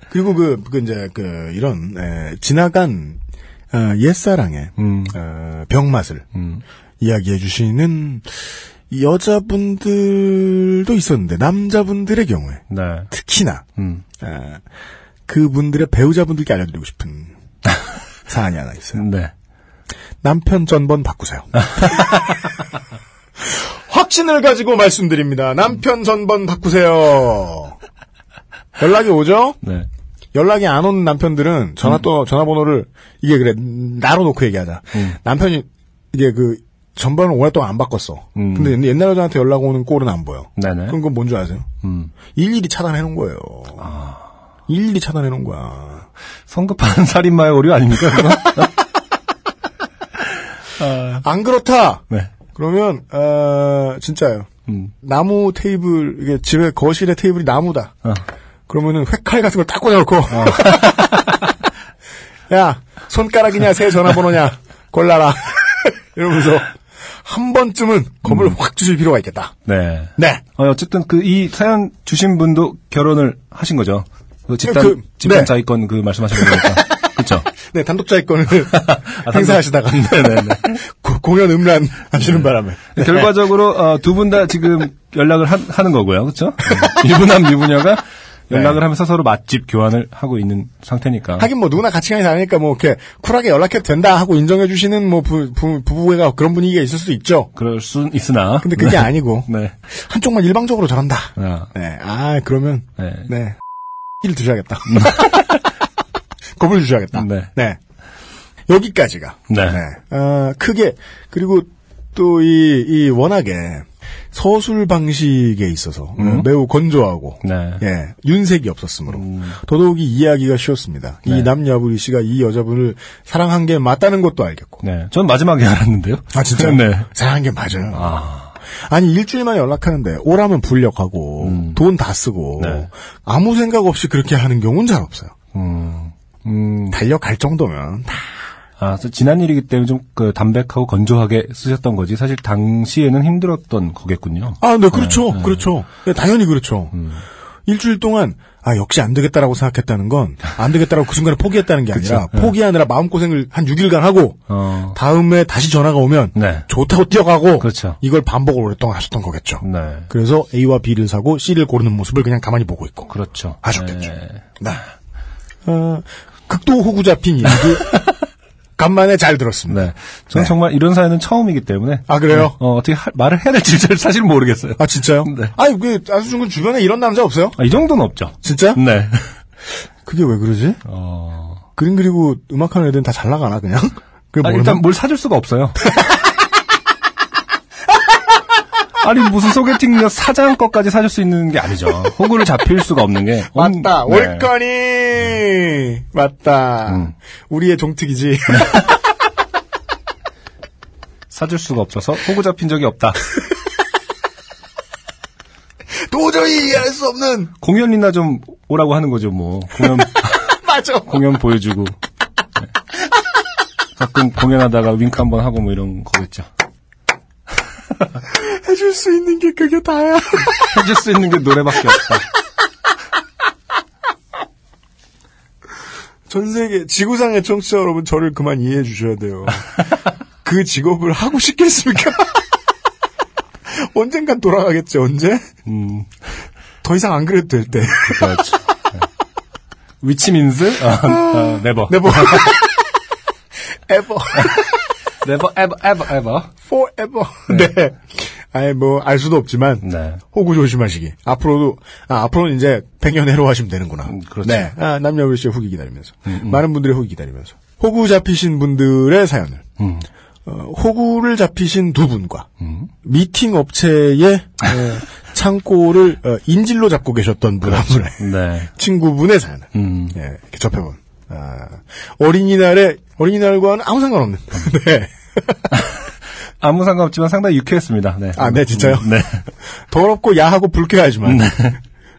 그리고 그, 그 이제 그 이런 에, 지나간 어, 옛사랑의 음, 어, 병맛을 음, 이야기해 주시는 여자분들도 있었는데 남자분들의 경우에 네. 특히나 음, 어, 그분들의 배우자분들께 알려드리고 싶은 사안이 하나 있어요. 네. 남편 전번 바꾸세요. 확신을 가지고 말씀드립니다. 남편 전번 바꾸세요. 연락이 오죠? 네. 연락이 안 오는 남편들은 전화 또 전화번호를 이게 그래 나로 놓고 얘기하자. 음. 남편이 이게 그 전번을 오랫동안 안 바꿨어. 음. 근데 옛날 여자한테 연락 오는 꼴은 안 보여. 네네. 그럼 그건 뭔 줄 아세요? 음. 일일이 차단해 놓은 거예요. 아. 일일이 차단해 놓은 거야. 성급한 살인마의 오류 아닙니까? 안 그렇다. 네. 그러면 어 진짜요. 음. 나무 테이블 이게 집에 거실에 테이블이 나무다. 어. 그러면은 획칼 같은 걸 딱 꽂아놓고 야 손가락이냐 새 전화번호냐 골라라 이러면서 한 번쯤은 겁을 음. 확 주실 필요가 있겠다. 네. 네. 어, 어쨌든 그 이 사연 주신 분도 결혼을 하신 거죠. 그 집단 그, 집단 네. 자위권 그 말씀하시는 거니까. 그렇죠. 네, 단독자의권을 아, 행사하시다가 네네네. 고- 공연 음란 하시는 바람에 결과적으로 어, 두분 다 지금 연락을 하, 는 거고요. 그렇죠? 유부남 유부녀가 연락을 네. 하면서 서로 맛집 교환을 하고 있는 상태니까. 하긴 뭐 누구나 같이 가니 다니니까 뭐 이렇게 쿨하게 연락해도 된다 하고 인정해 주시는 뭐 부, 부, 부부가 그런 분위기가 있을 수 있죠. 그럴 순 있으나. 근데 그게 네. 아니고 네. 한쪽만 일방적으로 저런다. 아, 네, 아 그러면 네. 네. 를 드셔야겠다. 겁을 주셔야겠다. 네. 여기까지가. 네. 어, 크게, 그리고 또 이, 이 워낙에 서술 방식에 있어서 어, 음. 매우 건조하고, 네. 예, 윤색이 없었으므로 음. 더더욱이 이해하기가 쉬웠습니다. 네. 이 남야부리 씨가 이 여자분을 사랑한 게 맞다는 것도 알겠고. 네. 전 마지막에 알았는데요. 아, 진짜? 네. 사랑한 게 맞아요. 아. 아니 일주일 만에 연락하는데 오라면 불력하고 돈다 쓰고 음. 네. 아무 생각 없이 그렇게 하는 경우는 잘 없어요. 음. 음. 달려갈 정도면 다 아, 그래서 지난 일이기 때문에 좀 그 담백하고 건조하게 쓰셨던 거지. 사실 당시에는 힘들었던 거겠군요. 아, 네, 그렇죠. 그렇죠. 네, 당연히 그렇죠. 일주일 동안, 아, 역시 안 되겠다라고 생각했다는 건, 안 되겠다라고 그 순간에 포기했다는 게 아니라, 그쵸. 네. 포기하느라 마음 고생을 한 6일간 하고, 어. 다음에 다시 전화가 오면, 네. 좋다고 뛰어가고, 그렇죠. 이걸 반복을 오랫동안 하셨던 거겠죠. 네. 그래서 A와 B를 사고 C를 고르는 모습을 그냥 가만히 보고 있고. 그렇죠. 하셨겠죠. 네. 네. 어, 극도 호구 잡힌 이야기, 간만에 잘 들었습니다. 네. 저는 네. 정말 이런 사연은 처음이기 때문에. 아, 그래요? 어, 어떻게 할- 말을 해야 될지 잘 사실 모르겠어요. 아, 진짜요? 네. 아니, 그, 아수준 군 주변에 이런 남자 없어요? 아, 이 정도는 없죠. 진짜? 네. 그게 왜 그러지? 어, 그림 그리고 음악하는 애들은 다 잘 나가나, 그냥? 그 아? 일단 뭘 사줄 수가 없어요. 아니 무슨 소개팅 사장 것까지 사줄 수 있는 게 아니죠. 호구를 잡힐 수가 없는 게 온- 맞다. 네. 월권이 맞다. 음. 우리의 종특이지. 사줄 수가 없어서 호구 잡힌 적이 없다. 도저히 이해할 수 없는. 공연이나 좀 오라고 하는 거죠, 뭐. 공연, 맞아. 공연 보여주고. 네. 가끔 공연하다가 윙크 한번 하고 뭐 이런 거겠죠. 해줄 수 있는 게 그게 다야. 해줄 수 있는 게 노래밖에 없다. 전 세계 지구상의 청취자 여러분 저를 그만 이해해 주셔야 돼요. 그 직업을 하고 싶겠습니까? 언젠간 돌아가겠죠. 언제? 음, 더 이상 안 그래도 될 때. 그렇죠. 네. which means? 아, 아, never. Never, 에버, 에버, 에버. forever. 네. 아예 뭐, 알 수도 없지만, 네. 호구 조심하시기. 앞으로도, 아, 앞으로는 이제 100년 해로 하시면 되는구나. 음, 그렇죠. 네. 아, 남녀 씨의 후기 기다리면서. 많은 분들의 후기 기다리면서. 호구 잡히신 분들의 사연을. 음. 어, 호구를 잡히신 두 분과 미팅 업체의 어, 창고를 어, 인질로 잡고 계셨던 분 한 분의 네. 친구분의 사연을 음. 예, 접해본 아, 어린이날에 어린이날과는 아무 상관없는 네. 아무 상관없지만 상당히 유쾌했습니다. 네. 아, 네, 진짜요? 네. 더럽고 야하고 불쾌하지만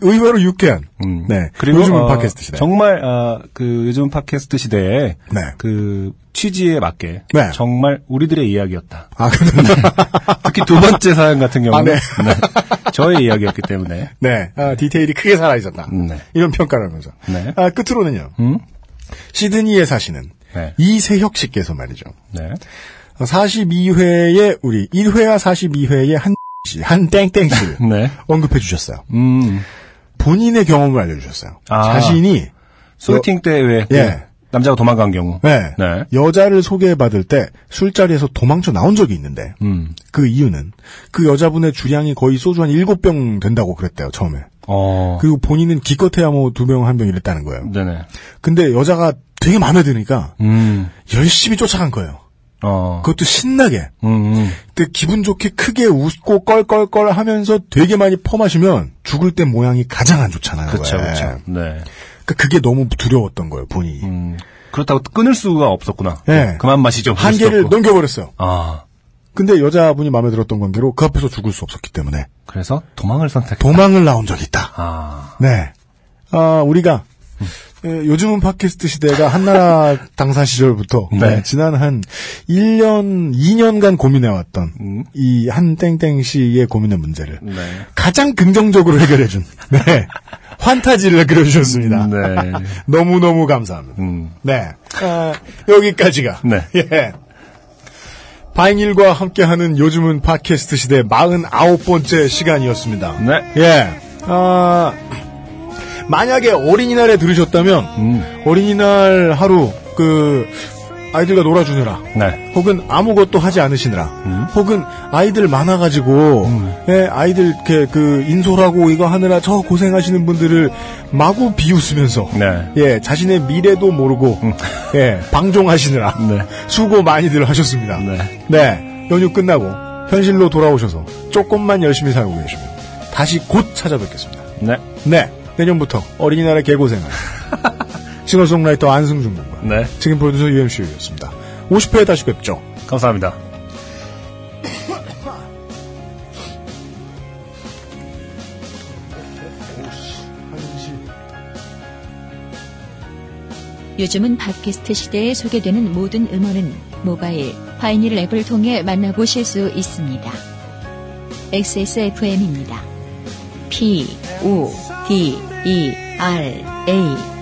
의외로 유쾌한 음. 네 그리고 요즘은 어, 팟캐스트 시대 정말 어, 그 요즘 팟캐스트 시대에 네. 그 취지에 맞게 네. 정말 우리들의 이야기였다. 아 근데 특히 두 번째 사연 같은 경우는 아, 네. 네. 저의 이야기였기 때문에 네 아, 디테일이 크게 살아 있었다 네. 이런 평가를 하면서 네. 아, 끝으로는요 음? 시드니에 사시는 네. 이세혁 씨께서 말이죠. 네. 42회에 우리 1회와 42회에 한 씨, 한 땡땡 씨를 네. 언급해 주셨어요. 음. 본인의 경험을 알려주셨어요. 아. 자신이 소개팅 때왜 예. 남자가 도망간 경우. 네, 네. 여자를 소개받을 때 술자리에서 도망쳐 나온 적이 있는데 음. 그 이유는 그 여자분의 주량이 거의 소주 한 7병 된다고 그랬대요 처음에. 어. 그리고 본인은 기껏해야 뭐 두 병 한 병 이랬다는 거예요. 네네. 근데 여자가 되게 마음에 드니까 음. 열심히 쫓아간 거예요. 어. 그것도 신나게. 음. 음. 근데 기분 좋게 크게 웃고 껄껄껄 하면서 되게 많이 퍼마시면 죽을 때 모양이 가장 안 좋잖아요. 그렇죠, 왜. 그렇죠. 네. 그러니까 그게 너무 두려웠던 거예요, 본인이. 음. 그렇다고 끊을 수가 없었구나. 네. 그만 마시죠. 한계를. 넘겨버렸어요. 아. 근데 여자분이 마음에 들었던 관계로 그 앞에서 죽을 수 없었기 때문에 그래서 도망을 선택. 도망을 나온 적이 있다. 아. 네. 아, 우리가 에, 요즘은 팟캐스트 시대가 한나라 당사 시절부터 네. 네, 지난 한 1년, 2년간 고민해왔던 음. 이한 땡땡 씨의 고민의 문제를 네. 가장 긍정적으로 해결해준 네. 환타지를 그려주셨습니다. 네. 너무너무 감사합니다. 음. 네. 아, 여기까지가. 네. 예. 바잉일과 함께하는 요즘은 팟캐스트 시대 49번째 시간이었습니다. 네. 예. 아, 만약에 어린이날에 들으셨다면, 음. 어린이날 하루, 그, 아이들과 놀아주느라, 네. 혹은 아무것도 하지 않으시느라, 음. 혹은 아이들 많아가지고, 예, 아이들 이렇게 그 인솔하고 이거 하느라 저 고생하시는 분들을 마구 비웃으면서, 네. 예, 자신의 미래도 모르고, 예, 방종하시느라, 네. 수고 많이들 하셨습니다. 네. 네, 연휴 끝나고 현실로 돌아오셔서 조금만 열심히 살고 계시면 다시 곧 찾아뵙겠습니다. 네. 네, 내년부터 어린이날의 개고생을 싱어송라이터 안승준 군과 네. 책임 프로듀서 UMC였습니다. 50회에 다시 뵙죠. 감사합니다. 요즘은 팟캐스트 시대에 소개되는 모든 음원은 모바일, 파이닐 앱을 통해 만나보실 수 있습니다. XSFM입니다. P, O, D, E, R, A